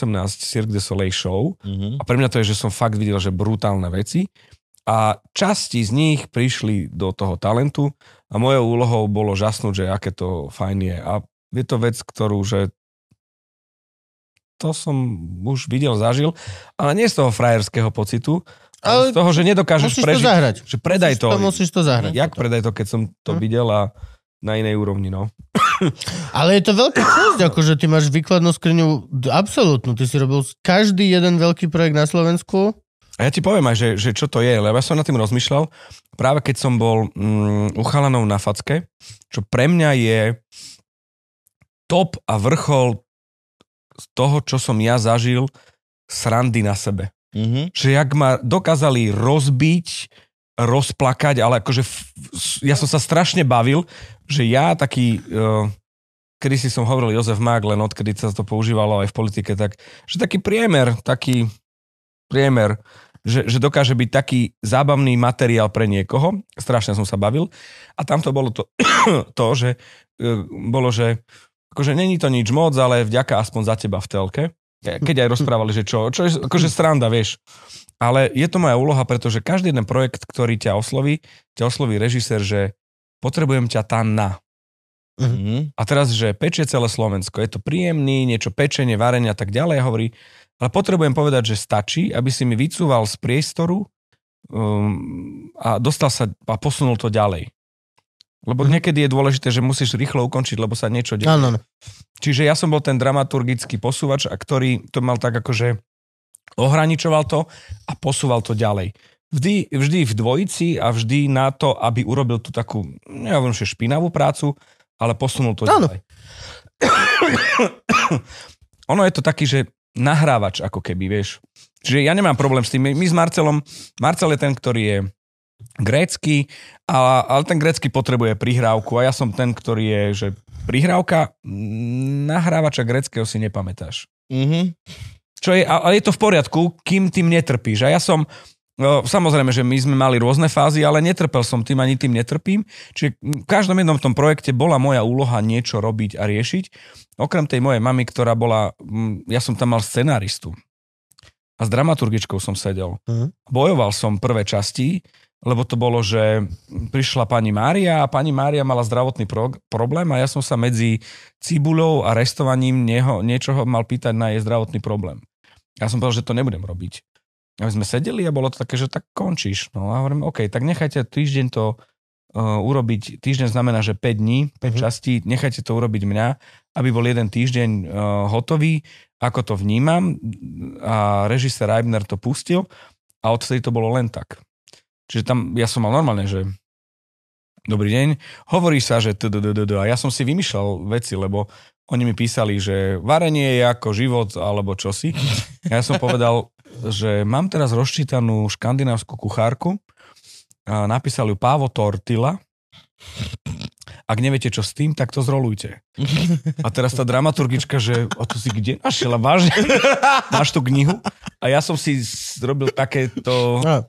Cirque du Soleil show Mhm. a pre mňa to je, že som fakt videl, že brutálne veci. A časti z nich prišli do toho talentu a mojou úlohou bolo žasnúť, že aké to fajn je. A je to vec, ktorú, že to som už videl, zažil, ale nie z toho frajerského pocitu, ale z toho, že nedokážeš musíš to prežiť. zahrať. Že predaj musíš to. to. Musíš to zahrať. Jak predaj to, keď som to Hm. videl a na inej úrovni, no. Ale je to veľká časť, akože ty máš výkladnú skriňu absolútnu. Ty si robil každý jeden veľký projekt na Slovensku. A ja ti poviem aj, že, že čo to je, lebo ja som nad tým rozmýšľal, práve keď som bol mm, u chalanov na facke, čo pre mňa je top a vrchol z toho, čo som ja zažil, srandy na sebe. Mhm. Že jak ma dokázali rozbiť, rozplakať, ale akože ja som sa strašne bavil, že ja taký, uh, kedy si som hovoril Jozef Mák, len odkedy sa to používalo aj v politike, tak, že taký priemer, taký priemer, že, že dokáže byť taký zábavný materiál pre niekoho. Strašne som sa bavil. A tam to bolo to, to že uh, bolo, že akože není to nič moc, ale vďaka aspoň za teba v telke. Ke- Keď aj rozprávali, že čo, čo je akože sranda, vieš. Ale je to moja úloha, pretože každý jeden projekt, ktorý ťa osloví, ťa osloví režisér, že potrebujem ťa tam na. Mhm. A teraz, že pečie celé Slovensko, je to príjemný, niečo pečenie, varenie a tak ďalej, hovorí, ale potrebujem povedať, že stačí, aby si mi vycúval z priestoru um, a dostal sa a posunul to ďalej. Lebo Mhm. niekedy je dôležité, že musíš rýchlo ukončiť, lebo sa niečo deje. Áno, áno. Čiže ja som bol ten dramaturgický posúvač, a ktorý to mal tak akože ohraničoval to a posúval to ďalej. Vždy, vždy v dvojici a vždy na to, aby urobil tú takú, neviem, že špinavú prácu, ale posunul to Áno. ďalej. ono je to taký, že, nahrávač, ako keby, vieš. Čiže ja nemám problém s tým. My s Marcelom, Marcel je ten, ktorý je grécky, a, ale ten grécky potrebuje prihrávku a ja som ten, ktorý je, že prihrávka, mm, nahrávača gréckého si nepamätáš. Mhm. Čo je, ale je to v poriadku, kým tým netrpíš. A ja som, no, samozrejme, že my sme mali rôzne fázy, ale netrpel som tým, ani tým netrpím. Čiže v každom jednom tom projekte bola moja úloha niečo robiť a riešiť. Okrem tej mojej mamy, ktorá bola, mm, ja som tam mal scenáristu. A s dramaturgičkou som sedel. Mhm. Bojoval som prvé časti, lebo to bolo, že prišla pani Mária a pani Mária mala zdravotný pro- problém a ja som sa medzi cibulou a restovaním nieho, niečoho mal pýtať na jej zdravotný problém. Ja som povedal, že to nebudem robiť. A my sme sedeli a bolo to také, že tak končíš. No a hovorím, OK, tak nechajte týždeň to uh, urobiť, týždeň znamená, že 5 dní, 5 Mhm. častí, nechajte to urobiť mňa, aby bol jeden týždeň uh, hotový, ako to vnímam a režisér Reibner to pustil a odtedy to bolo len tak. Čiže tam ja som mal normálne, že dobrý deň, hovorí sa, že a ja som si vymýšľal veci, lebo oni mi písali, že varenie je ako život alebo čosi. Ja som povedal, že mám teraz rozčítanú škandinávskú kuchárku, a napísal ju Pávo Tortila. Ak neviete, čo s tým, tak to zrolujte. A teraz tá dramaturgička, že o to si kde našiel? A Vážne? Máš tú knihu? A ja som si zrobil takéto No,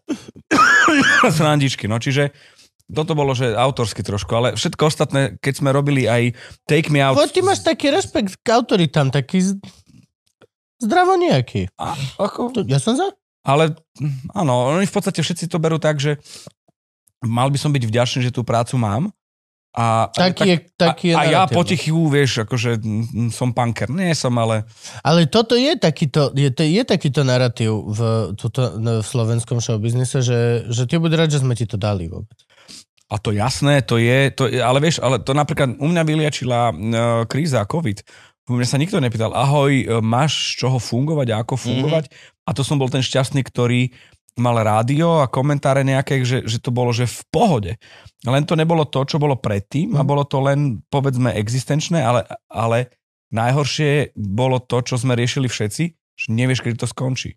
srandičky. No čiže toto bolo, že autorsky trošku, ale všetko ostatné, keď sme robili aj Take Me Out, Bo ty máš taký rešpekt k autoritám, taký zdravo nejaký. a, ako, To- Ja som za? ale áno, oni v podstate všetci to berú tak, že mal by som byť vďačný, že tú prácu mám. A, Taký je, taký je a, a ja naratív. potichu, vieš, akože som punker. Nie som, ale Ale toto je takýto, je, to, je takýto narratív v, tuto, no, v slovenskom showbiznise, že, že ty bude rád, že sme ti to dali vôbec. A to jasné, to je, to ale vieš, ale to napríklad u mňa vyliečila uh, kríza COVID. U mňa sa nikto nepýtal, ahoj, e, máš z čoho fungovať a ako fungovať? Mm-hmm. A to som bol ten šťastný, ktorý mal rádio a komentáre nejaké, že, že to bolo, že v pohode. Len to nebolo to, čo bolo predtým a Mhm. bolo to len, povedzme, existenčné, ale, ale najhoršie bolo to, čo sme riešili všetci, že nevieš, kedy to skončí.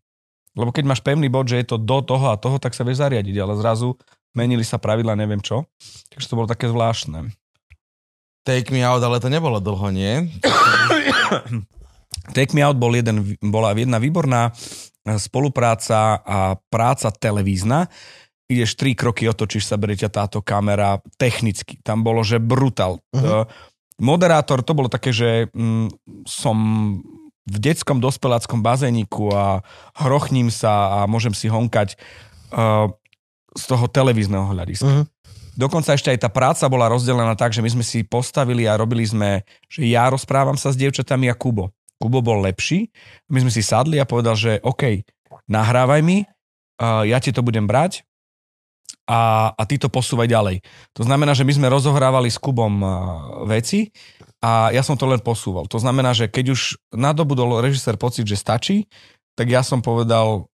Lebo keď máš pevný bod, že je to do toho a toho, tak sa vieš zariadiť, ale zrazu menili sa pravidla, neviem čo. Takže to bolo také zvláštne. Take me out, ale to nebolo dlho, nie? Take Me Out bol jeden, bola jedna výborná spolupráca a práca televízna. Ideš tri kroky, otočíš sa, berie ťa táto kamera technicky. Tam bolo, že brutál. Uh-huh. Moderátor, to bolo také, že mm, som v detskom dospeláckom bazéniku a hrochním sa a môžem si honkať uh, z toho televízneho hľadiska. Mhm. Dokonca ešte aj tá práca bola rozdelená tak, že my sme si postavili a robili sme, že ja rozprávam sa s dievčatami a Kubo. Kubo bol lepší, my sme si sadli a povedal, že OK, nahrávaj mi, ja ti to budem brať a, a ty to posúvaj ďalej. To znamená, že my sme rozohrávali s Kubom veci a ja som to len posúval. To znamená, že keď už nadobudol režisér pocit, že stačí, tak ja som povedal,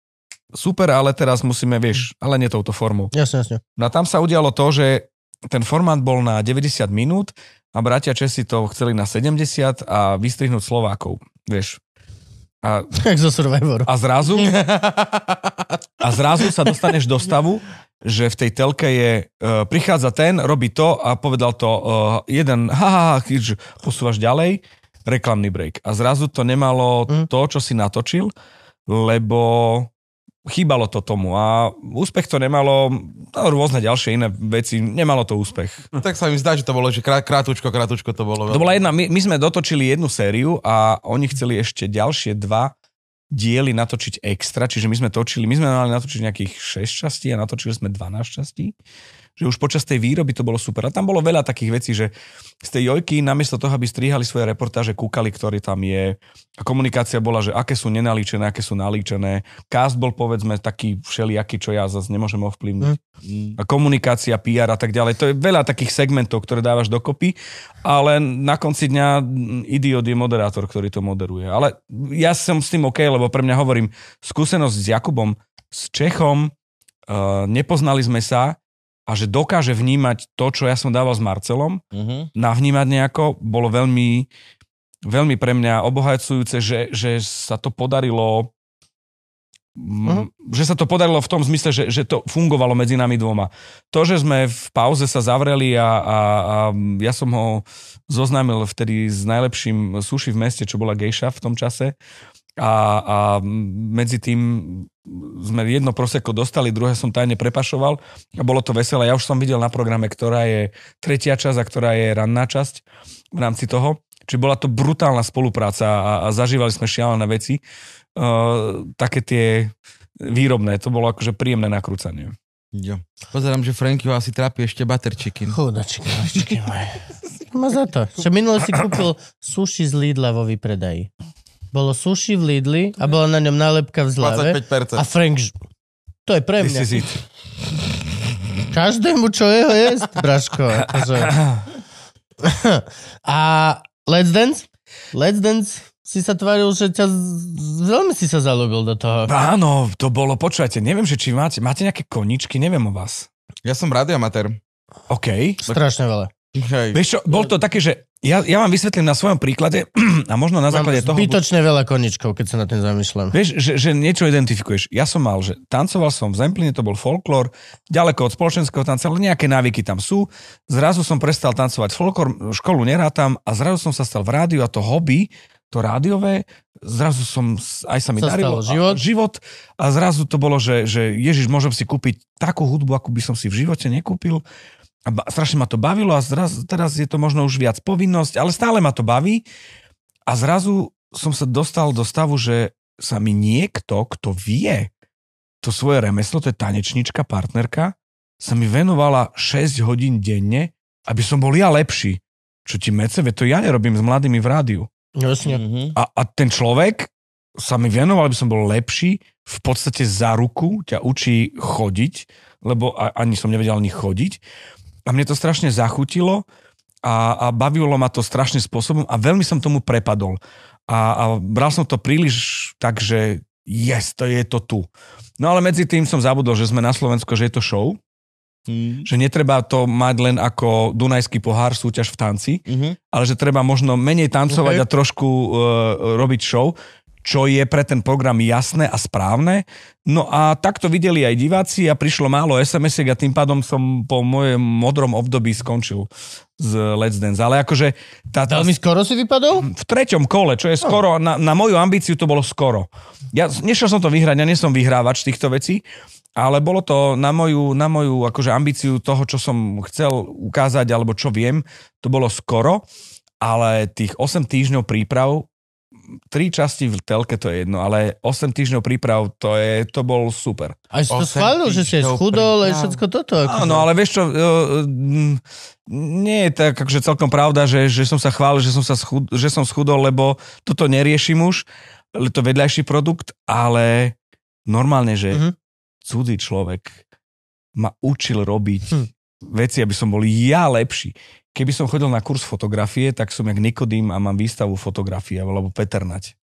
super, ale teraz musíme, vieš, ale nie touto formou. Jasne, jasne. No a tam sa udialo to, že ten formát bol na 90 minút a bratia Česi to chceli na 70 a vystrihnúť Slovákov, vieš. A, Jak zo Survivoru. a zrazu a zrazu sa dostaneš do stavu, že v tej telke je, uh, prichádza ten, robí to a povedal to uh, jeden, ha, ha, ha, keď posúvaš ďalej, reklamný break. A zrazu to nemalo Mm. to, čo si natočil, lebo chýbalo to tomu a úspech to nemalo, no, rôzne ďalšie iné veci, nemalo to úspech. No, tak sa mi zdá, že to bolo, že krát, krátučko, krátučko to bolo. To bola jedna, my, my sme dotočili jednu sériu a oni chceli ešte ďalšie dva diely natočiť extra, čiže my sme točili, my sme mali natočiť nejakých 6 častí a natočili sme 12 častí. Že už počas tej výroby to bolo super. A tam bolo veľa takých vecí, že z tej jojky namiesto toho, aby strihali svoje reportáže, kúkali, ktorý tam je. A komunikácia bola, že aké sú nenalíčené, aké sú nalíčené. Cast bol povedzme taký všelijaký, čo ja zase nemôžem ovplyvniť. A komunikácia, PR a tak ďalej. To je veľa takých segmentov, ktoré dávaš dokopy, ale na konci dňa mm, idiot je moderátor, ktorý to moderuje. Ale ja som s tým OK, lebo pre mňa hovorím, skúsenosť s Jakubom, s Čechom, uh, nepoznali sme sa a že dokáže vnímať to, čo ja som dával s Marcelom, Uh-huh. navnímať nejako, bolo veľmi veľmi pre mňa obohacujúce, že, že sa to podarilo uh-huh. že sa to podarilo v tom zmysle, že, že to fungovalo medzi nami dvoma. To, že sme v pauze sa zavreli a, a, a ja som ho zoznámil vtedy s najlepším suši v meste, čo bola gejša v tom čase a, a medzi tým sme jedno proseko dostali, druhé som tajne prepašoval a bolo to veselé. Ja už som videl na programe, ktorá je tretia časť a ktorá je ranná časť v rámci toho. Čiže bola to brutálna spolupráca a, a zažívali sme šialené veci. Uh, také tie výrobné, to bolo akože príjemné nakrúcanie. Jo. Pozerám, že Franky ho asi trápi ešte butter chicken. Chudačky, mačky moje. Má za to. Čo minule si kúpil sushi z Lidla vo výpredaji. Bolo sushi v Lidli a bola na ňom nálepka v zlave. 25%. A Frank, ž- to je pre mňa. Každému, čo jeho jesť, Braško. Akože. A Let's Dance? Let's Dance si sa tváril, že ťa veľmi si sa zalúbil do toho. Áno, to bolo, počúvajte, neviem, že či máte, máte nejaké koničky, neviem o vás. Ja som radioamatér. OK. Strašne veľa. Hej. Vieš čo, bol to také, že ja, ja vám vysvetlím na svojom príklade a možno na Mám základe toho... zbytočne veľa koničkov, keď sa na tým zamýšľam. Vieš, že, že niečo identifikuješ. Ja som mal, že tancoval som v Zempline, to bol folklór, ďaleko od spoločenského tanca, ale nejaké návyky tam sú. Zrazu som prestal tancovať folklór, školu nerátam a zrazu som sa stal v rádiu a to hobby, to rádiové, zrazu som, aj sa mi Sa darilo. život. A, život a zrazu to bolo, že, že Ježiš, môžem si kúpiť takú hudbu, akú by som si v živote nekúpil. A ba, strašne ma to bavilo a zraz, teraz je to možno už viac povinnosť, ale stále ma to baví. A zrazu som sa dostal do stavu, že sa mi niekto, kto vie to svoje remeslo, to je tanečnička, partnerka, sa mi venovala 6 hodín denne, aby som bol ja lepší. Čo ti mece, to ja nerobím s mladými v rádiu. Jasne. Mhm. A, a ten človek sa mi venoval, aby som bol lepší, v podstate za ruku ťa učí chodiť, lebo ani som nevedel ani chodiť. A mne to strašne zachutilo a, a bavilo ma to strašným spôsobom a veľmi som tomu prepadol. A, a bral som to príliš tak, že yes, to je to tu. No ale medzi tým som zabudol, že sme na Slovensku, že je to show, Mhm. že netreba to mať len ako Dunajský pohár, súťaž v tanci, Mhm. ale že treba možno menej tancovať Ok. a trošku uh, robiť show, čo je pre ten program jasné a správne. No a tak to videli aj diváci a prišlo málo SMS-iek a tým pádom som po mojom modrom období skončil z Let's Dance. Ale akože tá, tá, Veľmi skoro si vypadol? v treťom kole, čo je skoro, na, na moju ambíciu to bolo skoro. Ja nešiel som to vyhrať, ja nie som vyhrávač týchto vecí, ale bolo to na moju, na moju akože ambíciu toho, čo som chcel ukázať, alebo čo viem, to bolo skoro, ale tých 8 týždňov príprav, tri časti v telke to je jedno, ale 8 týždňov príprav, to, je, to bol super. A si to schválil, že si schudol, aj všetko toto. Áno, ale vieš čo, e, nie je tak akože celkom pravda, že, že som sa chválil, že som, sa schud, že som schudol, lebo toto neriešim už, ale to vedľajší produkt, ale normálne, že Mhm. cudzí človek ma učil robiť Hm. veci, aby som bol ja lepší. Keby som chodil na kurz fotografie, tak som jak Nikodým a mám výstavu fotografie, alebo Peternať.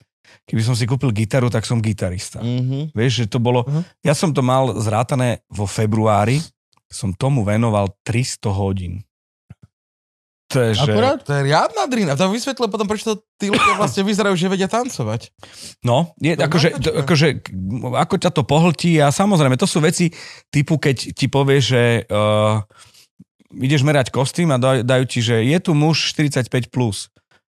Keby som si kúpil gitaru, tak som gitarista. Mhm. Vieš, že to bolo... Mhm. Ja som to mal zrátané vo februári, som tomu venoval 300 hodín. To je, že... Akurát? To je riadna drina. To vysvetlil potom, prečo to tí ľudia vlastne vyzerajú, že vedia tancovať. No, je, To akože, to, akože, ako ťa to pohltí a samozrejme, to sú veci typu, keď ti povie, že uh, ideš merať kostým a daj, dajú ti, že je tu muž 45+. Plus.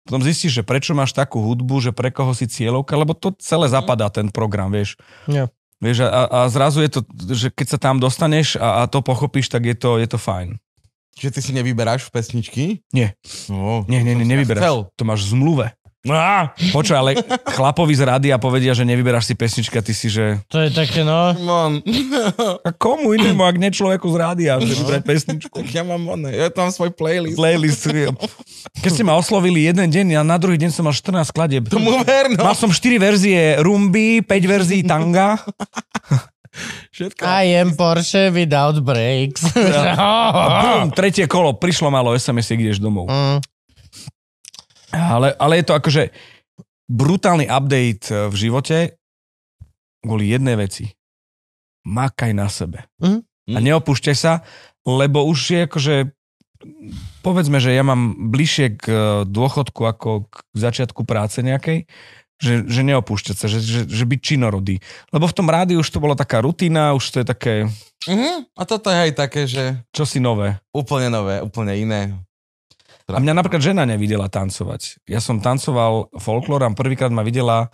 Potom zistíš, že prečo máš takú hudbu, že pre koho si cieľovka, lebo to celé zapadá ten program, vieš. Ja. Vieš, a, a zrazu je to, že keď sa tam dostaneš a, a to pochopíš, tak je to, je to fajn. Čiže ty si nevyberáš pesničky? Nie. No, Nie, nie, nie, nevyberáš. chcel. To máš v zmluve. Počuj, ale chlapovi z rádia povedia, že nevyberáš si pesnička, ty si, že... To je také, no. On. A komu inému, ak nie človeku z rádia, že vybrať pesničku? tak ja mám one. Ja tam svoj playlist. Playlist. Keď ste ma oslovili jeden deň a na druhý deň som mal 14 kladieb. Tomu ver, no. Mal som 4 verzie rumby, 5 verzií tanga. Všetko. I am Porsche without brakes. A bum, tretie kolo, prišlo málo SMS, ideš domov. Mm. Ale, ale je to akože brutálny update eh, v živote kvôli jednej veci. Makaj na sebe. Mhm. A neopúšťaj sa, lebo už je akože povedzme, že ja mám bližšie k e, dôchodku ako k začiatku práce nejakej, že, že neopúšťať sa, že, že, že byť činorodý. Lebo v tom rádiu už to bola taká rutina, už to je také Uh-huh. A toto je aj také, že čosi nové. úplne nové, úplne iné. A mňa napríklad žena nevidela tancovať. Ja som tancoval folklór a prvýkrát ma videla,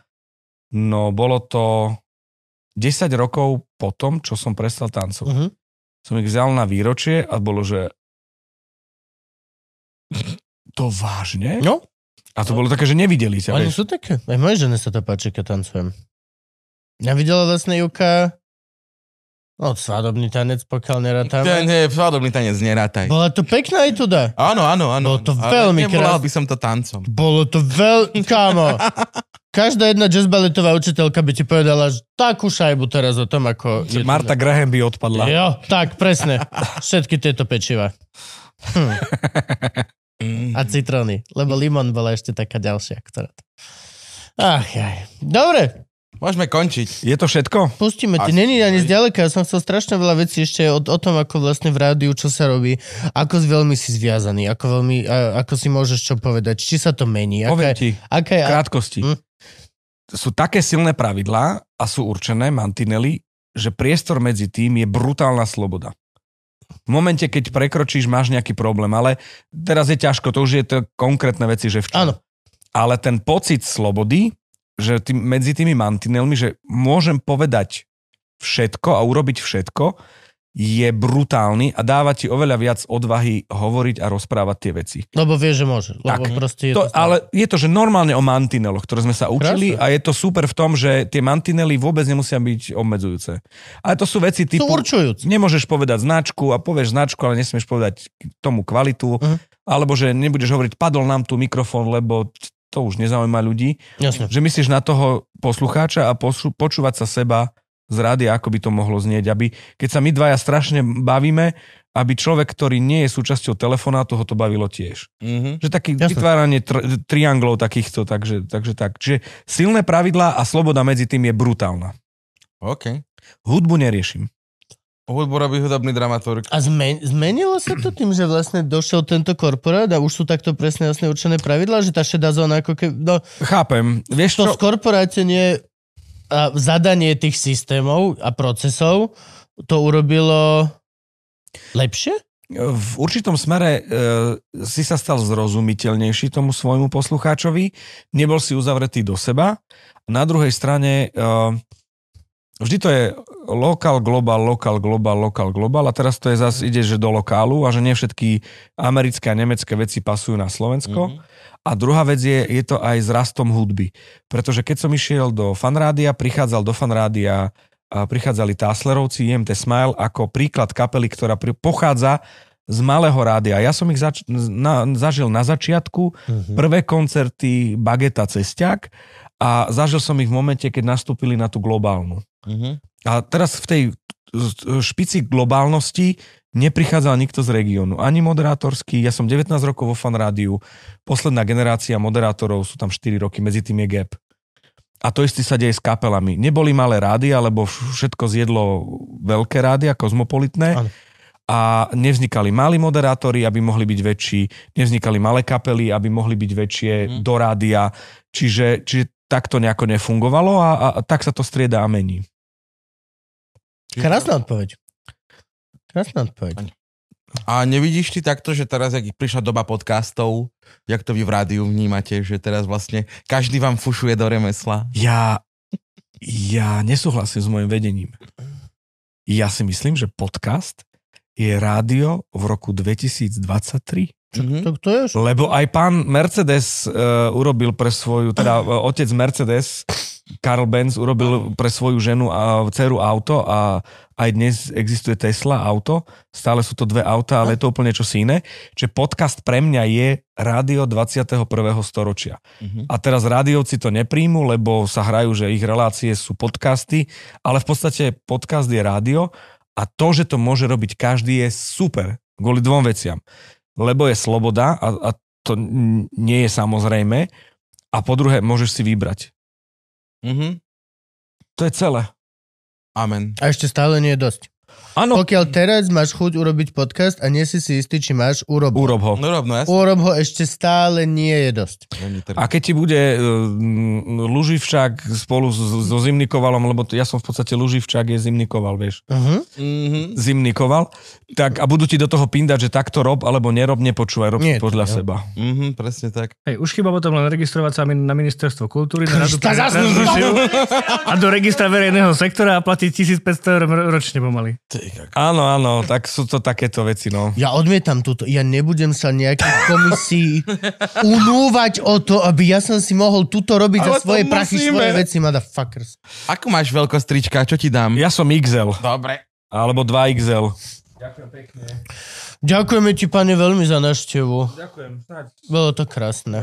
no bolo to 10 rokov po tom, čo som prestal tancovať. Mhm. Som ich vzal na výročie a bolo, že to vážne? No, A to bolo také, že nevideli ťa. oni sú také. Aj moje žene sa to páči, keď tancujem. Ja videla vlastne Juka, no svadobný tanec, pokiaľ nerátame. Nie, nie, svadobný tanec nerátaj. Bola to pekná aj tuda. Áno, áno, áno. Bolo to veľmi krásne. by som to tancom. Bolo to veľ... Kámo. Každá jedna jazzballetová učiteľka by ti povedala že takú šajbu teraz o tom, ako... je to- Marta Graham by odpadla. Jo, tak, presne. Všetky tieto pečiva. Hm. A citróny. Lebo limon bola ešte taká ďalšia, ktorá... to- Ach, jaj. Dobre, Môžeme končiť. Je to všetko? pustíme. Ty není ani zďaleka. Ja som chcel strašne veľa vecí ešte o, o tom, ako vlastne v rádiu, čo sa robí, ako veľmi si zviazaný, ako veľmi, a, ako si môžeš čo povedať, či sa to mení. Poviem Aká, ti, aká je, krátkosti. Hm? Sú také silné pravidlá a sú určené mantinely, že priestor medzi tým je brutálna sloboda. V momente, keď prekročíš, máš nejaký problém, ale teraz je ťažko, to už je to konkrétne veci, že v čom. Áno. Ale ten pocit slobody, že tým, medzi tými mantinelmi, že môžem povedať všetko a urobiť všetko, je brutálny a dáva ti oveľa viac odvahy hovoriť a rozprávať tie veci. Lebo vie, že môže. Lebo Tak. je To, to, ale je to, že normálne o mantineloch, ktoré sme sa učili Krásne. a je to super v tom, že tie mantinely vôbec nemusia byť obmedzujúce. Ale to sú veci sú typu... určujúci. Nemôžeš povedať značku a povieš značku, ale nesmieš povedať tomu kvalitu. Mhm. Alebo že nebudeš hovoriť, padol nám tu mikrofón, lebo to už nezaujíma ľudí. Jasne. Že myslíš na toho poslucháča a poslu- počúvať sa seba z rádia, ako by to mohlo znieť. Aby, keď sa my dvaja strašne bavíme, aby človek, ktorý nie je súčasťou telefonátu, ho to bavilo tiež. Mhm. Že taký Jasné. vytváranie tr- trianglov takýchto, takže, takže tak. Čiže silné pravidlá a sloboda medzi tým je brutálna. OK. Hudbu neriešim. Hudbu robí hudobný dramaturg. A zmen- zmenilo sa to tým, že vlastne došiel tento korporát a už sú takto presne jasne určené pravidlá, že tá šedá zóna ako keby... No, Chápem. Vieš to čo? v korporáte nie... A zadanie tých systémov a procesov to urobilo lepšie? V určitom smere e, si sa stal zrozumiteľnejší tomu svojmu poslucháčovi, nebol si uzavretý do seba. Na druhej strane e, vždy to je lokál, globál, lokál, globál, lokál, globál a teraz to je zase ide, že do lokálu a že nie všetky americké a nemecké veci pasujú na Slovensko. Mhm. A druhá vec je, je to aj s rastom hudby. Pretože keď som išiel do fanrádia, prichádzal do fanrádia a prichádzali Táslerovci, IMT Smile ako príklad kapely, ktorá pri, pochádza z malého rádia. Ja som ich zač- na, zažil na začiatku, Mhm. prvé koncerty Bageta Cestiak a zažil som ich v momente, keď nastúpili na tú globálnu. Mhm. A teraz v tej špici globálnosti neprichádzal nikto z regiónu. Ani moderátorský, ja som 19 rokov vo fan rádiu, posledná generácia moderátorov sú tam 4 roky, medzi tým je gap. A to isté sa deje s kapelami. Neboli malé rády, alebo všetko zjedlo veľké rády, kozmopolitné. Áno. A nevznikali malí moderátori, aby mohli byť väčší, nevznikali malé kapely, aby mohli byť väčšie Mhm. do rádia. Čiže, čiže tak to nejako nefungovalo a, a, a tak sa to strieda a mení. Krásna odpoveď. Krásna odpoveď. A nevidíš ty takto, že teraz, jak prišla doba podcastov, jak to vy v rádiu vnímate, že teraz vlastne každý vám fušuje do remesla? Ja, ja nesúhlasím s mojim vedením. Ja si myslím, že podcast je rádio v roku 2023. Mhm. To, to je. Lebo aj pán Mercedes uh, urobil pre svoju, teda uh, otec Mercedes, Karl Benz urobil pre svoju ženu a dceru auto a aj dnes existuje Tesla auto. Stále sú to dve auta, ale je to úplne čosi iné. Čiže podcast pre mňa je rádio 21. storočia. Mhm. A teraz rádiovci to nepríjmu, lebo sa hrajú, že ich relácie sú podcasty, ale v podstate podcast je rádio a to, že to môže robiť každý je super. Kvôli dvom veciam. Lebo je sloboda a, a to nie je samozrejme. A po druhé, môžeš si vybrať. Mhm. To je celé. Amen. A ešte stále nie je dosť. Áno, Pokiaľ teraz máš chuť urobiť podcast a nie si si istý, či máš, urob ho. urob ho. No rob, no jasne. Urob ho ešte stále nie je dosť. A keď ti bude uh, Luživčák spolu s- so Zimnikovalom, lebo to, ja som v podstate Luživčák je Zimnikoval, vieš, Uh-huh. Zimnikoval, tak a budú ti do toho pindať, že takto rob alebo nerob, nepočúvaj, rob Nie, podľa to- seba. Mhm, presne tak. Hej, už chyba potom len registrovať sa na ministerstvo kultúry, na radu pre a do registra verejného sektora a platiť 1500 eur ročne pomaly. Áno, áno, tak sú to takéto veci, no. Ja odmietam túto. Ja nebudem sa nejakých komisí unúvať o to, aby ja som si mohol túto robiť Ale za svoje prachy, musíme. svoje veci, motherfuckers. Ako máš veľkosť trička? Čo ti dám? Ja som XL, Dobre. alebo 2XL. Ďakujeme ti, pane, veľmi za návštevu. Ďakujem, snáď. Bolo to krásne.